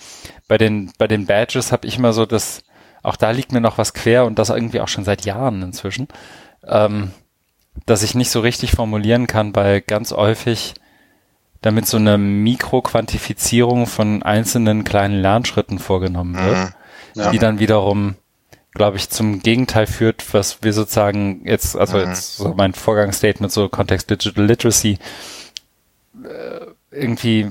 bei den bei den Badges habe ich immer so das, auch da liegt mir noch was quer und das irgendwie auch schon seit Jahren inzwischen. Ähm, dass ich nicht so richtig formulieren kann, weil ganz häufig damit so eine Mikroquantifizierung von einzelnen kleinen Lernschritten vorgenommen wird, mhm. ja. die dann wiederum, glaube ich, zum Gegenteil führt, was wir sozusagen jetzt, also mhm. jetzt so mein Vorgangsstatement, so Kontext Digital Literacy, äh, irgendwie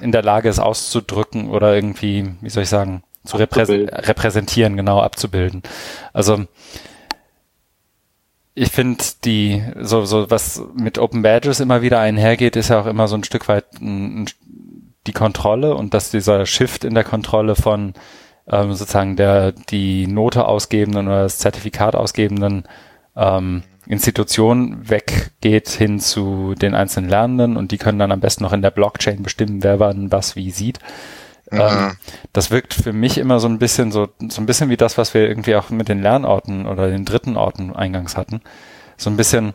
in der Lage ist auszudrücken oder irgendwie, wie soll ich sagen, zu reprä repräsentieren, genau abzubilden. Also ich finde die so so was mit Open Badges immer wieder einhergeht, ist ja auch immer so ein Stück weit ein, die Kontrolle und dass dieser Shift in der Kontrolle von ähm, sozusagen der die Note ausgebenden oder das Zertifikat ausgebenden ähm, Institution weggeht hin zu den einzelnen Lernenden und die können dann am besten noch in der Blockchain bestimmen, wer wann was wie sieht. Mhm. Ähm, das wirkt für mich immer so ein bisschen so, so ein bisschen wie das, was wir irgendwie auch mit den Lernorten oder den dritten Orten eingangs hatten. So ein bisschen,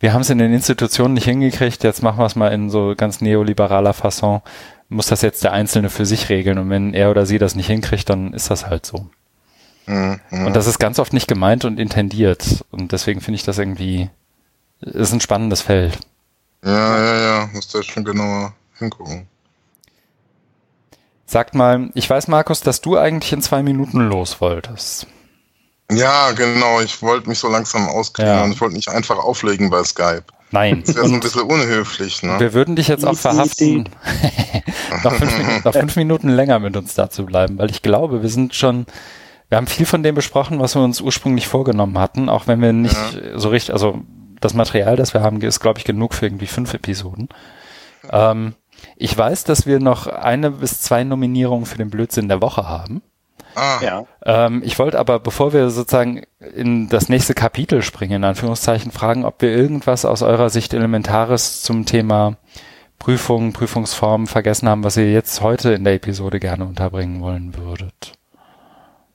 wir haben es in den Institutionen nicht hingekriegt, jetzt machen wir es mal in so ganz neoliberaler Fasson, muss das jetzt der Einzelne für sich regeln und wenn er oder sie das nicht hinkriegt, dann ist das halt so. Mhm. Und das ist ganz oft nicht gemeint und intendiert und deswegen finde ich das irgendwie, ist ein spannendes Feld.
Ja, ja, ja, muss da schon genauer hingucken.
Sagt mal, ich weiß, Markus, dass du eigentlich in zwei Minuten los wolltest.
Ja, genau. Ich wollte mich so langsam auskriegen
Ja.
und ich wollte nicht einfach auflegen bei Skype.
Nein.
Das wäre so ein bisschen unhöflich, ne?
wir würden dich jetzt auch verhaften, *laughs* noch, fünf, Minuten- noch fünf Minuten länger mit uns da zu bleiben, weil ich glaube, wir sind schon, wir haben viel von dem besprochen, was wir uns ursprünglich vorgenommen hatten, auch wenn wir nicht so richtig, also das Material, das wir haben, ist, glaube ich, genug für irgendwie fünf Episoden. Ähm, ich weiß, dass wir noch eine bis zwei Nominierungen für den Blödsinn der Woche haben.
Ah,
Ja.
Ähm, ich wollte aber, bevor wir sozusagen in das nächste Kapitel springen, in Anführungszeichen, fragen, ob wir irgendwas aus eurer Sicht Elementares zum Thema Prüfungen, Prüfungsformen vergessen haben, was ihr jetzt heute in der Episode gerne unterbringen wollen würdet.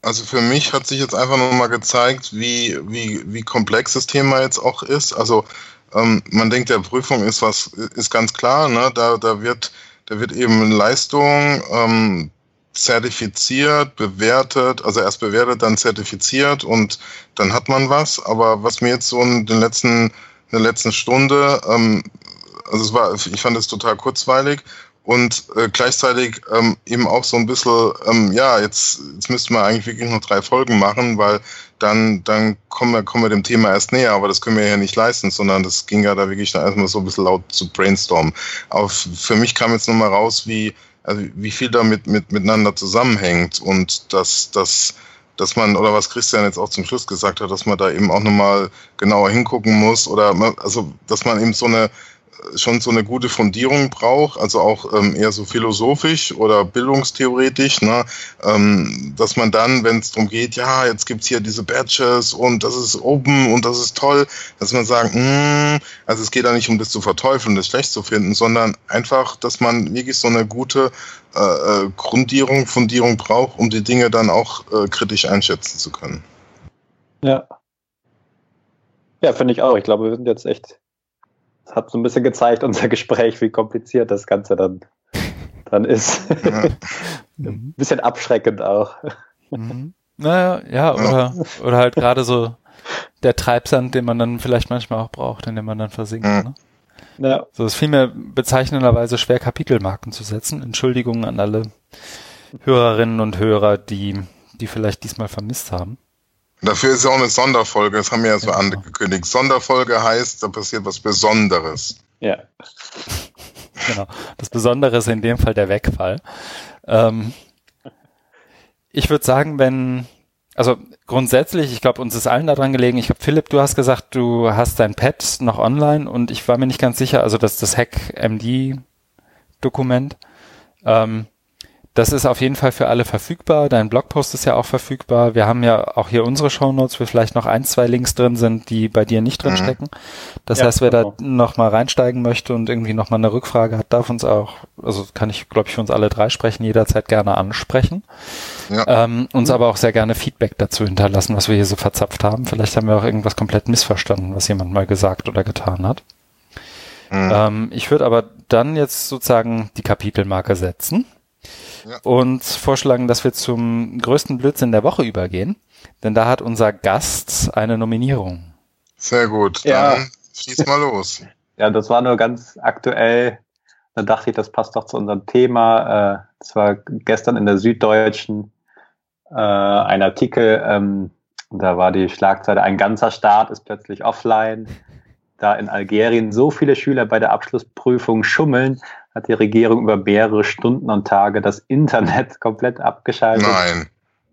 Also für mich hat sich jetzt einfach nur mal gezeigt, wie, wie, wie komplex das Thema jetzt auch ist. Also ähm, man denkt, der Prüfung ist was, ist ganz klar, ne? Da, da wird, da wird eben Leistung ähm, zertifiziert, bewertet, also erst bewertet, dann zertifiziert und dann hat man was. Aber was mir jetzt so in den letzten, in der letzten Stunde, ähm, also es war, ich fand es total kurzweilig und äh, gleichzeitig ähm, eben auch so ein bisschen, ähm, ja, jetzt, jetzt müssten wir eigentlich wirklich noch drei Folgen machen, weil dann, dann kommen wir, kommen wir dem Thema erst näher, aber das können wir ja nicht leisten, sondern das ging ja da wirklich dann erstmal so ein bisschen laut zu brainstormen. Aber für mich kam jetzt nochmal raus, wie, also wie viel damit mit, miteinander zusammenhängt und dass, dass, dass man, oder was Christian jetzt auch zum Schluss gesagt hat, dass man da eben auch nochmal genauer hingucken muss oder man, also dass man eben so eine schon so eine gute Fundierung braucht, also auch ähm, eher so philosophisch oder bildungstheoretisch, ne? ähm, dass man dann, wenn es darum geht, ja, jetzt gibt's hier diese Badges und das ist open und das ist toll, dass man sagt, mm, also es geht da nicht um das zu verteufeln, das schlecht zu finden, sondern einfach, dass man wirklich so eine gute äh, äh, Grundierung, Fundierung braucht, um die Dinge dann auch äh, kritisch einschätzen zu können.
Ja. Ja, finde ich auch. Ich glaube, wir sind jetzt echt. Hat so ein bisschen gezeigt, unser *laughs* Gespräch, wie kompliziert das Ganze dann, dann ist.
Ja. *laughs*
ein bisschen abschreckend auch.
Mhm. Naja, ja, oder, oder halt gerade so der Treibsand, den man dann vielleicht manchmal auch braucht, in dem man dann versinkt.
Mhm.
Ne?
Ja.
So ist vielmehr bezeichnenderweise schwer, Kapitelmarken zu setzen. Entschuldigungen an alle Hörerinnen und Hörer, die, die vielleicht diesmal vermisst haben.
Dafür ist ja auch eine Sonderfolge, das haben wir ja so
Ja.
angekündigt. Sonderfolge heißt, da passiert was Besonderes.
Ja. *laughs*
Genau. Das Besondere ist in dem Fall der Wegfall. Ähm, ich würde sagen, wenn, also grundsätzlich, ich glaube, uns ist allen daran gelegen. Ich glaube, Philipp, du hast gesagt, du hast dein Pad noch online und ich war mir nicht ganz sicher, also das, das Hack-MD-Dokument. Ähm, das ist auf jeden Fall für alle verfügbar. Dein Blogpost ist ja auch verfügbar. Wir haben ja auch hier unsere Shownotes, wo vielleicht noch ein, zwei Links drin sind, die bei dir nicht drin
Mhm.
stecken. Das
Ja,
heißt, wer da
genau.
noch mal reinsteigen möchte und irgendwie noch mal eine Rückfrage hat, darf uns auch, also kann ich, glaube ich, für uns alle drei sprechen, jederzeit gerne ansprechen.
Ja.
Ähm, uns aber auch sehr gerne Feedback dazu hinterlassen, was wir hier so verzapft haben. Vielleicht haben wir auch irgendwas komplett missverstanden, was jemand mal gesagt oder getan hat.
Mhm.
Ähm, ich würde aber dann jetzt sozusagen die Kapitelmarke setzen
Ja.
und vorschlagen, dass wir zum größten Blödsinn der Woche übergehen, denn da hat unser Gast eine Nominierung.
Sehr gut,
Ja.
dann schieß mal los. *laughs*
Ja, das war nur ganz aktuell. Da dachte ich, das passt doch zu unserem Thema. Äh, Das war gestern in der Süddeutschen äh, ein Artikel. ähm, Da war die Schlagzeile, ein ganzer Staat ist plötzlich offline. Da in Algerien so viele Schüler bei der Abschlussprüfung schummeln, hat die Regierung über mehrere Stunden und Tage das Internet *laughs* komplett abgeschaltet.
Nein.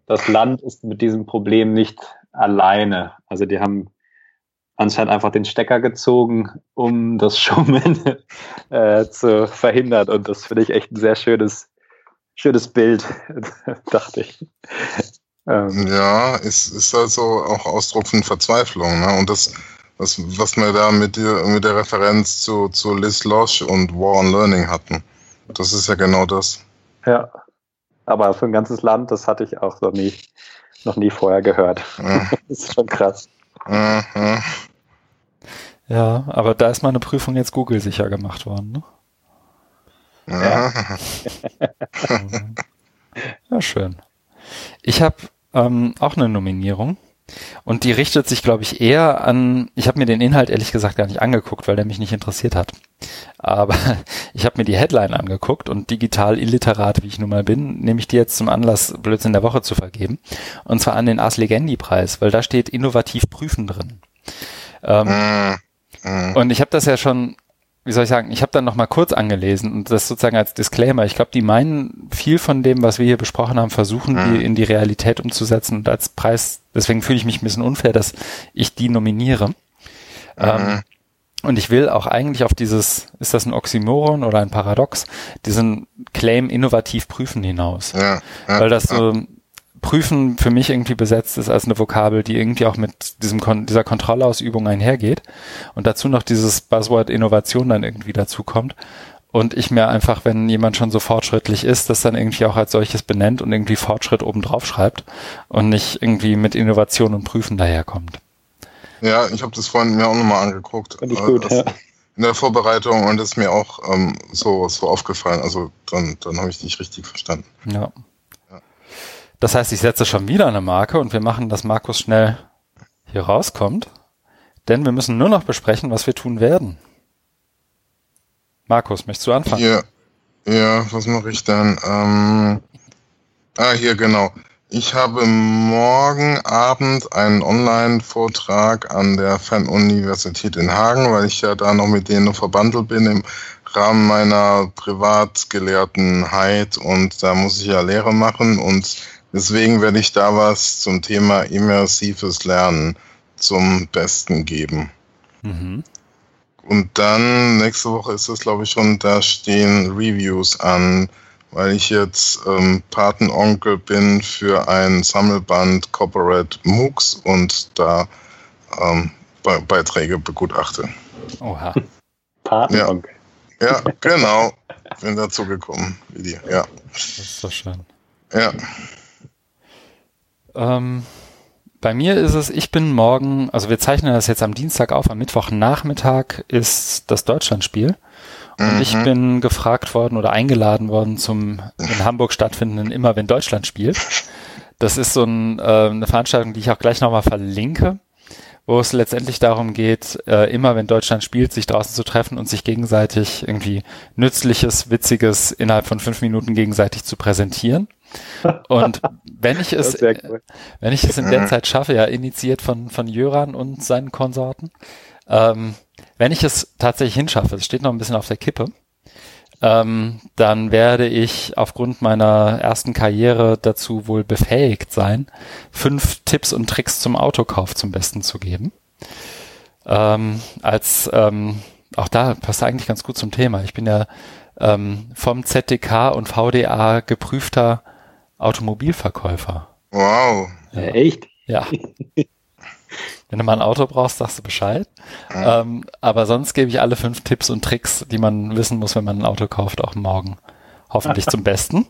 das Land ist mit diesem Problem nicht alleine. Also die haben anscheinend einfach den Stecker gezogen, um das *laughs* Schummeln äh, zu verhindern. Und das finde ich echt ein sehr schönes, schönes Bild, *laughs* dachte ich. Ähm,
Ja, ist, ist also auch Ausdruck von Verzweiflung. Ne? Und das, was, was wir da mit der, mit der Referenz zu, zu Liz Losh und War on Learning hatten. Das ist ja genau das.
ja. Aber für ein ganzes Land, das hatte ich auch noch nie, noch nie vorher gehört.
Ja. *laughs*
Das ist schon krass.
Aha.
Ja, aber da ist meine Prüfung jetzt Google sicher gemacht worden. Ne?
Ja.
Ja, *laughs* schön. Ich habe ähm, auch eine Nominierung. Und die richtet sich, glaube ich, eher an, ich habe mir den Inhalt ehrlich gesagt gar nicht angeguckt, weil der mich nicht interessiert hat. Aber *laughs* ich habe mir die Headline angeguckt und digital illiterat, wie ich nun mal bin, nehme ich die jetzt zum Anlass, Blödsinn der Woche zu vergeben. Und zwar an den Ars Legendi-Preis, weil da steht innovativ prüfen drin. Ähm, mm. Und ich habe das ja schon wie soll ich sagen, ich habe dann noch mal kurz angelesen und das sozusagen als Disclaimer. Ich glaube, die meinen viel von dem, was wir hier besprochen haben, versuchen mhm. die in die Realität umzusetzen und als Preis, deswegen fühle ich mich ein bisschen unfair, dass ich die nominiere. Mhm. Ähm, und ich will auch eigentlich auf dieses, ist das ein Oxymoron oder ein Paradox, diesen Claim innovativ prüfen hinaus. Ja, ja, Weil das so, prüfen für mich irgendwie besetzt ist als eine Vokabel, die irgendwie auch mit diesem Kon dieser Kontrollausübung einhergeht und dazu noch dieses Buzzword Innovation dann irgendwie dazu kommt und ich mir einfach, wenn jemand schon so fortschrittlich ist, das dann irgendwie auch als solches benennt und irgendwie Fortschritt oben drauf schreibt und nicht irgendwie mit Innovation und Prüfen daherkommt.
Ja, ich habe das vorhin mir auch nochmal angeguckt.
Finde ich gut,
äh, ja. In der Vorbereitung und das ist mir auch ähm, so, so aufgefallen. Also dann, dann habe ich dich richtig verstanden.
Ja. Das heißt, ich setze schon wieder eine Marke und wir machen, dass Markus schnell hier rauskommt, denn wir müssen nur noch besprechen, was wir tun werden. Markus, möchtest du anfangen?
Ja, ja was mache ich dann? Ähm, ah, hier genau. Ich habe morgen Abend einen Online-Vortrag an der Fernuniversität in Hagen, weil ich ja da noch mit denen verbandelt bin im Rahmen meiner Privatgelehrtenheit und da muss ich ja Lehre machen und Deswegen werde ich da was zum Thema immersives Lernen zum Besten geben. Mhm. Und dann, nächste Woche ist es, glaube ich, schon, da stehen Reviews an, weil ich jetzt ähm, Patenonkel bin für ein Sammelband Corporate MOOCs und da ähm, Be Beiträge begutachte.
Oha. *laughs* Patenonkel.
Ja, ja genau. Bin dazu gekommen, wie die, ja.
Das ist doch schön.
Ja.
Ähm, bei mir ist es, ich bin morgen, also wir zeichnen das jetzt am Dienstag auf, am Mittwochnachmittag ist das Deutschlandspiel. Und mhm. ich bin gefragt worden oder eingeladen worden zum in Hamburg stattfindenden Immer wenn Deutschland spielt. Das ist so ein, äh, eine Veranstaltung, die ich auch gleich nochmal verlinke, wo es letztendlich darum geht, äh, immer wenn Deutschland spielt, sich draußen zu treffen und sich gegenseitig irgendwie Nützliches, Witziges innerhalb von fünf Minuten gegenseitig zu präsentieren. Und wenn ich es, cool. wenn ich es in der Zeit schaffe, ja, initiiert von, von Jöran und seinen Konsorten, ähm, wenn ich es tatsächlich hinschaffe, es steht noch ein bisschen auf der Kippe, ähm, dann werde ich aufgrund meiner ersten Karriere dazu wohl befähigt sein, fünf Tipps und Tricks zum Autokauf zum Besten zu geben. Ähm, als ähm, auch da passt eigentlich ganz gut zum Thema. Ich bin ja ähm, vom ZDK und VDA geprüfter Automobilverkäufer.
Wow.
Ja. Echt?
Ja. *laughs* Wenn du mal ein Auto brauchst, sagst du Bescheid. Ja. Ähm, aber sonst gebe ich alle fünf Tipps und Tricks, die man wissen muss, wenn man ein Auto kauft, auch morgen. Hoffentlich zum Besten.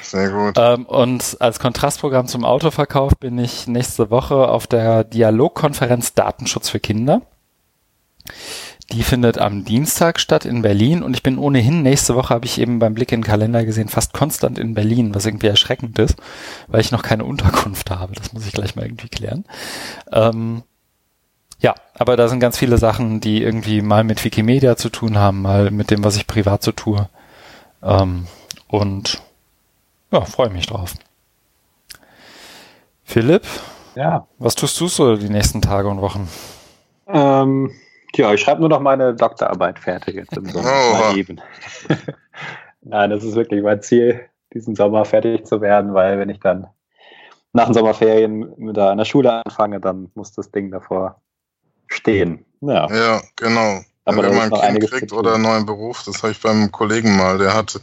Sehr gut.
Ähm, und als Kontrastprogramm zum Autoverkauf bin ich nächste Woche auf der Dialogkonferenz Datenschutz für Kinder. Die findet am Dienstag statt in Berlin und ich bin ohnehin nächste Woche, habe ich eben beim Blick in den Kalender gesehen, fast konstant in Berlin, was irgendwie erschreckend ist, weil ich noch keine Unterkunft habe. Das muss ich gleich mal irgendwie klären. Ähm, ja, aber da sind ganz viele Sachen, die irgendwie mal mit Wikimedia zu tun haben, mal mit dem, was ich privat so tue. Ähm, und ja, freue mich drauf. Philipp?
Ja.
Was tust du so die nächsten Tage und Wochen?
Ähm, ja, ich schreibe nur noch meine Doktorarbeit fertig jetzt im Sommer. Oh. Mal eben. *laughs* Nein, das ist wirklich mein Ziel, diesen Sommer fertig zu werden, weil wenn ich dann nach den Sommerferien mit einer Schule anfange, dann muss das Ding davor stehen.
Ja, ja genau. Aber wenn man ein Kind kriegt oder einen neuen Beruf, das habe ich beim Kollegen mal, der hat,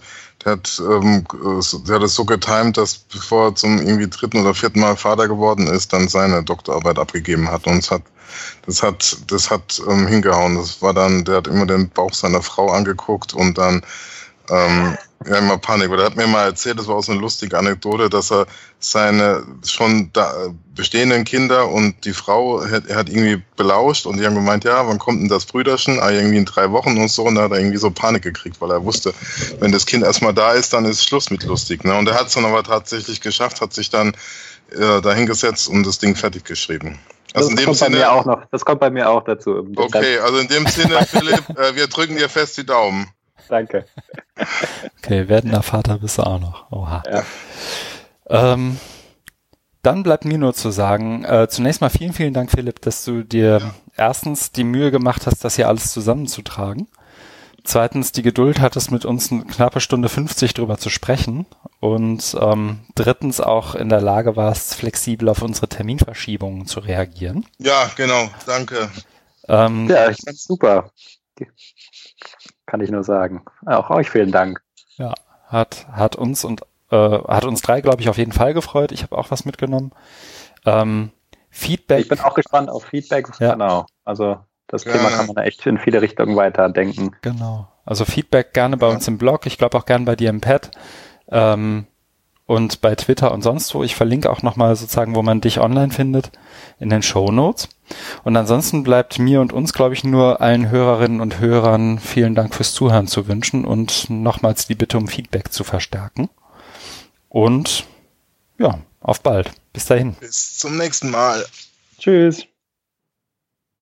der hat, ähm, der hat es so getimt, dass bevor er zum irgendwie dritten oder vierten Mal Vater geworden ist, dann seine Doktorarbeit abgegeben hat und es hat das hat, das hat ähm, hingehauen. Das war dann, der hat immer den Bauch seiner Frau angeguckt und dann ähm, ja, immer Panik. Oder er hat mir mal erzählt, das war auch so eine lustige Anekdote, dass er seine schon da, bestehenden Kinder und die Frau, er hat irgendwie belauscht und die haben gemeint, ja, wann kommt denn das Brüderchen? Ah, irgendwie in drei Wochen und so. Und da hat er irgendwie so Panik gekriegt, weil er wusste, wenn das Kind erstmal da ist, dann ist Schluss mit lustig. Ne? Und er hat es dann aber tatsächlich geschafft, hat sich dann äh, dahingesetzt und das Ding fertig geschrieben.
Also das, kommt Sinne, bei mir auch noch, das kommt bei mir auch dazu.
Okay, also in dem Sinne, *laughs* Philipp, äh, wir drücken dir fest die Daumen. *laughs*
Danke.
Okay, werdender Vater bist du auch noch. Oha. Ja. Ähm, dann bleibt mir nur zu sagen, äh, zunächst mal vielen, vielen Dank, Philipp, dass du dir ja. erstens die Mühe gemacht hast, das hier alles zusammenzutragen. Zweitens die Geduld hattest, mit uns eine knappe Stunde 50 drüber zu sprechen. Und ähm, drittens auch in der Lage warst, flexibel auf unsere Terminverschiebungen zu reagieren.
Ja, genau, danke.
Ähm, ja, ich fand's super. Kann ich nur sagen. Auch euch vielen Dank.
Ja, hat, hat uns und äh, hat uns drei, glaube ich, auf jeden Fall gefreut. Ich habe auch was mitgenommen. Ähm, Feedback.
Ich bin auch gespannt auf Feedback. Ja. Genau. Also das ja. Thema kann man echt in viele Richtungen weiterdenken.
Genau. Also Feedback gerne bei ja. uns im Blog. Ich glaube auch gerne bei dir im Pad. Ähm, und bei Twitter und sonst wo. Ich verlinke auch nochmal sozusagen, wo man dich online findet, in den Show Notes. Und ansonsten bleibt mir und uns, glaube ich, nur allen Hörerinnen und Hörern vielen Dank fürs Zuhören zu wünschen und nochmals die Bitte um Feedback zu verstärken. Und ja, auf bald. Bis dahin.
Bis zum nächsten Mal.
Tschüss.